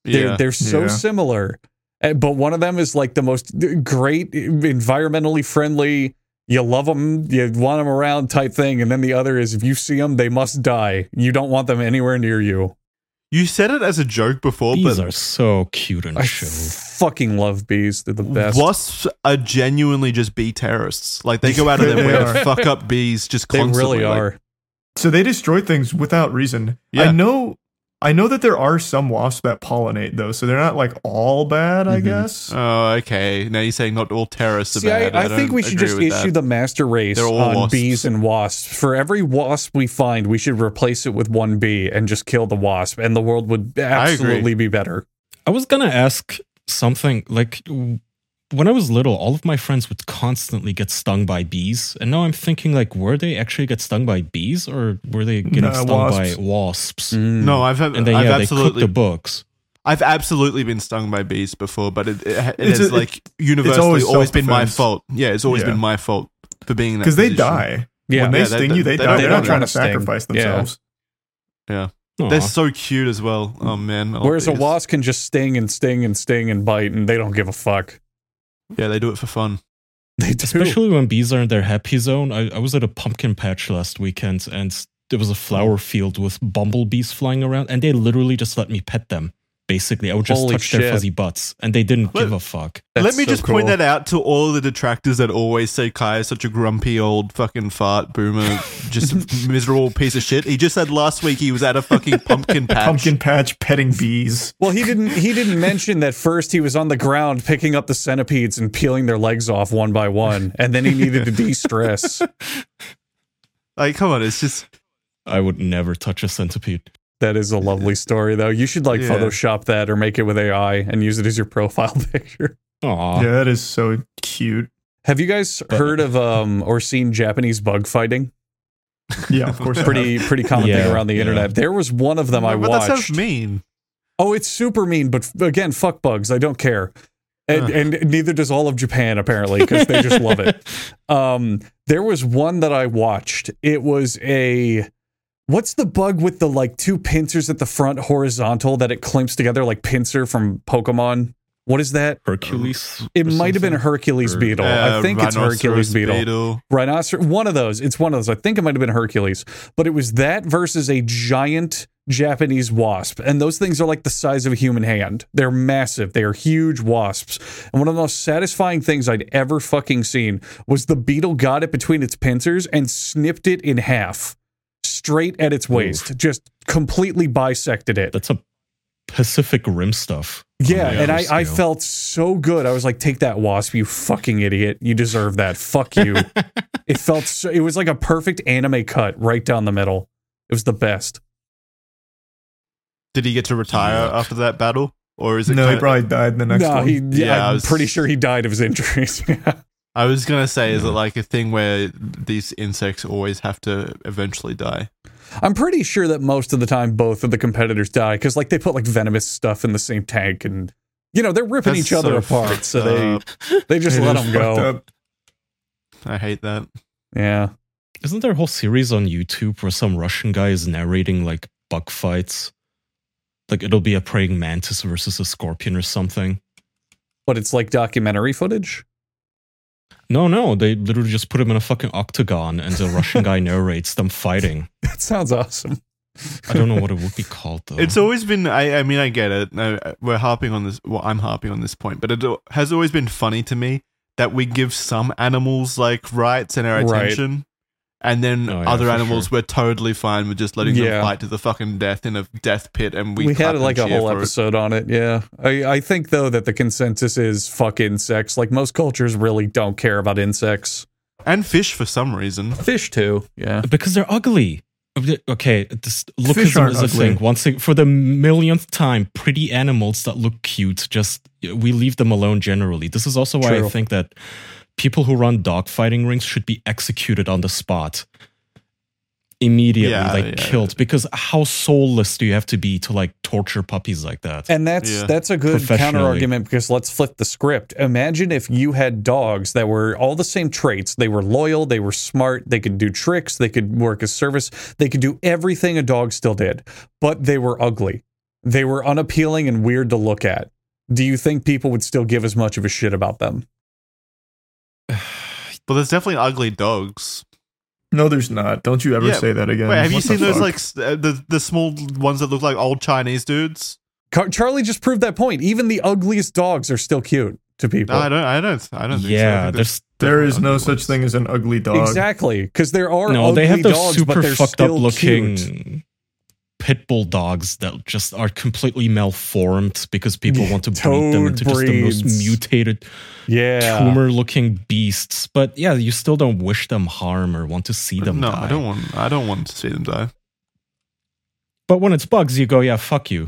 [SPEAKER 2] They're,
[SPEAKER 1] Yeah.
[SPEAKER 2] they're so
[SPEAKER 3] Yeah.
[SPEAKER 2] similar. Uh, But one of them is like the most great, environmentally friendly, you love them, you want them around type thing. And then the other is if you see them, they must die. You don't want them anywhere near you.
[SPEAKER 1] You said it as a joke before,
[SPEAKER 4] Bees
[SPEAKER 1] but
[SPEAKER 4] are so cute and
[SPEAKER 2] I
[SPEAKER 4] chill.
[SPEAKER 2] fucking love bees. They're the best.
[SPEAKER 1] wasps are genuinely just bee terrorists. Like they go out of their
[SPEAKER 3] They
[SPEAKER 1] way to fuck up bees just
[SPEAKER 2] They
[SPEAKER 1] constantly.
[SPEAKER 2] really
[SPEAKER 1] like-
[SPEAKER 2] are.
[SPEAKER 3] So they destroy things without reason.
[SPEAKER 1] Yeah.
[SPEAKER 3] I know I know that there are some wasps that pollinate though, so they're not like all bad, I
[SPEAKER 2] Mhm.
[SPEAKER 3] guess.
[SPEAKER 1] Oh, okay. Now you're saying not all terrorists are
[SPEAKER 2] See,
[SPEAKER 1] bad.
[SPEAKER 2] I, I, think we should just issue
[SPEAKER 1] that.
[SPEAKER 2] the master race on
[SPEAKER 1] wasps.
[SPEAKER 2] bees and wasps. For every wasp we find, we should replace it with one bee and just kill the wasp, and the world would absolutely be better.
[SPEAKER 4] I was gonna ask something like w- when I was little, all of my friends would constantly get stung by bees, and now I'm thinking like, were they actually get stung by bees or were they getting
[SPEAKER 3] Nah,
[SPEAKER 4] stung
[SPEAKER 3] wasps.
[SPEAKER 4] by wasps?
[SPEAKER 2] Mm.
[SPEAKER 1] No, I've
[SPEAKER 4] And then
[SPEAKER 1] I've
[SPEAKER 4] yeah, they cooked
[SPEAKER 1] absolutely
[SPEAKER 4] the books.
[SPEAKER 1] I've absolutely been stung by bees before, but it, it, it
[SPEAKER 3] It's
[SPEAKER 1] has
[SPEAKER 3] a-
[SPEAKER 1] like universally
[SPEAKER 3] always
[SPEAKER 1] always, been my fault. Yeah, it's always
[SPEAKER 3] Yeah.
[SPEAKER 1] been my fault for being in that
[SPEAKER 3] Because they die.
[SPEAKER 2] yeah,
[SPEAKER 3] when they
[SPEAKER 1] Yeah, they-
[SPEAKER 3] sting you, they,
[SPEAKER 1] they
[SPEAKER 3] die. They're not trying
[SPEAKER 2] wanna sting.
[SPEAKER 3] sacrifice themselves.
[SPEAKER 2] Yeah.
[SPEAKER 3] themselves.
[SPEAKER 1] They're so cute as well. Oh man. I love
[SPEAKER 2] Whereas a wasp can just sting and sting and sting and bite, and they don't give a fuck.
[SPEAKER 1] Yeah, they do it for fun.
[SPEAKER 2] They do.
[SPEAKER 4] Especially when bees are in their happy zone. I, I was at a pumpkin patch last weekend and there was a flower field with bumblebees flying around, and they literally just let me pet them. Basically, I would just
[SPEAKER 2] Holy
[SPEAKER 4] touch their fuzzy butts, and they didn't
[SPEAKER 1] Let-
[SPEAKER 4] give a fuck.
[SPEAKER 1] Let me
[SPEAKER 2] so
[SPEAKER 1] just point that out to all the detractors that always say Kai is such a grumpy old fucking fart boomer, just a miserable piece of shit. He just said last week he was at a fucking pumpkin patch.
[SPEAKER 3] Pumpkin patch petting bees.
[SPEAKER 2] Well, he didn't. He didn't mention that first he was on the ground picking up the centipedes and peeling their legs off one by one, and then he needed to de-stress.
[SPEAKER 1] Like, come on, it's just
[SPEAKER 4] I would never touch a centipede.
[SPEAKER 2] That is a lovely story, though. You should like
[SPEAKER 1] Yeah.
[SPEAKER 2] Photoshop that or make it with AI and use it as your profile picture.
[SPEAKER 4] Aw.
[SPEAKER 3] yeah, that is so cute.
[SPEAKER 2] Have you guys heard of um or seen Japanese bug fighting?
[SPEAKER 3] Yeah, of course.
[SPEAKER 2] Pretty pretty common thing around the
[SPEAKER 4] yeah.
[SPEAKER 2] internet. There was one of them I
[SPEAKER 1] but
[SPEAKER 2] watched.
[SPEAKER 1] that sounds mean.
[SPEAKER 2] Oh, it's super mean, but again, fuck bugs. I don't care. And,
[SPEAKER 1] Ugh.
[SPEAKER 2] and neither does all of Japan apparently because they just love it. Um, there was one that I watched. It was a what's the bug with the like two pincers at the front horizontal that it clamps together like Pinsir from Pokemon? What is that?
[SPEAKER 4] Hercules.
[SPEAKER 2] It might have been a? Hercules
[SPEAKER 4] Or-
[SPEAKER 2] beetle. I
[SPEAKER 1] Uh,
[SPEAKER 2] think it's Hercules beetle. Rhinoceros, one of those. It's one of those. I think it might have been Hercules, but it was that versus a giant Japanese wasp. And those things are like the size of a human hand. They're massive. They are huge wasps. And one of the most satisfying things I'd ever fucking seen was the beetle got it between its pincers and snipped it in half, straight at its waist, just completely bisected it.
[SPEAKER 4] That's a Pacific Rim stuff.
[SPEAKER 2] Yeah, and I, I felt so good. I was like, "Take that, wasp! You fucking idiot! You deserve that. Fuck you." it felt so. It was like a perfect anime cut right down the middle. It was the best.
[SPEAKER 1] Did he get to retire
[SPEAKER 4] Yuck.
[SPEAKER 1] after that battle, or is it?
[SPEAKER 3] no, he
[SPEAKER 1] kinda-
[SPEAKER 3] probably died in the next
[SPEAKER 2] no,
[SPEAKER 3] one.
[SPEAKER 2] he. Yeah,
[SPEAKER 1] Yeah, I
[SPEAKER 2] I'm
[SPEAKER 1] was-
[SPEAKER 2] pretty sure he died of his injuries.
[SPEAKER 1] I was gonna say, is it like a thing where these insects always have to eventually die?
[SPEAKER 2] I'm pretty sure that most of the time both of the competitors die because like they put like venomous stuff in the same tank and you know they're ripping
[SPEAKER 1] That's
[SPEAKER 2] each other apart. So they
[SPEAKER 1] up.
[SPEAKER 2] they just
[SPEAKER 3] It
[SPEAKER 2] let them go.
[SPEAKER 3] up.
[SPEAKER 1] I hate that.
[SPEAKER 2] Yeah.
[SPEAKER 4] Isn't there a whole series on YouTube where some Russian guy is narrating like bug fights? Like it'll be a praying mantis versus a scorpion or something.
[SPEAKER 2] But it's like documentary footage.
[SPEAKER 4] No, no, they literally just put him in a fucking octagon and the Russian guy narrates them fighting.
[SPEAKER 2] That sounds awesome.
[SPEAKER 4] I don't know what it would be called though.
[SPEAKER 1] It's always been. I, I mean, I get it. No, we're harping on this. Well, I'm harping on this point, but it has always been funny to me that we give some animals like rights and our
[SPEAKER 2] Right.
[SPEAKER 1] attention, and then
[SPEAKER 4] Oh, yeah,
[SPEAKER 1] other animals
[SPEAKER 4] sure.
[SPEAKER 1] we're totally fine with just letting
[SPEAKER 2] Yeah.
[SPEAKER 1] them fight to the fucking death in a death pit, and we
[SPEAKER 2] We, had like a whole
[SPEAKER 1] for it.
[SPEAKER 2] episode on it. Yeah. I, I think though that the consensus is fuck insects. Like most cultures really don't care about insects.
[SPEAKER 1] and fish for some reason.
[SPEAKER 2] Fish too. Yeah.
[SPEAKER 4] because they're ugly. Okay, this
[SPEAKER 3] Fish
[SPEAKER 4] lookism
[SPEAKER 3] aren't
[SPEAKER 4] is a thing. Once for the millionth time, pretty animals that look cute, just we leave them alone generally. This is also why I think that people who run dogfighting rings should be executed on the spot immediately,
[SPEAKER 1] Yeah,
[SPEAKER 4] like
[SPEAKER 1] yeah.
[SPEAKER 4] killed. Because how soulless do you have to be to like torture puppies like that?
[SPEAKER 2] And that's
[SPEAKER 1] Yeah.
[SPEAKER 2] that's a good
[SPEAKER 4] Professionally.
[SPEAKER 2] counter argument because let's flip the script. Imagine if you had dogs that were all the same traits. They were loyal, they were smart, they could do tricks, they could work as service, they could do everything a dog still did, but they were ugly. They were unappealing and weird to look at. Do you think people would still give as much of a shit about them?
[SPEAKER 1] But there's definitely ugly dogs.
[SPEAKER 3] No, there's not. Don't you ever
[SPEAKER 1] Yeah.
[SPEAKER 3] say that again.
[SPEAKER 1] Wait, have you
[SPEAKER 3] What the
[SPEAKER 1] seen those
[SPEAKER 3] fuck?
[SPEAKER 1] like uh, the the small ones that look like old Chinese dudes?
[SPEAKER 2] Car- Charlie just proved that point. Even the ugliest dogs are still cute to people.
[SPEAKER 1] No, I don't. I don't. I don't. Think so. I
[SPEAKER 4] yeah,
[SPEAKER 1] think
[SPEAKER 4] there's
[SPEAKER 3] There
[SPEAKER 1] definitely
[SPEAKER 3] is no
[SPEAKER 1] ugly
[SPEAKER 3] such thing as an ugly dog.
[SPEAKER 2] Exactly, because there are
[SPEAKER 4] no,
[SPEAKER 2] ugly
[SPEAKER 4] they have those
[SPEAKER 2] dogs,
[SPEAKER 4] super
[SPEAKER 2] but they're
[SPEAKER 4] fucked up
[SPEAKER 2] still
[SPEAKER 4] looking
[SPEAKER 2] cute.
[SPEAKER 4] Pit bull dogs that just are completely malformed because people want to breed them
[SPEAKER 2] toad
[SPEAKER 4] into just the most mutated
[SPEAKER 2] Yeah,
[SPEAKER 4] tumor looking beasts. But yeah, you still don't wish them harm or want to see them
[SPEAKER 1] No,
[SPEAKER 4] die.
[SPEAKER 1] I don't want. I don't want to see them die.
[SPEAKER 4] But when it's bugs, you go, yeah, fuck you.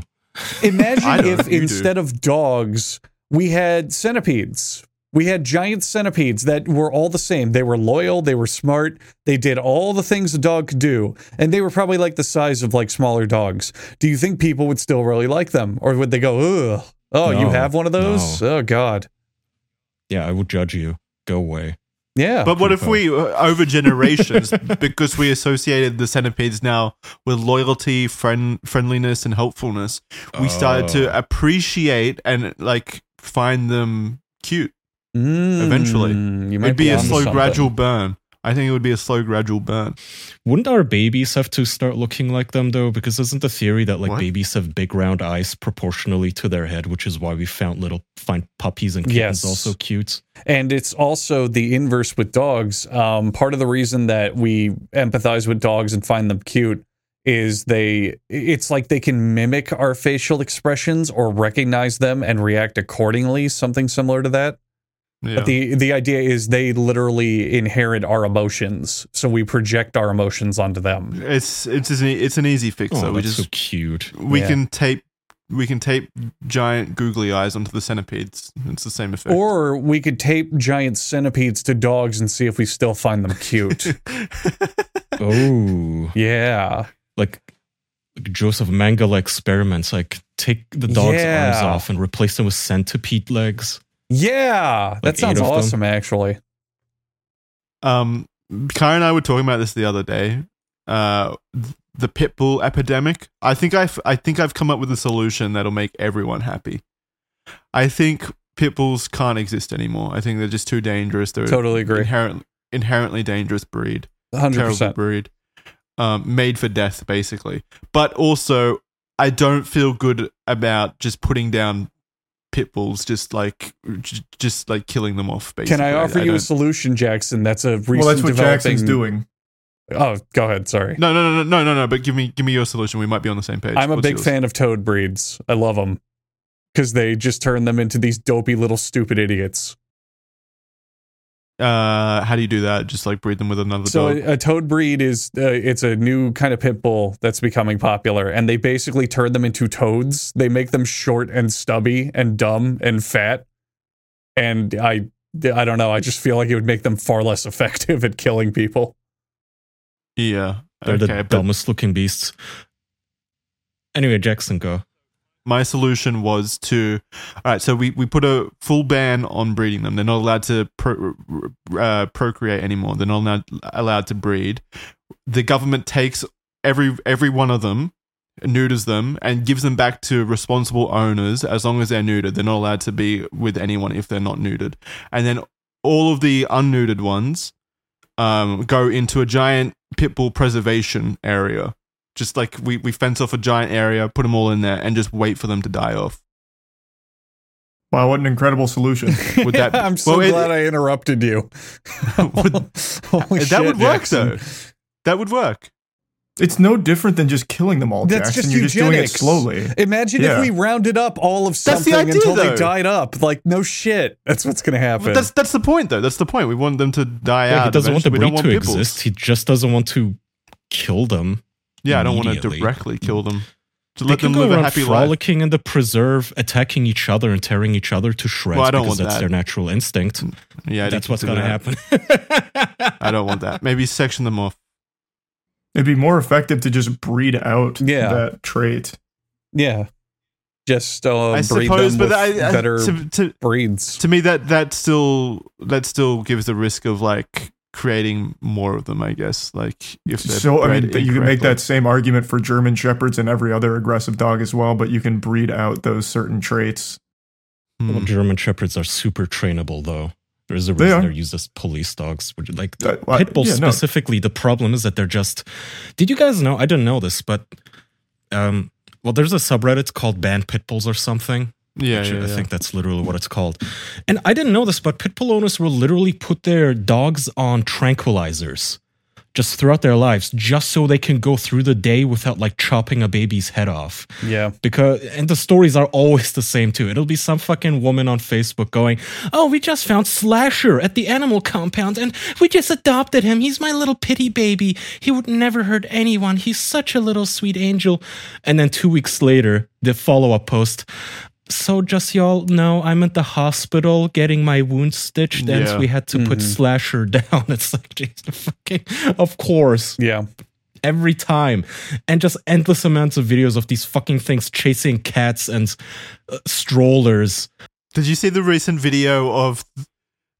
[SPEAKER 2] Imagine if
[SPEAKER 1] you do.
[SPEAKER 2] instead of dogs, we had centipedes. We had giant centipedes that were all the same. They were loyal, they were smart, they did all the things a dog could do, and they were probably like the size of like smaller dogs. Do you think people would still really like them? Or would they go, ugh, oh, you have one of those? Oh, God.
[SPEAKER 4] Yeah, I will judge you. Go away.
[SPEAKER 2] Yeah.
[SPEAKER 1] But what if we, uh, over generations, because we associated the centipedes now with loyalty, friend, friendliness, and helpfulness, we started
[SPEAKER 4] Oh.
[SPEAKER 1] to appreciate and like find them cute. Eventually.
[SPEAKER 2] Mm, you might
[SPEAKER 1] It'd be a slow,
[SPEAKER 2] something.
[SPEAKER 1] gradual burn. I think it would be a slow, gradual burn.
[SPEAKER 4] Wouldn't our babies have to start looking like them though? Because isn't the theory that like
[SPEAKER 1] What?
[SPEAKER 4] babies have big round eyes proportionally to their head, which is why we found little find puppies and kittens
[SPEAKER 2] Yes.
[SPEAKER 4] also cute?
[SPEAKER 2] And it's also the inverse with dogs. Um, part of the reason that we empathize with dogs and find them cute is they it's like they can mimic our facial expressions or recognize them and react accordingly, something similar to that.
[SPEAKER 1] Yeah.
[SPEAKER 2] But the the idea is they literally inherit our emotions, so we project our emotions onto them.
[SPEAKER 1] it's it's an, it's an easy fix.
[SPEAKER 4] Oh,
[SPEAKER 1] though. We just
[SPEAKER 4] so cute.
[SPEAKER 1] we
[SPEAKER 2] Yeah.
[SPEAKER 1] can tape we can tape giant googly eyes onto the centipedes. It's the same effect.
[SPEAKER 2] Or we could tape giant centipedes to dogs and see if we still find them cute.
[SPEAKER 4] Oh,
[SPEAKER 2] yeah.
[SPEAKER 4] like, like Joseph Mengele experiments, like take the dog's arms off and replace them with centipede legs.
[SPEAKER 2] Yeah. That sounds
[SPEAKER 4] eight of them?
[SPEAKER 2] awesome actually.
[SPEAKER 1] Um, Karen and I were talking about this the other day. Uh, the pit bull epidemic. I think I've I think I've come up with a solution that'll make everyone happy. I think pit bulls can't exist anymore. I think they're just too dangerous. They're
[SPEAKER 2] Totally agree.
[SPEAKER 1] Inherent, inherently dangerous breed.
[SPEAKER 2] Hundred percent
[SPEAKER 1] breed. Um, made for death, basically. But also, I don't feel good about just putting down pit bulls, just like j- just like killing them off. Basically,
[SPEAKER 2] Can I offer you a
[SPEAKER 1] don't-
[SPEAKER 2] solution, Jackson? That's a recent
[SPEAKER 3] Well, that's what
[SPEAKER 2] developing.
[SPEAKER 3] Jackson's doing.
[SPEAKER 2] Oh, go ahead. Sorry.
[SPEAKER 1] No, no, no, no, no, no, no. But give me, give me your solution. We might be on the same page.
[SPEAKER 2] I'm a
[SPEAKER 1] What's
[SPEAKER 2] big
[SPEAKER 1] yours?
[SPEAKER 2] fan of toad breeds. I love them because they just turn them into these dopey little stupid idiots.
[SPEAKER 1] Uh, how do you do that? Just like breed them with another
[SPEAKER 2] So
[SPEAKER 1] dog.
[SPEAKER 2] a, a toad breed is uh, it's a new kind of pit bull that's becoming popular, and they basically turn them into toads. They make them short and stubby and dumb and fat, and I I don't know. I just feel like it would make them far less effective at killing people.
[SPEAKER 1] yeah.
[SPEAKER 4] They're
[SPEAKER 1] okay,
[SPEAKER 4] the
[SPEAKER 1] but
[SPEAKER 4] dumbest looking beasts. Anyway, Jackson, go.
[SPEAKER 1] My solution was to all right so we, we put a full ban on breeding them. They're not allowed to pro, uh, procreate anymore. They're not allowed, allowed to breed. The government takes every every one of them neuters them and gives them back to responsible owners as long as they're neutered. They're not allowed to be with anyone if they're not neutered. And then all of the unneutered ones um, go into a giant pit bull preservation area just like we, we fence off a giant area, put them all in there, and just wait for them to die off.
[SPEAKER 3] Wow, what an incredible solution.
[SPEAKER 1] Would that-
[SPEAKER 2] I'm so
[SPEAKER 1] well, it-
[SPEAKER 2] glad I interrupted you.
[SPEAKER 1] Would-
[SPEAKER 2] Holy
[SPEAKER 1] that
[SPEAKER 2] shit,
[SPEAKER 1] would work,
[SPEAKER 2] Jackson.
[SPEAKER 1] though. That would work.
[SPEAKER 3] it's no different than just killing them all,
[SPEAKER 2] That's
[SPEAKER 3] Jackson.
[SPEAKER 2] just
[SPEAKER 3] You're just doing it
[SPEAKER 2] eugenics.
[SPEAKER 3] slowly.
[SPEAKER 2] Imagine
[SPEAKER 3] Yeah.
[SPEAKER 2] if we rounded up all of
[SPEAKER 1] That's the
[SPEAKER 2] something
[SPEAKER 1] idea,
[SPEAKER 2] until
[SPEAKER 1] though.
[SPEAKER 2] they died up. Like no shit. That's what's gonna happen.
[SPEAKER 1] But that's that's the point, though. That's the point. We want them to die
[SPEAKER 4] Yeah,
[SPEAKER 1] out.
[SPEAKER 4] he doesn't want the breed to
[SPEAKER 1] don't
[SPEAKER 4] exist. He just doesn't want to kill them.
[SPEAKER 1] Yeah, I don't want to directly kill them. To
[SPEAKER 4] They
[SPEAKER 1] let
[SPEAKER 4] can
[SPEAKER 1] them
[SPEAKER 4] go
[SPEAKER 1] live a
[SPEAKER 4] around
[SPEAKER 1] happy life.
[SPEAKER 4] frolicking in the preserve, attacking each other and tearing each other to shreds
[SPEAKER 1] Well, I don't
[SPEAKER 4] because
[SPEAKER 1] want
[SPEAKER 4] that's
[SPEAKER 1] that.
[SPEAKER 4] their natural instinct.
[SPEAKER 1] Yeah, I
[SPEAKER 4] that's what's going to happen.
[SPEAKER 1] I don't want that. Maybe section them off.
[SPEAKER 3] It'd be more effective to just breed out
[SPEAKER 2] Yeah.
[SPEAKER 3] that trait.
[SPEAKER 2] yeah. Just uh,
[SPEAKER 1] I
[SPEAKER 2] breed
[SPEAKER 1] suppose,
[SPEAKER 2] them
[SPEAKER 1] but
[SPEAKER 2] with
[SPEAKER 1] I, I,
[SPEAKER 2] better
[SPEAKER 1] to, to,
[SPEAKER 2] breeds.
[SPEAKER 1] to me that that still that still gives the risk of like creating more of them. I guess like if
[SPEAKER 3] So I mean, you can make that same argument for German shepherds and every other aggressive dog as well, but you can breed out those certain traits.
[SPEAKER 1] Hmm.
[SPEAKER 4] Well, German shepherds are super trainable, though. There is a reason
[SPEAKER 3] are.
[SPEAKER 4] they are used as police dogs. Which, like
[SPEAKER 3] Uh, well,
[SPEAKER 4] pit bulls
[SPEAKER 3] yeah, no.
[SPEAKER 4] specifically, the problem is that they're just. Did you guys know? I didn't know this, but um, well, there's a subreddit called "Banned Pit Bulls" or something.
[SPEAKER 1] Yeah,
[SPEAKER 4] Actually,
[SPEAKER 1] yeah,
[SPEAKER 4] I
[SPEAKER 1] yeah.
[SPEAKER 4] think that's literally what it's called. And I didn't know this, but pit bull owners will literally put their dogs on tranquilizers just throughout their lives, just so they can go through the day without like chopping a baby's head off
[SPEAKER 2] Yeah.
[SPEAKER 4] because and the stories are always the same too. It'll be some fucking woman on Facebook going, "Oh, we just found Slasher at the animal compound and we just adopted him. He's my little pity baby. He would never hurt anyone. He's such a little sweet angel." And then 2 weeks later, the follow-up post so just y'all know I'm at the hospital getting my wound stitched and we had to put
[SPEAKER 2] Mhm.
[SPEAKER 4] slasher down. It's like Jesus fucking of course
[SPEAKER 2] Yeah.
[SPEAKER 4] every time and just endless amounts of videos of these fucking things chasing cats and uh, strollers
[SPEAKER 1] Did you see the recent video of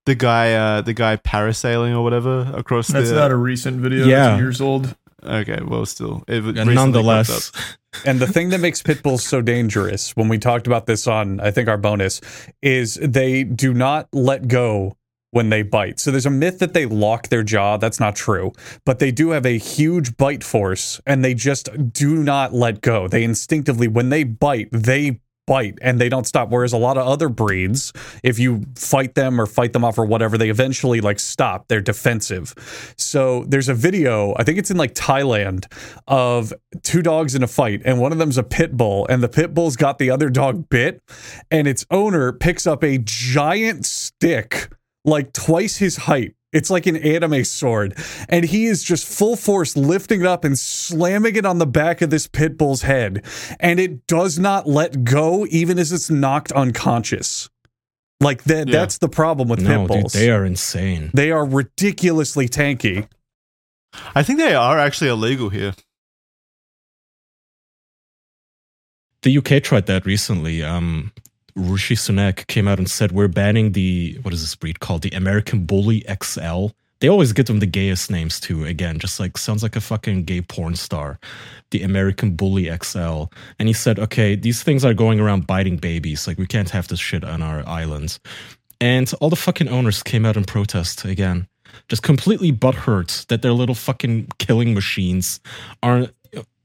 [SPEAKER 1] the guy, uh, the guy parasailing or whatever across
[SPEAKER 3] That's
[SPEAKER 1] the?
[SPEAKER 3] not a recent video.
[SPEAKER 4] Yeah.
[SPEAKER 3] Years old.
[SPEAKER 1] Okay, well, still, it
[SPEAKER 4] and nonetheless.
[SPEAKER 2] And the thing that makes pit bulls so dangerous, when we talked about this on, I think, our bonus, is they do not let go when they bite. So there's a myth that they lock their jaw. That's not true. But they do have a huge bite force and they just do not let go. They instinctively, when they bite, they bite and they don't stop. Whereas a lot of other breeds, if you fight them or fight them off or whatever, they eventually like stop. They're defensive. So there's a video, I think it's in like Thailand, of two dogs in a fight, and one of them's a pit bull, and the pit bull's got the other dog bit, and its owner picks up a giant stick, like twice his height. It's like an anime sword. And he is just full force lifting it up and slamming it on the back of this pit bull's head. And it does not let go, even as it's knocked unconscious. Like that,
[SPEAKER 1] Yeah.
[SPEAKER 2] that's the problem with
[SPEAKER 4] no
[SPEAKER 2] pit
[SPEAKER 4] dude they are insane
[SPEAKER 2] They are ridiculously tanky.
[SPEAKER 1] I think they are actually illegal here.
[SPEAKER 4] the uk tried that recently um rishi sunak came out and said we're banning the what is this breed called? The american bully xl they always give them the gayest names too again just like sounds like a fucking gay porn star. The american bully xl and he said okay these things are going around biting babies. Like we can't have this shit on our islands. And all the fucking owners came out in protest again. Just completely butthurt that their little fucking killing machines aren't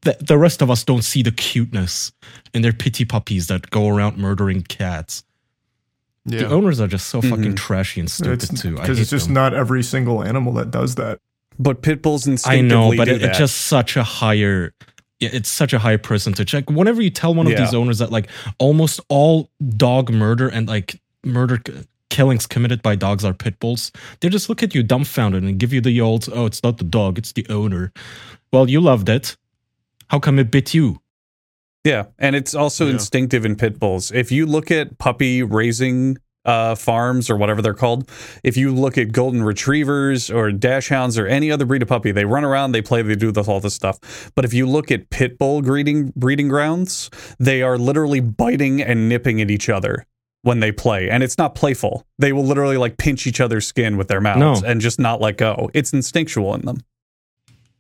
[SPEAKER 4] the, the rest of us don't see the cuteness in their pity puppies that go around murdering cats. The owners are just so fucking
[SPEAKER 2] Mhm.
[SPEAKER 4] trashy and stupid
[SPEAKER 3] It's
[SPEAKER 4] too.
[SPEAKER 3] Because it's just
[SPEAKER 4] them.
[SPEAKER 3] not every single animal that does that.
[SPEAKER 2] but pit bulls
[SPEAKER 4] and
[SPEAKER 2] I
[SPEAKER 4] know, but it, it's just such a higher. yeah, It's such a high percentage. Like whenever you tell one of these owners that like almost all dog murder and like murder c- killings committed by dogs are pit bulls, they just look at you dumbfounded and give you the old, "Oh, it's not the dog, it's the owner." Well, you loved it. How come it bit you?
[SPEAKER 2] Yeah, and it's also
[SPEAKER 1] Yeah.
[SPEAKER 2] instinctive in pit bulls. If you look at puppy raising uh, farms or whatever they're called, if you look at golden retrievers or dashhounds or any other breed of puppy, they run around, they play, they do this, all this stuff. But if you look at pit bull breeding breeding grounds, they are literally biting and nipping at each other when they play, and it's not playful. They will literally like pinch each other's skin with their mouths
[SPEAKER 4] No.
[SPEAKER 2] and just not let go. It's instinctual in them.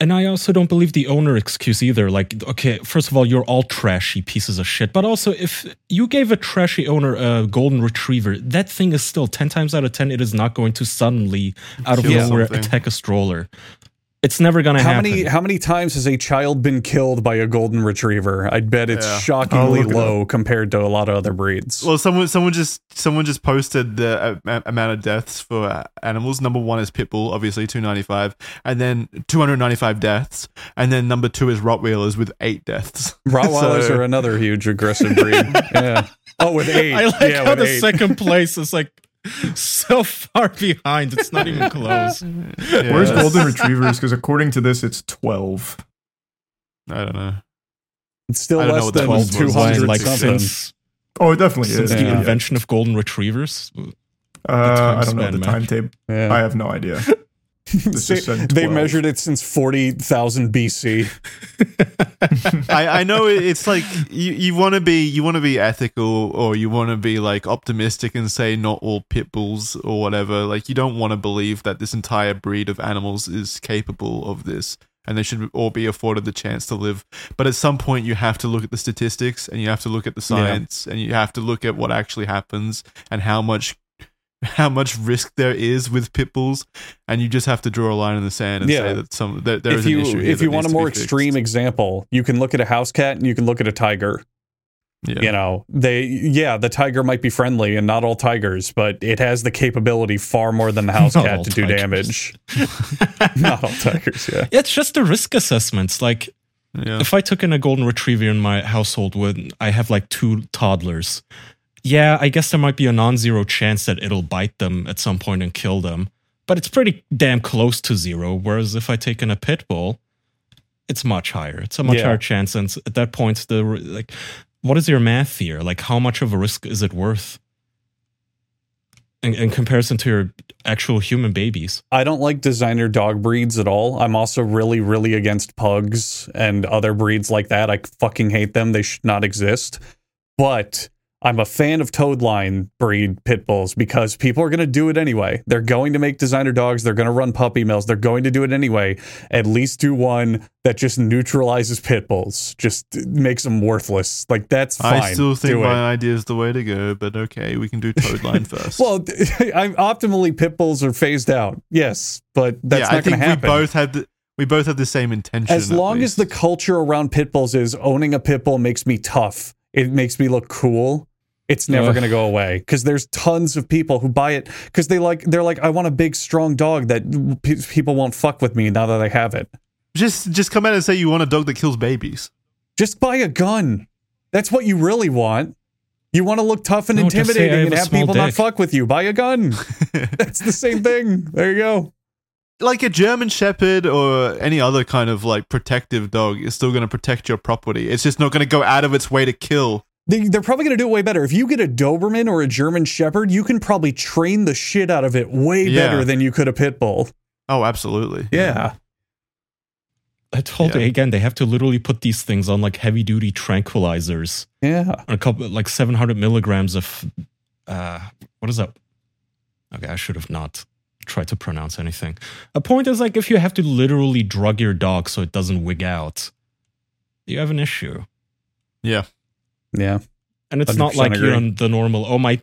[SPEAKER 4] And I also don't believe the owner excuse either. Like, okay, first of all, you're all trashy pieces of shit. But also, if you gave a trashy owner a golden retriever, that thing is still 10 times out of 10, it is not going to suddenly, out of nowhere, attack a stroller. It's never going to
[SPEAKER 2] How
[SPEAKER 4] happen.
[SPEAKER 2] many how many times has a child been killed by a golden retriever? I'd bet it's
[SPEAKER 1] Yeah.
[SPEAKER 2] Shockingly
[SPEAKER 3] look it
[SPEAKER 2] low compared to a lot of other breeds.
[SPEAKER 1] Well, someone someone just someone just posted the uh, amount of deaths for animals. Number one is pitbull, obviously two ninety five, and then two hundred ninety five deaths, and then number two is Rottweilers with eight deaths.
[SPEAKER 2] Rottweilers
[SPEAKER 1] So-
[SPEAKER 2] are another huge aggressive breed. yeah. Oh, with eight.
[SPEAKER 4] I like
[SPEAKER 2] yeah,
[SPEAKER 4] how
[SPEAKER 2] with
[SPEAKER 4] the
[SPEAKER 2] eight.
[SPEAKER 4] second place is like so far behind. It's not even close.
[SPEAKER 1] Yeah,
[SPEAKER 3] Where's golden retrievers? Because according to this, it's twelve.
[SPEAKER 1] I don't know.
[SPEAKER 2] It's still
[SPEAKER 1] I don't know
[SPEAKER 2] less than
[SPEAKER 1] twelve was.
[SPEAKER 2] two
[SPEAKER 4] Why,
[SPEAKER 2] hundred
[SPEAKER 4] like
[SPEAKER 2] something.
[SPEAKER 4] since,
[SPEAKER 3] Oh, it definitely
[SPEAKER 4] since
[SPEAKER 3] is.
[SPEAKER 4] the
[SPEAKER 2] Yeah.
[SPEAKER 4] invention of golden retrievers.
[SPEAKER 3] Uh, I don't know the timetable.
[SPEAKER 2] Yeah.
[SPEAKER 3] I have no idea. This
[SPEAKER 2] Say-
[SPEAKER 3] just said
[SPEAKER 2] they
[SPEAKER 3] 12.
[SPEAKER 2] measured it since forty thousand BC.
[SPEAKER 1] I, I know it's like you, you want to be you want to be ethical or you want to be like optimistic and say not all pit bulls or whatever. Like you don't want to believe that this entire breed of animals is capable of this and they should all be afforded the chance to live. But at some point you have to look at the statistics and you have to look at the science and you have to look at what actually happens and how much how much risk there is with pit bulls and you just have to draw a line in the sand and
[SPEAKER 2] Yeah.
[SPEAKER 1] say that some that there is
[SPEAKER 2] if you
[SPEAKER 1] an issue here
[SPEAKER 2] if you want a
[SPEAKER 1] needs to
[SPEAKER 2] more
[SPEAKER 1] fixed.
[SPEAKER 2] extreme example, you can look at a house cat and you can look at a tiger.
[SPEAKER 1] yeah.
[SPEAKER 2] You know, they yeah, the tiger might be friendly and not all tigers, but it has the capability far more than the house
[SPEAKER 4] Not
[SPEAKER 2] cat
[SPEAKER 4] all
[SPEAKER 2] to do
[SPEAKER 4] tigers.
[SPEAKER 2] damage. not all tigers, yeah.
[SPEAKER 4] Yeah, it's just the risk assessments. Like,
[SPEAKER 1] yeah.
[SPEAKER 4] if I took in a golden retriever in my household when I have like two toddlers, yeah, I guess there might be a non-zero chance that it'll bite them at some point and kill them, but it's pretty damn close to zero. Whereas if I take in a pit bull, it's much higher. It's a much
[SPEAKER 2] Yeah.
[SPEAKER 4] higher chance, and at that point, the like, what is your math here? Like, how much of a risk is it worth? In, in comparison to your actual human babies.
[SPEAKER 2] I don't like designer dog breeds at all. I'm also really, really against pugs and other breeds like that. I fucking hate them. They should not exist. But I'm a fan of toad line breed pit bulls because people are going to do it anyway. They're going to make designer dogs. They're going to run puppy mills. They're going to do it anyway. At least do one that just neutralizes pit bulls, just makes them worthless. Like that's fine.
[SPEAKER 1] I still think
[SPEAKER 2] Do it.
[SPEAKER 1] my idea is the way to go, but okay, we can do Toad Line first.
[SPEAKER 2] Well, I'm optimally pit bulls are phased out. Yes, but that's
[SPEAKER 1] yeah,
[SPEAKER 2] not
[SPEAKER 1] I
[SPEAKER 2] going
[SPEAKER 1] think
[SPEAKER 2] to happen.
[SPEAKER 1] we both had the, we both have the same intention.
[SPEAKER 2] as long as the culture around pit bulls is owning a pit bull makes me tough. It makes me look cool. It's never going to go away because there's tons of people who buy it because they like they're like I want a big strong dog that pe people won't fuck with me now that I have it.
[SPEAKER 1] just just come out and say you want a dog that kills babies.
[SPEAKER 2] Just buy a gun. That's what you really want. You want to look tough and
[SPEAKER 4] No, just say I
[SPEAKER 2] intimidating
[SPEAKER 4] have
[SPEAKER 2] and have
[SPEAKER 4] small
[SPEAKER 2] people not fuck with you. Buy a gun. That's the same thing. There you go.
[SPEAKER 1] like a German Shepherd or any other kind of like protective dog is still going to protect your property. It's just not going to go out of its way to kill.
[SPEAKER 2] They, they're probably going to do it way better. If you get a Doberman or a German Shepherd, you can probably train the shit out of it way
[SPEAKER 1] Yeah.
[SPEAKER 2] better than you could a pit bull.
[SPEAKER 1] Oh, absolutely.
[SPEAKER 2] Yeah.
[SPEAKER 4] I told
[SPEAKER 1] Yeah.
[SPEAKER 4] you again, they have to literally put these things on like heavy duty tranquilizers.
[SPEAKER 2] Yeah.
[SPEAKER 4] a couple like 700 milligrams of uh what is that okay i should have not tried to pronounce anything a point is like if you have to literally drug your dog so it doesn't wig out you have an issue
[SPEAKER 1] Yeah.
[SPEAKER 2] Yeah.
[SPEAKER 4] and it's not like
[SPEAKER 2] 100%
[SPEAKER 4] you're on the normal oh my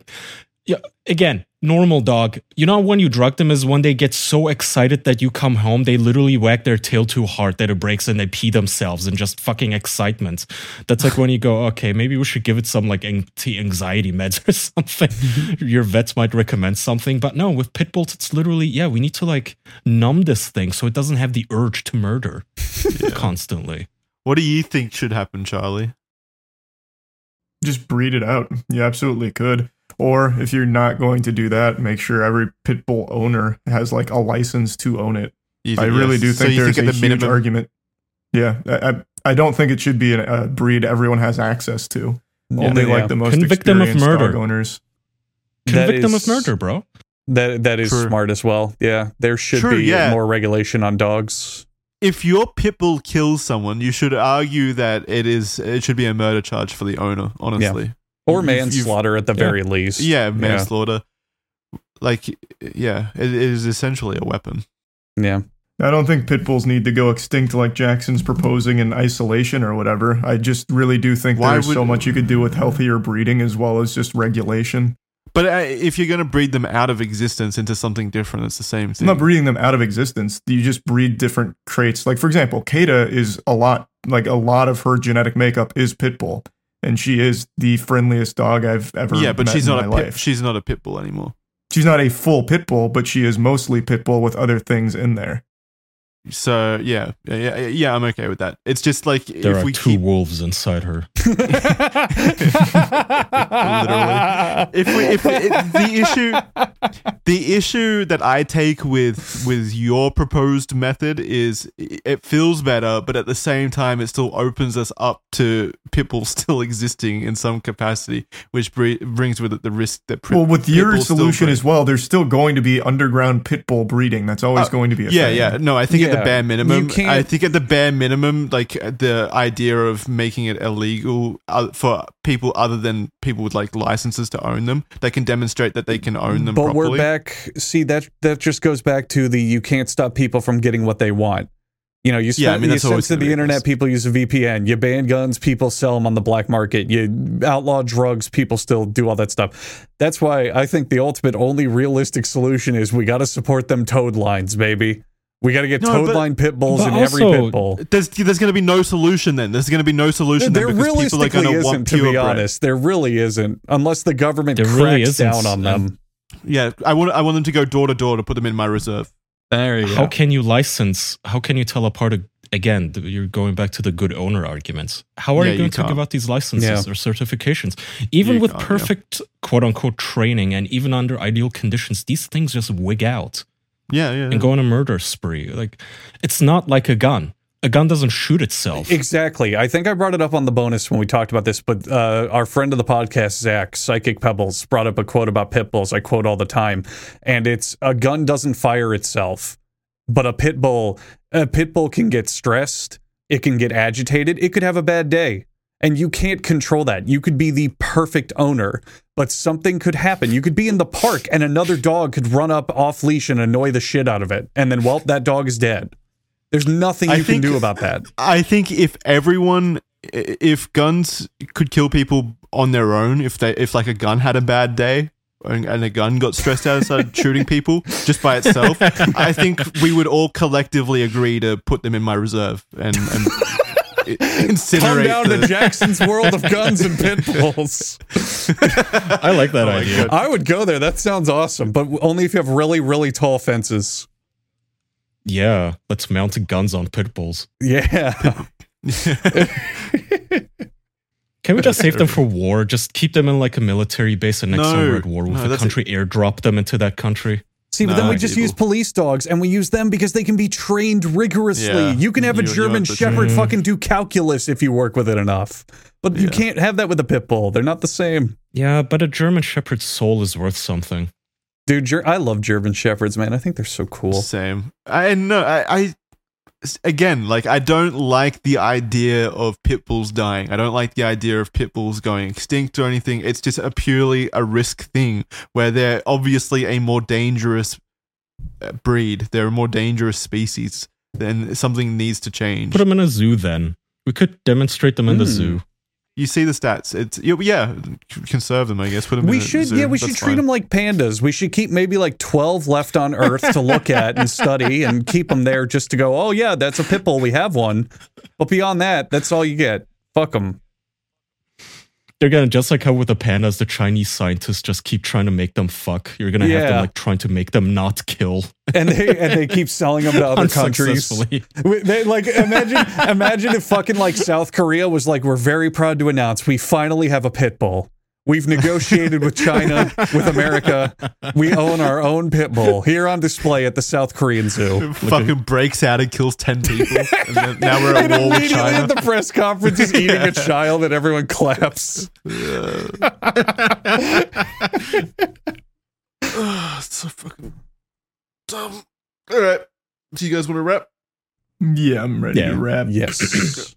[SPEAKER 4] yeah again normal dog. You know when you drug them is when they get so excited that you come home, they literally wag their tail too hard that it breaks and they pee themselves in just fucking excitement. That's like when you go, okay, maybe we should give it some like anti-anxiety meds or something. Your vets might recommend something, but no, with pit bulls, it's literally yeah, we need to like numb this thing so it doesn't have the urge to murder constantly.
[SPEAKER 1] What do you think should happen, Charlie?
[SPEAKER 3] Just breed it out. You absolutely could. Or if you're not going to do that, make sure every pit bull owner has like a license to own it.
[SPEAKER 1] You
[SPEAKER 3] I really
[SPEAKER 1] yes.
[SPEAKER 3] do think
[SPEAKER 1] you
[SPEAKER 3] there's
[SPEAKER 1] think
[SPEAKER 3] a
[SPEAKER 1] at the
[SPEAKER 3] huge
[SPEAKER 1] minimum-
[SPEAKER 3] argument. Yeah, I, I I don't think it should be a, a breed everyone has access to. Only
[SPEAKER 2] Yeah.
[SPEAKER 3] like the most
[SPEAKER 4] Convict them of
[SPEAKER 3] experienced
[SPEAKER 4] murder.
[SPEAKER 3] dog owners.
[SPEAKER 2] That
[SPEAKER 4] Convict them
[SPEAKER 2] is-
[SPEAKER 4] of murder, bro.
[SPEAKER 2] That that is
[SPEAKER 1] True.
[SPEAKER 2] smart as well. Yeah, there should
[SPEAKER 1] True,
[SPEAKER 2] be
[SPEAKER 1] yeah.
[SPEAKER 2] more regulation on dogs.
[SPEAKER 1] If your pit bull kills someone, you should argue that it is it should be a murder charge for the owner. Honestly,
[SPEAKER 2] Or
[SPEAKER 1] You've- you've-
[SPEAKER 2] manslaughter at the
[SPEAKER 4] yeah.
[SPEAKER 2] very least.
[SPEAKER 1] Yeah, manslaughter. Like, yeah, it, it is essentially a weapon.
[SPEAKER 2] Yeah.
[SPEAKER 3] I don't think pit bulls need to go extinct like Jackson's proposing in isolation or whatever. I just really do think
[SPEAKER 1] Why
[SPEAKER 3] there's so much you could do with healthier breeding as well as just regulation.
[SPEAKER 1] But uh, if you're going to breed them out of existence into something different, it's the same thing.
[SPEAKER 3] I'm not breeding them out of existence. You just breed different traits. Like for example, Kata is a lot like a lot of her genetic makeup is pit bull, and she is the friendliest dog I've ever.
[SPEAKER 1] yeah, but
[SPEAKER 3] met
[SPEAKER 1] she's not a pit, she's not a pit bull anymore.
[SPEAKER 3] she's not a full pit bull, but she is mostly pit bull with other things in there.
[SPEAKER 1] So yeah, yeah, yeah, yeah, I'm okay with that. It's just like
[SPEAKER 4] There
[SPEAKER 1] if
[SPEAKER 4] are
[SPEAKER 1] we
[SPEAKER 4] two
[SPEAKER 1] keep
[SPEAKER 4] wolves inside her.
[SPEAKER 1] literally. If we, if it, the issue, the issue that I take with with your proposed method is it feels better, but at the same time, it still opens us up to people still existing in some capacity, which br- brings with it the risk that pri-
[SPEAKER 3] Well, with your solution as well, there's still going to be underground pit bull breeding. That's always
[SPEAKER 1] Oh,
[SPEAKER 3] going to be a
[SPEAKER 1] yeah,
[SPEAKER 3] thing.
[SPEAKER 1] yeah. No, I think at the
[SPEAKER 2] Yeah.
[SPEAKER 1] bare minimum, I think at the bare minimum, like the idea of making it illegal uh, for people other than people with like licenses to own them, they can demonstrate that they can own them
[SPEAKER 2] but
[SPEAKER 1] properly.
[SPEAKER 2] we're back. See that that just goes back to the you can't stop people from getting what they want. You know, you
[SPEAKER 1] Yeah, I
[SPEAKER 2] spend,
[SPEAKER 1] mean,
[SPEAKER 2] you
[SPEAKER 1] that's always
[SPEAKER 2] censor
[SPEAKER 1] gonna
[SPEAKER 2] the internet. People use a VPN. You ban guns. People sell them on the black market. You outlaw drugs. People still do all that stuff. That's why I think the ultimate, only realistic solution is we got to support them toad lines, baby. We got to get
[SPEAKER 1] No,
[SPEAKER 2] toad
[SPEAKER 1] but-
[SPEAKER 2] line pit bulls
[SPEAKER 4] but
[SPEAKER 2] in every
[SPEAKER 4] also-
[SPEAKER 2] pit bull.
[SPEAKER 1] There's there's going to be no solution then. There's going to be no solution
[SPEAKER 2] There
[SPEAKER 1] then because people are going to
[SPEAKER 2] isn't,
[SPEAKER 1] want
[SPEAKER 2] to
[SPEAKER 1] purebred.
[SPEAKER 2] be honest. There really isn't, unless the government
[SPEAKER 4] There
[SPEAKER 2] cracks
[SPEAKER 4] really
[SPEAKER 2] down on them.
[SPEAKER 1] Yeah, I want I want them to go door to door to put them in my reserve.
[SPEAKER 2] There you go.
[SPEAKER 4] How can you license? How can you tell apart? A, again, you're going back to the good owner arguments. How are
[SPEAKER 1] Yeah,
[SPEAKER 4] you going
[SPEAKER 1] you
[SPEAKER 4] to
[SPEAKER 1] can't.
[SPEAKER 4] give out these licenses
[SPEAKER 2] Yeah.
[SPEAKER 4] or certifications? Even
[SPEAKER 1] You
[SPEAKER 4] with
[SPEAKER 1] can't, yeah.
[SPEAKER 4] perfect quote unquote training and even under ideal conditions, these things just wig out
[SPEAKER 1] Yeah, yeah.
[SPEAKER 4] and go on a murder spree. Like it's not like a gun. A gun doesn't shoot itself.
[SPEAKER 2] Exactly. I think I brought it up on the bonus when we talked about this, but uh, our friend of the podcast, Zach, Psychic Pebbles, brought up a quote about pit bulls. I quote all the time, and it's a gun doesn't fire itself, but a pit bull, a pit bull can get stressed, it can get agitated, it could have a bad day. And you can't control that. You could be the perfect owner, but something could happen. You could be in the park and another dog could run up off leash and annoy the shit out of it. And then, well, that dog is dead. There's nothing
[SPEAKER 1] I
[SPEAKER 2] you can
[SPEAKER 1] think-
[SPEAKER 2] do about that.
[SPEAKER 1] I think if everyone, if guns could kill people on their own, if they, if like a gun had a bad day and, a gun got stressed out and started shooting people just by itself, I think we would all collectively agree to put them in my reserve and, and
[SPEAKER 2] Come down
[SPEAKER 1] the-
[SPEAKER 2] to Jackson's world of guns and pit bulls.
[SPEAKER 4] I like that
[SPEAKER 1] Oh
[SPEAKER 4] idea.
[SPEAKER 1] God.
[SPEAKER 2] I would go there. That sounds awesome, but only if you have really, really tall fences.
[SPEAKER 4] Yeah, let's mount guns on pit bulls.
[SPEAKER 2] Yeah.
[SPEAKER 4] Can we just save them for war? Just keep them in like a military base, and next
[SPEAKER 1] No,
[SPEAKER 4] time we're at war with
[SPEAKER 1] no,
[SPEAKER 4] a
[SPEAKER 1] that's
[SPEAKER 4] country, airdrop them into that country.
[SPEAKER 2] See, but
[SPEAKER 1] Nah,
[SPEAKER 2] then we just
[SPEAKER 1] evil.
[SPEAKER 2] use police dogs and we use them because they can be trained rigorously.
[SPEAKER 1] Yeah.
[SPEAKER 2] You can have a
[SPEAKER 1] You- you
[SPEAKER 2] German
[SPEAKER 1] have to-
[SPEAKER 2] Shepherd fucking do calculus if you work with it enough. But you can't have that with a pit bull. They're not the same.
[SPEAKER 4] Yeah, but a German Shepherd's soul is worth something.
[SPEAKER 2] Dude, Ger- I love German Shepherds, man. I think they're so cool.
[SPEAKER 1] Same. I know. I, I again like I don't like the idea of pit bulls dying. I don't like the idea of pit bulls going extinct or anything. It's just a purely a risk thing where they're obviously a more dangerous uh, breed. They're a more dangerous species. Then something needs to change.
[SPEAKER 4] Put them in a zoo then. We could demonstrate them in the
[SPEAKER 2] Hmm.
[SPEAKER 4] zoo.
[SPEAKER 1] You see the stats. It's yeah, conserve them. I guess. Put them.
[SPEAKER 2] We
[SPEAKER 1] in
[SPEAKER 2] should, yeah, we
[SPEAKER 1] That's
[SPEAKER 2] should treat
[SPEAKER 1] fine.
[SPEAKER 2] them like pandas. We should keep maybe like 12 left on Earth to look at and study and keep them there just to go, oh, yeah, that's a pit bull. We have one. But beyond that, that's all you get. Fuck them.
[SPEAKER 4] They're gonna just like how with the pandas, the Chinese scientists just keep trying to make them fuck. You're gonna have
[SPEAKER 2] Yeah.
[SPEAKER 4] them like trying to make them not kill
[SPEAKER 2] And they and they keep selling them to other countries. They, like imagine imagine if fucking like South Korea was like, we're very proud to announce we finally have a pit bull. We've negotiated with China, with America. We own our own pit bull here on display at the South Korean Zoo.
[SPEAKER 1] It fucking breaks out and kills ten people. and then, now we're at
[SPEAKER 2] And
[SPEAKER 1] war with
[SPEAKER 2] immediately
[SPEAKER 1] China.
[SPEAKER 2] at the press conference is eating a child and everyone claps.
[SPEAKER 1] Ugh, it's so fucking dumb. All right. Do you guys want to wrap?
[SPEAKER 3] Yeah, I'm ready
[SPEAKER 4] Yeah.
[SPEAKER 3] to wrap.
[SPEAKER 2] Yes.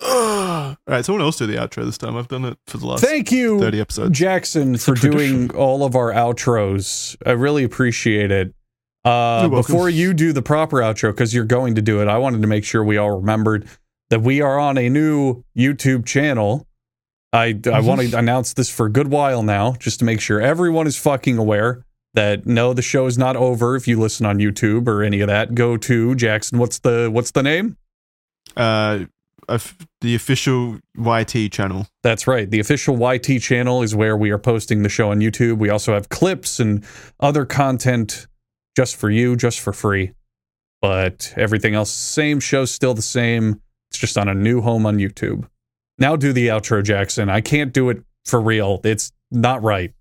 [SPEAKER 1] All right. Someone else do the outro this time. I've done it for the last
[SPEAKER 2] Thank you,
[SPEAKER 1] thirty episodes.
[SPEAKER 2] Jackson, for doing all of our outros. I really appreciate it. Uh, before you do the proper outro, because you're going to do it, I wanted to make sure we all remembered that we are on a new YouTube channel. I, I want to announce this for a good while now, just to make sure everyone is fucking aware that no, the show is not over. If you listen on YouTube or any of that, go to Jackson. What's the what's the name?
[SPEAKER 1] Uh, the official YT channel.
[SPEAKER 2] That's right. The official YT channel is where we are posting the show on YouTube. We also have clips and other content just for you, just for free. But everything else, same show's still the same. It's just on a new home on YouTube. Now do the outro, Jackson. I can't do it for real. It's not right.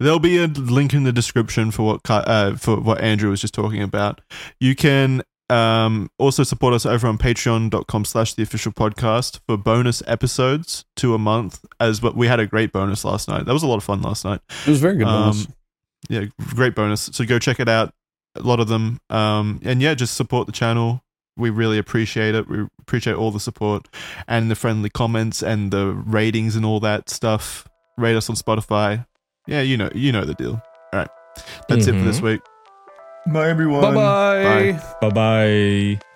[SPEAKER 1] There'll be a link in the description for what uh, for what Andrew was just talking about. You can um, also support us over on patreon.com slash the official podcast for bonus episodes to a month as but we had a great bonus last night. That was a lot of fun last night.
[SPEAKER 2] It was very good.
[SPEAKER 1] Um,
[SPEAKER 2] bonus.
[SPEAKER 1] Yeah, great bonus. So go check it out. A lot of them. Um, and yeah, just support the channel. We really appreciate it. We appreciate all the support and the friendly comments and the ratings and all that stuff. Rate us on Spotify. Yeah, you know, you know the deal. All right, that's it for this
[SPEAKER 4] Mhm.
[SPEAKER 1] week.
[SPEAKER 3] Bye, everyone.
[SPEAKER 2] Bye bye.
[SPEAKER 1] bye.
[SPEAKER 4] Bye bye.